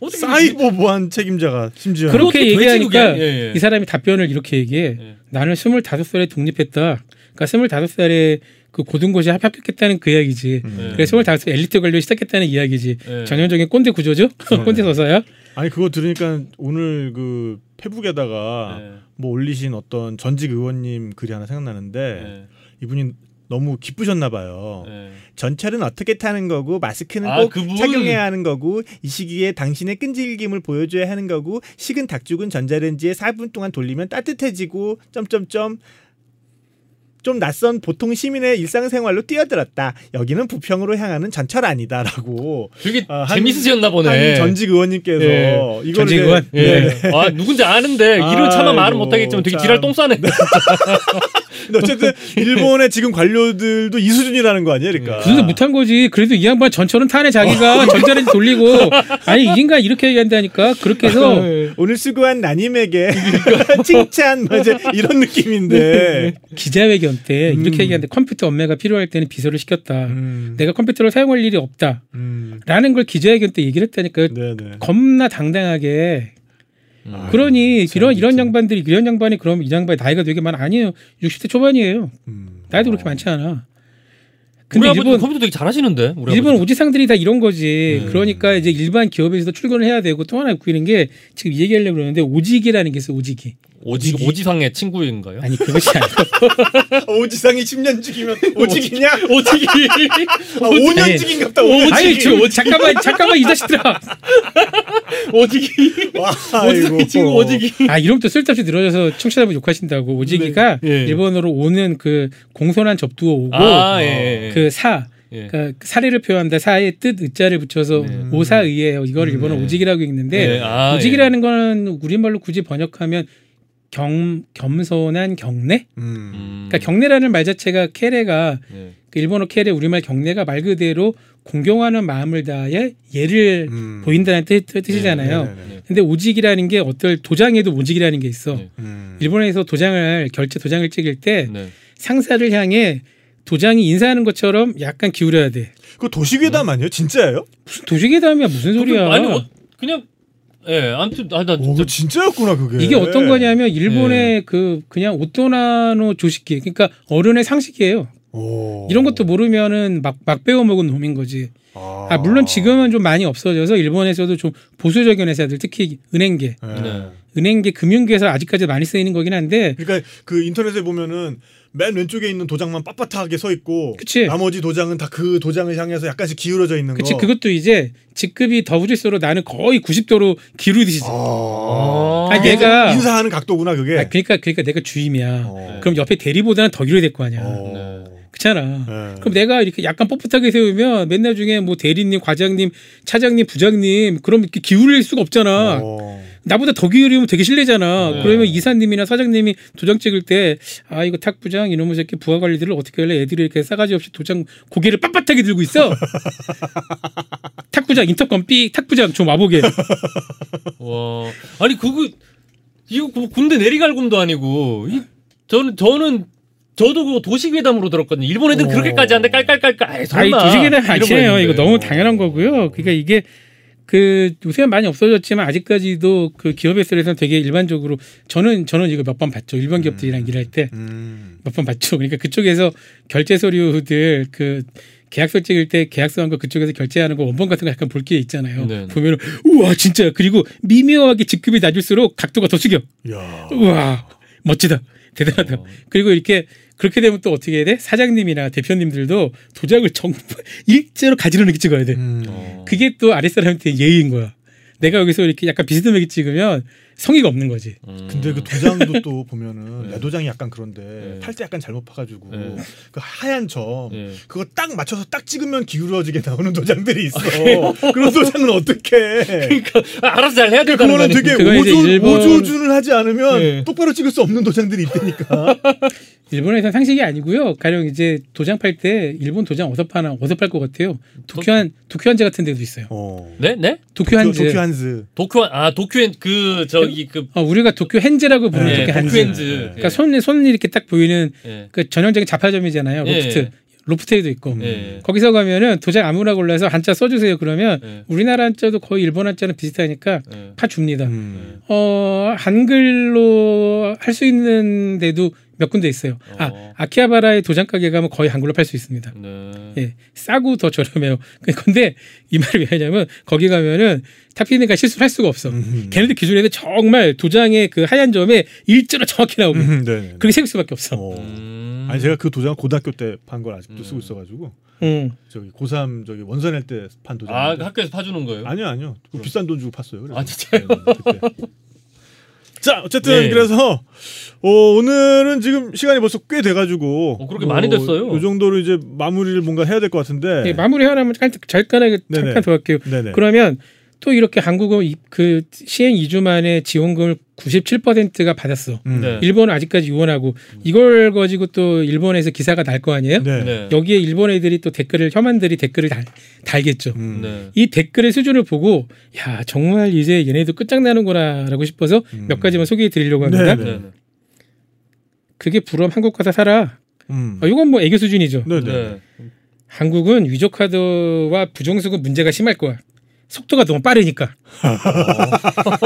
S2: 어떻게
S1: 사이버 보안 책임자가 심지어
S3: 그렇게 얘기하니까?
S2: 예, 예.
S3: 이 사람이 답변을 이렇게 얘기해.
S2: 예.
S3: 나는 25살에 독립했다. 그러니까 25살에 그 고등고시 합격했다는 그 이야기지.
S1: 음.
S3: 그래서 25살 엘리트 관료 시작했다는 이야기지.
S2: 예.
S3: 전형적인 꼰대 구조죠? 꼰대 서사야.
S1: 아니 그거 들으니까 오늘 그 페북에다가
S2: 네.
S1: 뭐 올리신 어떤 전직 의원님 글이 하나 생각나는데
S2: 네.
S1: 이분이 너무 기쁘셨나 봐요.
S2: 네.
S1: 전철은 어떻게 타는 거고 마스크는
S2: 아,
S1: 꼭
S2: 그분.
S1: 착용해야 하는 거고 이 시기에 당신의 끈질김을 보여줘야 하는 거고 식은 닭죽은 전자레인지에 4분 동안 돌리면 따뜻해지고 점점점 좀 낯선 보통 시민의 일상생활로 뛰어들었다. 여기는 부평으로 향하는 전철 아니다라고
S2: 되게
S1: 아, 한-
S2: 재밌으셨나 보네.
S1: 한 전직 의원님께서
S2: 예.
S1: 이거를
S3: 전직 의원?
S2: 예. 아 누군지 아는데 이름 차마 말은 못하겠지만 되게
S1: 참.
S2: 지랄 똥 싸네.
S1: 어쨌든 일본의 지금 관료들도 이 수준이라는 거 아니에요, 그러니까.
S3: 무슨 못한 거지. 그래도 이 양반 전철은 타네 자기가 전자레인지 돌리고 아니 이 인간 이렇게 얘기한다니까 그렇게 해서
S1: 오늘 수고한 나님에게 칭찬 뭐 이제 이런 느낌인데.
S3: 기자회견 때
S1: 음.
S3: 이렇게 얘기하는데 컴퓨터 업무가 필요할 때는 비서를 시켰다.
S1: 음.
S3: 내가 컴퓨터를 사용할 일이 없다.
S1: 음.
S3: 라는 걸 기자회견 때 얘기를 했다니까
S1: 네네.
S3: 겁나 당당하게
S2: 음.
S3: 그러니
S1: 참,
S3: 이런 이런. 양반들이 이런 양반이 그럼 이 양반이 나이가 되게 많아 아니에요 60대 초반이에요
S1: 음.
S3: 나이도 그렇게 많지 않아
S2: 우리
S3: 근데
S2: 아버지
S3: 일본
S2: 컴퓨터 되게 잘하시는데. 우리
S3: 일본
S2: 아버지.
S3: 오지상들이 다 이런 거지.
S1: 음.
S3: 그러니까 이제 일반 기업에서도 출근을 해야 되고 또 하나 웃기는 게 지금 이 얘기하려고 그러는데 오직이라는 게 있어 오직이.
S2: 오지 오지상의 친구인가요?
S3: 아니 그것이 아니고
S1: 오지상이 10년 죽이면 오직이냐?
S2: 오지기.
S1: 아, 5년 죽인갑다.
S3: 아니 저, 잠깐만 잠깐만 이 자식들아.
S2: 오지기.
S1: 와.
S2: 오지기 친구 오지기.
S3: 아 이름도 쓸데없이 늘어져서 청취자분 욕하신다고 오직이가
S2: 네. 예.
S3: 일본어로 오는 그 공손한 접두어 오고
S2: 아 예.
S3: 그 사.
S2: 예.
S3: 그러니까 사례를 표현한다 사의 뜻 의자를 붙여서
S2: 네.
S3: 오사의예요. 이걸 일본어
S2: 네.
S3: 오직이라고 읽는데
S2: 네. 아,
S3: 오직이라는 거는 우리말로 굳이 번역하면 겸 겸손한 경례?
S1: 음.
S2: 음.
S3: 그러니까 경례라는 말 자체가 케레가
S2: 예.
S3: 그 일본어 케레 우리말 경례가 말 그대로 공경하는 마음을 다해 예를
S1: 음.
S3: 보인다는 뜻, 뜻이잖아요.
S1: 네 네 네.
S3: 근데 오직이라는 게 어떨 도장에도 오직이라는 게 있어.
S2: 네.
S1: 음.
S3: 일본에서 도장을 결제 도장을 찍을 때
S2: 네.
S3: 상사를 향해 도장이 인사하는 것처럼 약간 기울여야 돼.
S1: 그거 도시괴담 아니에요? 진짜예요?
S3: 무슨 도시계담이야 무슨 소리야?
S2: 아니 어, 그냥 예 아무튼 아나
S1: 오, 그 진짜였구나 그게.
S3: 이게 어떤 거냐면 일본의
S2: 네.
S3: 그 그냥 오토나노 조식기 그러니까 어른의 상식이에요.
S1: 오.
S3: 이런 것도 모르면은 막, 막 배워 먹은 놈인 거지.
S1: 아,
S3: 아, 물론 지금은 좀 많이 없어져서 일본에서도 좀 보수적인 회사들 특히 은행계,
S1: 네.
S2: 네.
S3: 은행계 금융계에서 아직까지 많이 쓰이는 거긴 한데
S1: 그러니까 그 인터넷에 보면은 맨 왼쪽에 있는 도장만 빳빳하게 서 있고
S3: 그치.
S1: 나머지 도장은 다 그 도장을 향해서 약간씩 기울어져 있는
S3: 그치
S1: 거.
S3: 그것도 이제 직급이 더블질수록 나는 거의 90도로 기울이듯이.
S1: 아.
S3: 아니, 내가
S1: 인사하는 각도구나 그게.
S3: 아, 그러니까 그러니까 내가 주임이야.
S1: 어.
S3: 그럼 옆에 대리보다는 더 기울여야 될 거 아니야.
S1: 어.
S3: 그렇잖아.
S1: 네.
S3: 그럼 내가 이렇게 약간 뻣뻣하게 세우면 맨날 중에 뭐 대리님, 과장님, 차장님, 부장님 그럼 이렇게 기울일 수가 없잖아.
S1: 어.
S3: 나보다 더 기울이면 되게 실례잖아.
S2: 네.
S3: 그러면 이사님이나 사장님이 도장 찍을 때 아 이거 탁 부장 이놈의 새끼 부하 관리들을 어떻게 할래? 애들이 이렇게 싸가지 없이 도장 고개를 빳빳하게 들고 있어. 탁 부장 인터컴 삑 탁 부장 좀 와보게.
S2: 와 아니 그거 이거 그 군대 내리갈굼도 아니고 이, 저는 저는 저도 그거 도시괴담으로 들었거든요. 일본 애들 은 그렇게까지 한데 깔깔깔깔. 아이, 설마.
S3: 도시계는
S2: 이러고
S3: 아니에요. 이거. 너무 당연한 거고요. 그러니까 이게 그 요새는 많이 없어졌지만 아직까지도 그 기업 에서는 되게 일반적으로 저는 저는 이거 몇 번 봤죠. 일본 기업들이랑 일할 때 몇번
S4: 음.
S3: 봤죠. 그러니까 그쪽에서 결제 서류들 그 계약서 찍을 때 계약서한 거 그쪽에서 결제하는 거 원본 같은 거 약간 볼 게 있잖아요.
S2: 네.
S3: 보면은 우와 진짜 그리고 미묘하게 직급이 낮을수록 각도가 더 숙여.
S4: 야.
S3: 우와 멋지다 대단하다.
S2: 어.
S3: 그리고 이렇게 그렇게 되면 또 어떻게 해야 돼? 사장님이나 대표님들도 도장을 정말 일제로 가지런히 찍어야 돼.
S4: 음.
S2: 어.
S3: 그게 또 아랫사람한테 예의인 거야. 내가 여기서 이렇게 약간 비스듬하게 찍으면 성의가 없는 거지.
S2: 음.
S1: 근데 그 도장도 또 보면은
S2: 네.
S1: 내 도장이 약간 그런데
S2: 네.
S1: 팔 때 약간 잘못 파가지고
S2: 네.
S1: 그 하얀 점
S2: 예.
S1: 그거 딱 맞춰서 딱 찍으면 기울어지게 나오는 도장들이 있어.
S2: 아,
S1: 그런 도장은 어떻게?
S2: 그러니까 아, 알아서 잘 해야 된다는
S1: 그거는
S2: 거
S1: 되게 오조,
S3: 일본-
S1: 오조준을 하지 않으면
S2: 네.
S1: 똑바로 찍을 수 없는 도장들이 있다니까.
S3: 일본에서는 상식이 아니고요. 가령 이제 도장 팔 때 일본 도장 어디서 파나 어디서 팔 것 같아요. 도쿄한 도쿄한즈 같은 데도 있어요.
S1: 어.
S2: 네, 네?
S3: 도쿄한즈.
S1: 도쿄 한즈.
S2: 도쿄 아 도쿄핸즈 그 저 기 그
S3: 어, 우리가 도쿄 핸즈라고 부르는
S2: 네,
S3: 도쿄 한즈.
S2: 도쿄핸즈.
S3: 그러니까 손, 손 이렇게 딱 보이는
S2: 예.
S3: 그 전형적인 잡화점이잖아요.
S2: 예.
S3: 로프트. 로프트에도 있고.
S2: 예.
S3: 거기서 가면은 도장 아무나 골라서 한자 써주세요. 그러면
S2: 예.
S3: 우리나라 한자도 거의 일본 한자는 비슷하니까
S2: 예.
S3: 파 줍니다.
S1: 음.
S3: 어, 한글로 할 수 있는 데도 몇 군데 있어요. 아,
S2: 어.
S3: 아키하바라의 도장 가게 가면 거의 한글로 팔 수 있습니다.
S2: 네.
S3: 예, 싸고 더 저렴해요. 근데 이 말을 왜 하냐면 거기 가면은 타피니가 실수를 할 수가 없어.
S1: 음.
S3: 걔네들 기준에는 정말 도장의 그 하얀 점에 일자로 정확히 나오게.
S1: 음, 네.
S3: 그렇게 세울 수밖에 없어.
S1: 어.
S2: 음.
S1: 아니 제가 그 도장 고등학교 때 판 걸 아직도
S2: 음.
S1: 쓰고 있어가지고
S3: 음.
S1: 저기 고3 저기 원서 낼 때 판 도장.
S2: 아, 그 학교에서 파주는 거예요?
S1: 아니요 아니요 그 비싼 돈 주고 팠어요. 그래서.
S2: 아, 진짜요?
S1: 네, 네, 그때. 자 어쨌든
S2: 네.
S1: 그래서 어, 오늘은 지금 시간이 벌써 꽤 돼가지고
S2: 어, 그렇게 많이 됐어요.
S1: 이 정도로 이제 마무리를 뭔가 해야 될 것 같은데.
S3: 예, 마무리 하나만 잠깐 잠깐하게
S1: 네네.
S3: 잠깐 더 할게요.
S1: 네네.
S3: 그러면 또 이렇게 한국은 이- 그 시행 2주 만에 지원금을 97%가 받았어.
S1: 음.
S2: 네.
S3: 일본은 아직까지 유언하고 이걸 가지고 또 일본에서 기사가 날 거 아니에요?
S1: 네.
S2: 네.
S3: 여기에 일본 애들이 또 댓글을 혐한들이 댓글을 달, 달겠죠.
S1: 음.
S2: 네.
S3: 이 댓글의 수준을 보고 야 정말 이제 얘네도 끝장나는구나라고 싶어서
S1: 음.
S3: 몇 가지만 소개해 드리려고 합니다.
S1: 네,
S2: 네. 네.
S3: 그게 부럼 한국 가서 살아.
S1: 음.
S3: 어, 이건 뭐 애교 수준이죠.
S1: 네네.
S2: 네.
S3: 한국은 위조 카드와 부정수급 문제가 심할 거야. 속도가 너무 빠르니까.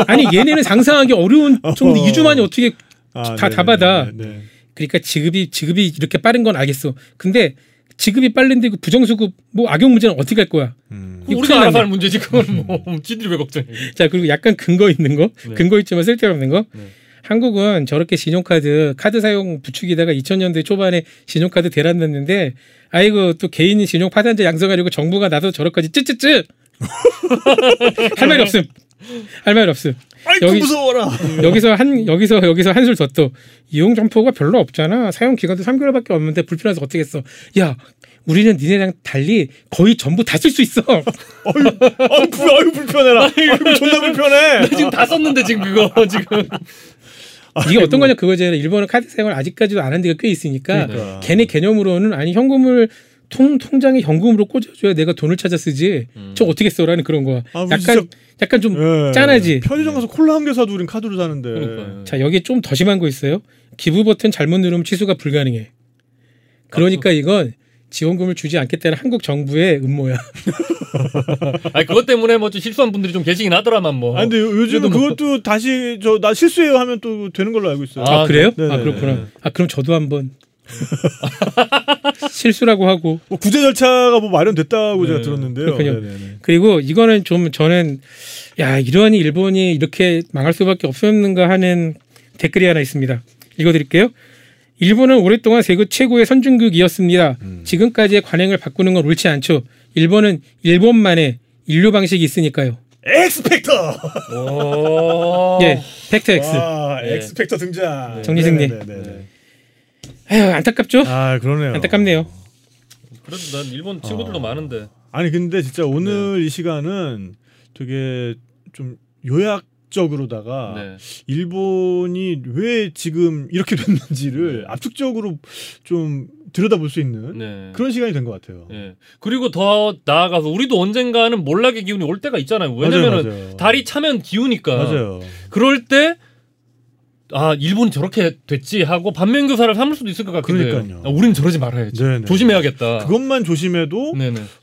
S3: 아니 얘네는 상상하기 어려운 정도
S1: 어.
S3: 2주 만에 어떻게
S1: 아,
S3: 다-. 다 받아.
S1: 네, 네.
S3: 그러니까 지급이 지급이 이렇게 빠른 건 알겠어. 근데 지급이 빠른데 그 부정수급 뭐 악용 문제는 어떻게 할 거야?
S1: 음.
S2: 우리가 알아서. 할 문제지 그건 뭐 지들이 왜 걱정해?
S3: 자 그리고 약간 근거 있는 거,
S2: 네.
S3: 근거 있지만 쓸데없는 거.
S2: 네.
S3: 한국은 저렇게 신용카드 카드 사용 부추기다가 2000년대 초반에 신용카드 대란 났는데 아이고 또 개인 신용 파산자 양성하려고 정부가 나서 저렇게까지 쯔쯔쯔 할 말이 없음. 할 말이 없음.
S1: 아이고
S3: 여기-
S1: 무서워라.
S3: 여기서 한 여기서 여기서 한술 더떠 이용 점포가 별로 없잖아. 사용 기간도 3개월밖에 없는데 불편해서 어떻게 했어? 야 우리는 니네랑 달리 거의 전부 다 쓸 수 있어.
S1: 아유, 불, 아유 불편해라. 아이고 존나 불편해.
S2: 나 지금 다 썼는데 지금 그거 지금.
S3: 이게 어떤 거냐? 그거잖아 일본은 카드 사용을 아직까지도 안 한 데가 꽤 있으니까
S1: 그러니까.
S3: 걔네 개념으로는 아니 현금을 통 통장에 현금으로 꽂아줘야 내가 돈을 찾아 쓰지. 저 어떻게 써라는 그런 거야.
S1: 아,
S3: 약간
S1: 진짜-
S3: 약간 좀
S1: 예.
S3: 짠하지.
S1: 편의점 가서 콜라 한 개 사도 우린 카드로 사는데.
S2: 그러니까요.
S3: 자 여기 좀 더 심한 거 있어요. 기부 버튼 잘못 누르면 취소가 불가능해. 그러니까 이건 지원금을 주지 않겠다는 한국 정부의 음모야.
S2: 아니 그것 때문에 뭐 좀 실수한 분들이 좀 계시긴 하더라만 뭐.
S1: 아 근데 요- 요즘은
S2: 그래도 뭐-
S1: 그것도 다시 저 나 실수해요 하면 또 되는 걸로 알고 있어요.
S3: 아,
S2: 아,
S3: 그래요?
S1: 네네네.
S3: 아 그렇구나. 아 그럼 저도 한번 실수라고 하고
S1: 뭐 구제 절차가 뭐 마련됐다고 제가
S2: 네,
S1: 들었는데요.
S3: 그렇군요.
S1: 네네네.
S3: 그리고 이거는 좀 저는 야 이러한 일본이 이렇게 망할 수밖에 없었는가 하는 댓글이 하나 있습니다. 읽어드릴게요. 일본은 오랫동안 세계 최고의 선진국이었습니다. 지금까지의 관행을 바꾸는 건 옳지 않죠. 일본은 일본만의 일류 방식이 있으니까요.
S1: X factor.
S2: 오.
S3: 예, 팩트 X.
S1: 와,
S2: 네.
S1: X factor 등장.
S3: 정신승리. 아유 안타깝죠?
S1: 아 그러네요.
S3: 안타깝네요.
S2: 그래도 난 일본 친구들도 많은데.
S1: 아니 근데 진짜 오늘
S2: 네.
S1: 이 시간은 되게 좀 요약 압축적으로다가
S2: 네.
S1: 일본이 왜 지금 이렇게 됐는지를 압축적으로 좀 들여다볼 수 있는
S2: 네.
S1: 그런 시간이 된 것 같아요.
S2: 예. 그리고 더 나아가서 우리도 언젠가는 몰락의 기운이 올 때가 있잖아요. 왜냐면은
S1: 맞아요, 맞아요.
S2: 달이 차면 기우니까.
S1: 맞아요.
S2: 그럴 때 아, 일본이 저렇게 됐지 하고 반면 교사를 삼을 수도 있을 것 해요.
S1: 그러니까요.
S2: 아, 우린 저러지 말아야지.
S1: 네네.
S2: 조심해야겠다.
S1: 그것만 조심해도.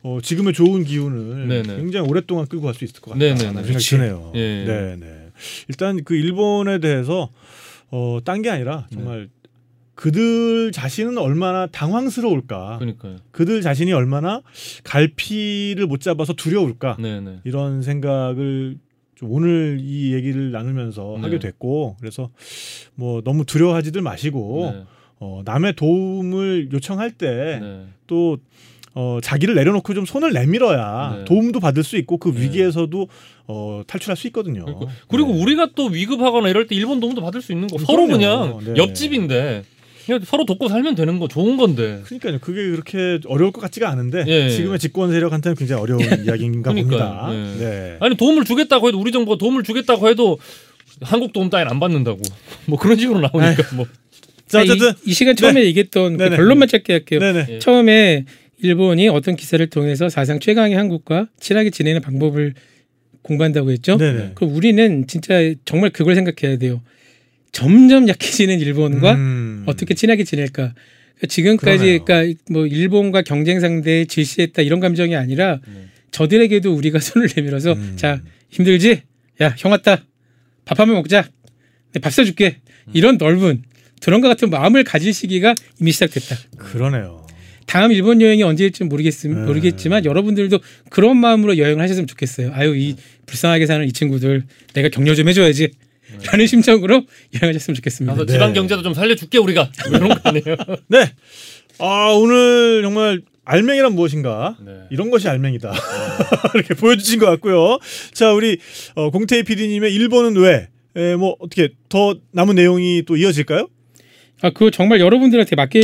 S1: 어, 지금의 좋은 기운을
S2: 네네.
S1: 굉장히 오랫동안 끌고 갈 수 있을 것 같다. 생각이. 드네요.
S2: 예.
S1: 네네. 일단 그 일본에 대해서 어, 딴 게 아니라
S2: 네.
S1: 정말 그들 자신은 얼마나 당황스러울까.
S2: 그러니까요.
S1: 그들 자신이 얼마나 갈피를 못 잡아서 두려울까.
S2: 네네.
S1: 이런 생각을 좀 오늘 이 얘기를 나누면서
S2: 네.
S1: 하게 됐고 그래서 뭐 너무 두려워하지들 마시고
S2: 네.
S1: 어, 남의 도움을 요청할 때
S2: 네.
S1: 또 어, 자기를 내려놓고 좀 손을 내밀어야
S2: 네.
S1: 도움도 받을 수 있고 그
S2: 네.
S1: 위기에서도 어, 탈출할 수 있거든요.
S2: 그리고, 그리고
S1: 네.
S2: 우리가 또 위급하거나 이럴 때 일본 도움도 받을 수 있는 거
S1: 음,
S2: 서로
S1: 그럼요.
S2: 그냥
S1: 네.
S2: 옆집인데 그냥 서로 돕고 살면 되는 거 좋은 건데.
S1: 그러니까요. 그게 그렇게 어려울 것 같지가 않은데
S2: 예.
S1: 지금의 집권 세력한테는 굉장히 어려운 이야기인가
S2: 그러니까요.
S1: 봅니다.
S2: 예.
S1: 네.
S2: 아니 도움을 주겠다고 해도 우리 정부가 도움을 주겠다고 해도 한국 도움 따윈 안 받는다고 뭐 그런 식으로 나오니까 뭐
S1: 자,
S3: 아, 이-
S1: 어쨌든
S3: 이, 시간 처음에 얘기했던 그. 결론만 짧게 할게요.
S1: 네네.
S2: 예.
S3: 처음에 일본이 어떤 기사를 통해서 사상 최강의 한국과 친하게 지내는 방법을 공부한다고 했죠.
S1: 네네.
S3: 그럼 우리는 진짜 정말 그걸 생각해야 돼요. 점점 약해지는 일본과
S1: 음.
S3: 어떻게 친하게 지낼까. 그러니까 지금까지
S1: 그러네요.
S3: 그러니까 뭐 일본과 경쟁 상대에 질시했다 이런 감정이 아니라
S2: 네.
S3: 저들에게도 우리가 손을 내밀어서
S1: 음.
S3: 자 힘들지? 야 형 왔다. 밥 한번 먹자. 내밥 사줄게. 이런 넓은 그런과 같은 마음을 가질 시기가 이미 시작됐다.
S1: 그러네요.
S3: 다음 일본 여행이 언제일지 모르겠,
S1: 네.
S3: 모르겠지만 여러분들도 그런 마음으로 여행을 하셨으면 좋겠어요. 아유 이 불쌍하게 사는 이 친구들 내가 격려 좀 해줘야지. 라는 심정으로 여행하셨으면 좋겠습니다.
S2: 가서
S1: 네.
S2: 지방 경제도 좀 살려줄게 우리가 뭐 이런 거 아니에요?
S1: 네. 아, 오늘 정말 알맹이란 무엇인가?
S2: 네.
S1: 이런 것이 알맹이다. 이렇게 보여주신 것 같고요. 자, 우리 어, 공태희 PD님의 일본은 왜? 에, 뭐 어떻게 더 남은 내용이 또 이어질까요?
S3: 아 그거 정말 여러분들한테 맡겨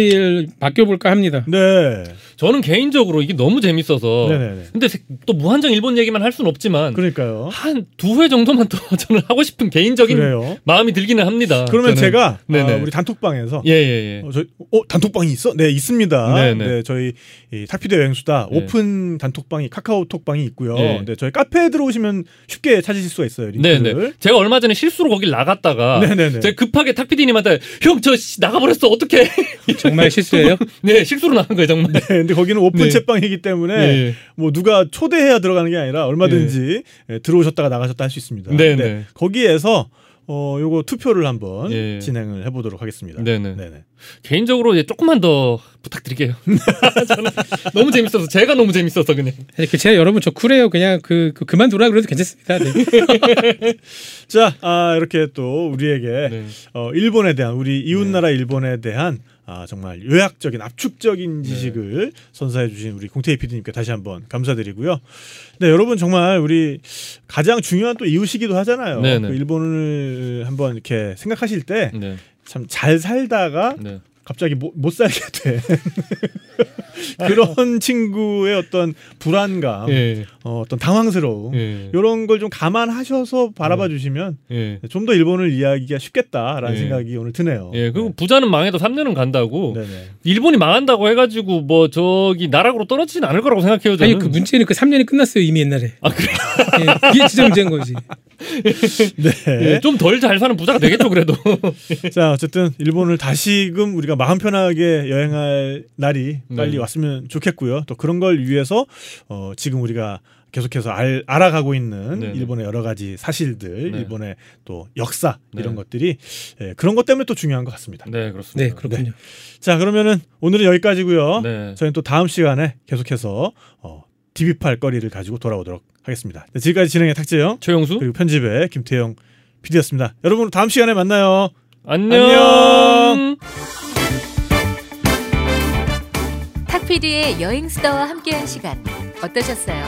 S3: 맡겨볼까 합니다.
S1: 네.
S2: 저는 개인적으로 이게 너무 재밌어서
S1: 네네네.
S2: 근데 세- 또 무한정 일본 얘기만 할 수는 없지만
S1: 그러니까요.
S2: 한 두 회 정도만 더 저는 하고 싶은 개인적인
S1: 그래요.
S2: 마음이 들기는 합니다.
S1: 그러면
S2: 저는.
S1: 제가
S2: 네네.
S1: 아, 우리 단톡방에서
S2: 예예예.
S1: 어, 저, 어, 단톡방이 있어? 네, 있습니다.
S2: 네네.
S1: 네, 저희 이 탁피디 여행수다
S2: 네.
S1: 오픈 단톡방이 카카오톡방이 있고요.
S2: 네.
S1: 네, 저희 카페에 들어오시면 쉽게 찾으실 수가 있어요. 링크를.
S2: 네네. 제가 얼마 전에 실수로 거길 나갔다가
S1: 네네네.
S2: 제가 급하게 탁피디님한테 형 저 나가버렸어 어떡해?
S3: 정말 실수예요?
S2: 네 실수로 나간 거예요 정말.
S1: 네, 근데 거기는 오픈
S2: 네.
S1: 챗방이기 때문에
S2: 예.
S1: 뭐 누가 초대해야 들어가는 게 아니라 얼마든지 예, 들어오셨다가 나가셨다 할 수 있습니다.
S2: 네네.
S1: 네, 거기에서 어 요거 투표를 한번
S2: 예.
S1: 진행을 해보도록 하겠습니다.
S2: 네네.
S1: 네네.
S2: 개인적으로 이제 조금만 더 부탁드릴게요. 저는 너무 재밌어서 제가 너무 재밌어서 그냥.
S3: 그 제가 여러분 저 쿨해요. 그냥 그, 그 그만두라 그래도 괜찮습니다. 네.
S1: 자, 아, 이렇게 또 우리에게
S2: 네.
S1: 어, 일본에 대한 우리 이웃 나라 일본에 대한 아, 정말 요약적인 압축적인 지식을 선사해 주신 우리 공태희 PD님께 다시 한번 감사드리고요. 네, 여러분 정말 우리 가장 중요한 또 이웃이기도 하잖아요.
S2: 네 네.
S1: 그 일본을 한번 이렇게 생각하실 때
S2: 네.
S1: 참잘 살다가
S2: 네.
S1: 갑자기 못, 못 살게 된 그런 친구의 어떤 불안감,
S2: 예.
S1: 어, 어떤 당황스러움
S2: 예.
S1: 이런 걸 좀 감안하셔서 바라봐 주시면
S2: 예.
S1: 좀더 일본을 이해하기가 쉽겠다라는
S2: 예.
S1: 생각이 오늘 드네요.
S2: 예. 그리고 부자는 망해도 3년은 간다고.
S1: 네네.
S2: 일본이 망한다고 해가지고 뭐 저기 나락으로 떨어지진 않을 거라고 생각해요. 저는.
S3: 아니 그 문제는 그 3년이 끝났어요 이미 옛날에.
S2: 아 그래.
S3: 예, 그게 진짜 문제인 거지.
S1: 네.
S2: 예, 좀덜 잘 사는 부자가 되겠죠 그래도.
S1: 자 어쨌든 일본을 다시금 우리가 마음 편하게 여행할 날이 빨리
S2: 네.
S1: 왔으면 좋겠고요. 또 그런 걸 위해서 어, 지금 우리가 계속해서 알, 알아가고 있는
S2: 네네.
S1: 일본의 여러 가지 사실들,
S2: 네.
S1: 일본의 또 역사 이런
S2: 네.
S1: 것들이 예, 그런 것 때문에 또 중요한 것 같습니다.
S2: 네 그렇습니다.
S3: 네 그렇군요.
S1: 자 그러면은 오늘은 여기까지고요.
S2: 네.
S1: 저희는 또 다음 시간에 계속해서 어, DB8 거리를 가지고 돌아오도록 하겠습니다. 네, 지금까지 진행의 탁재영
S2: 최영수
S1: 그리고 편집의 김태영 PD였습니다. 여러분 다음 시간에 만나요.
S2: 안녕.
S1: 안녕.
S6: 탁피디의 여행스타와 함께한 시간 어떠셨어요?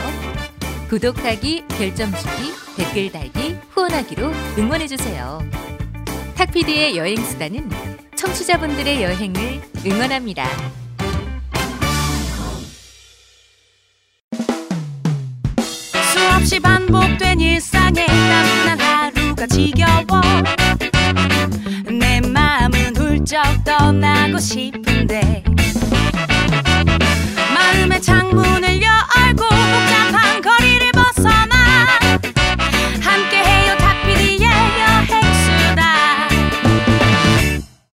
S6: 구독하기, 별점 주기, 댓글 달기, 후원하기로 응원해주세요. 탁피디의 여행수다는 청취자분들의 여행을 응원합니다.
S7: 수없이 반복된 일상에 따분한 하루가 지겨워 내 마음은 훌쩍 떠나고 싶은데 가슴에 창문을 열고 복잡한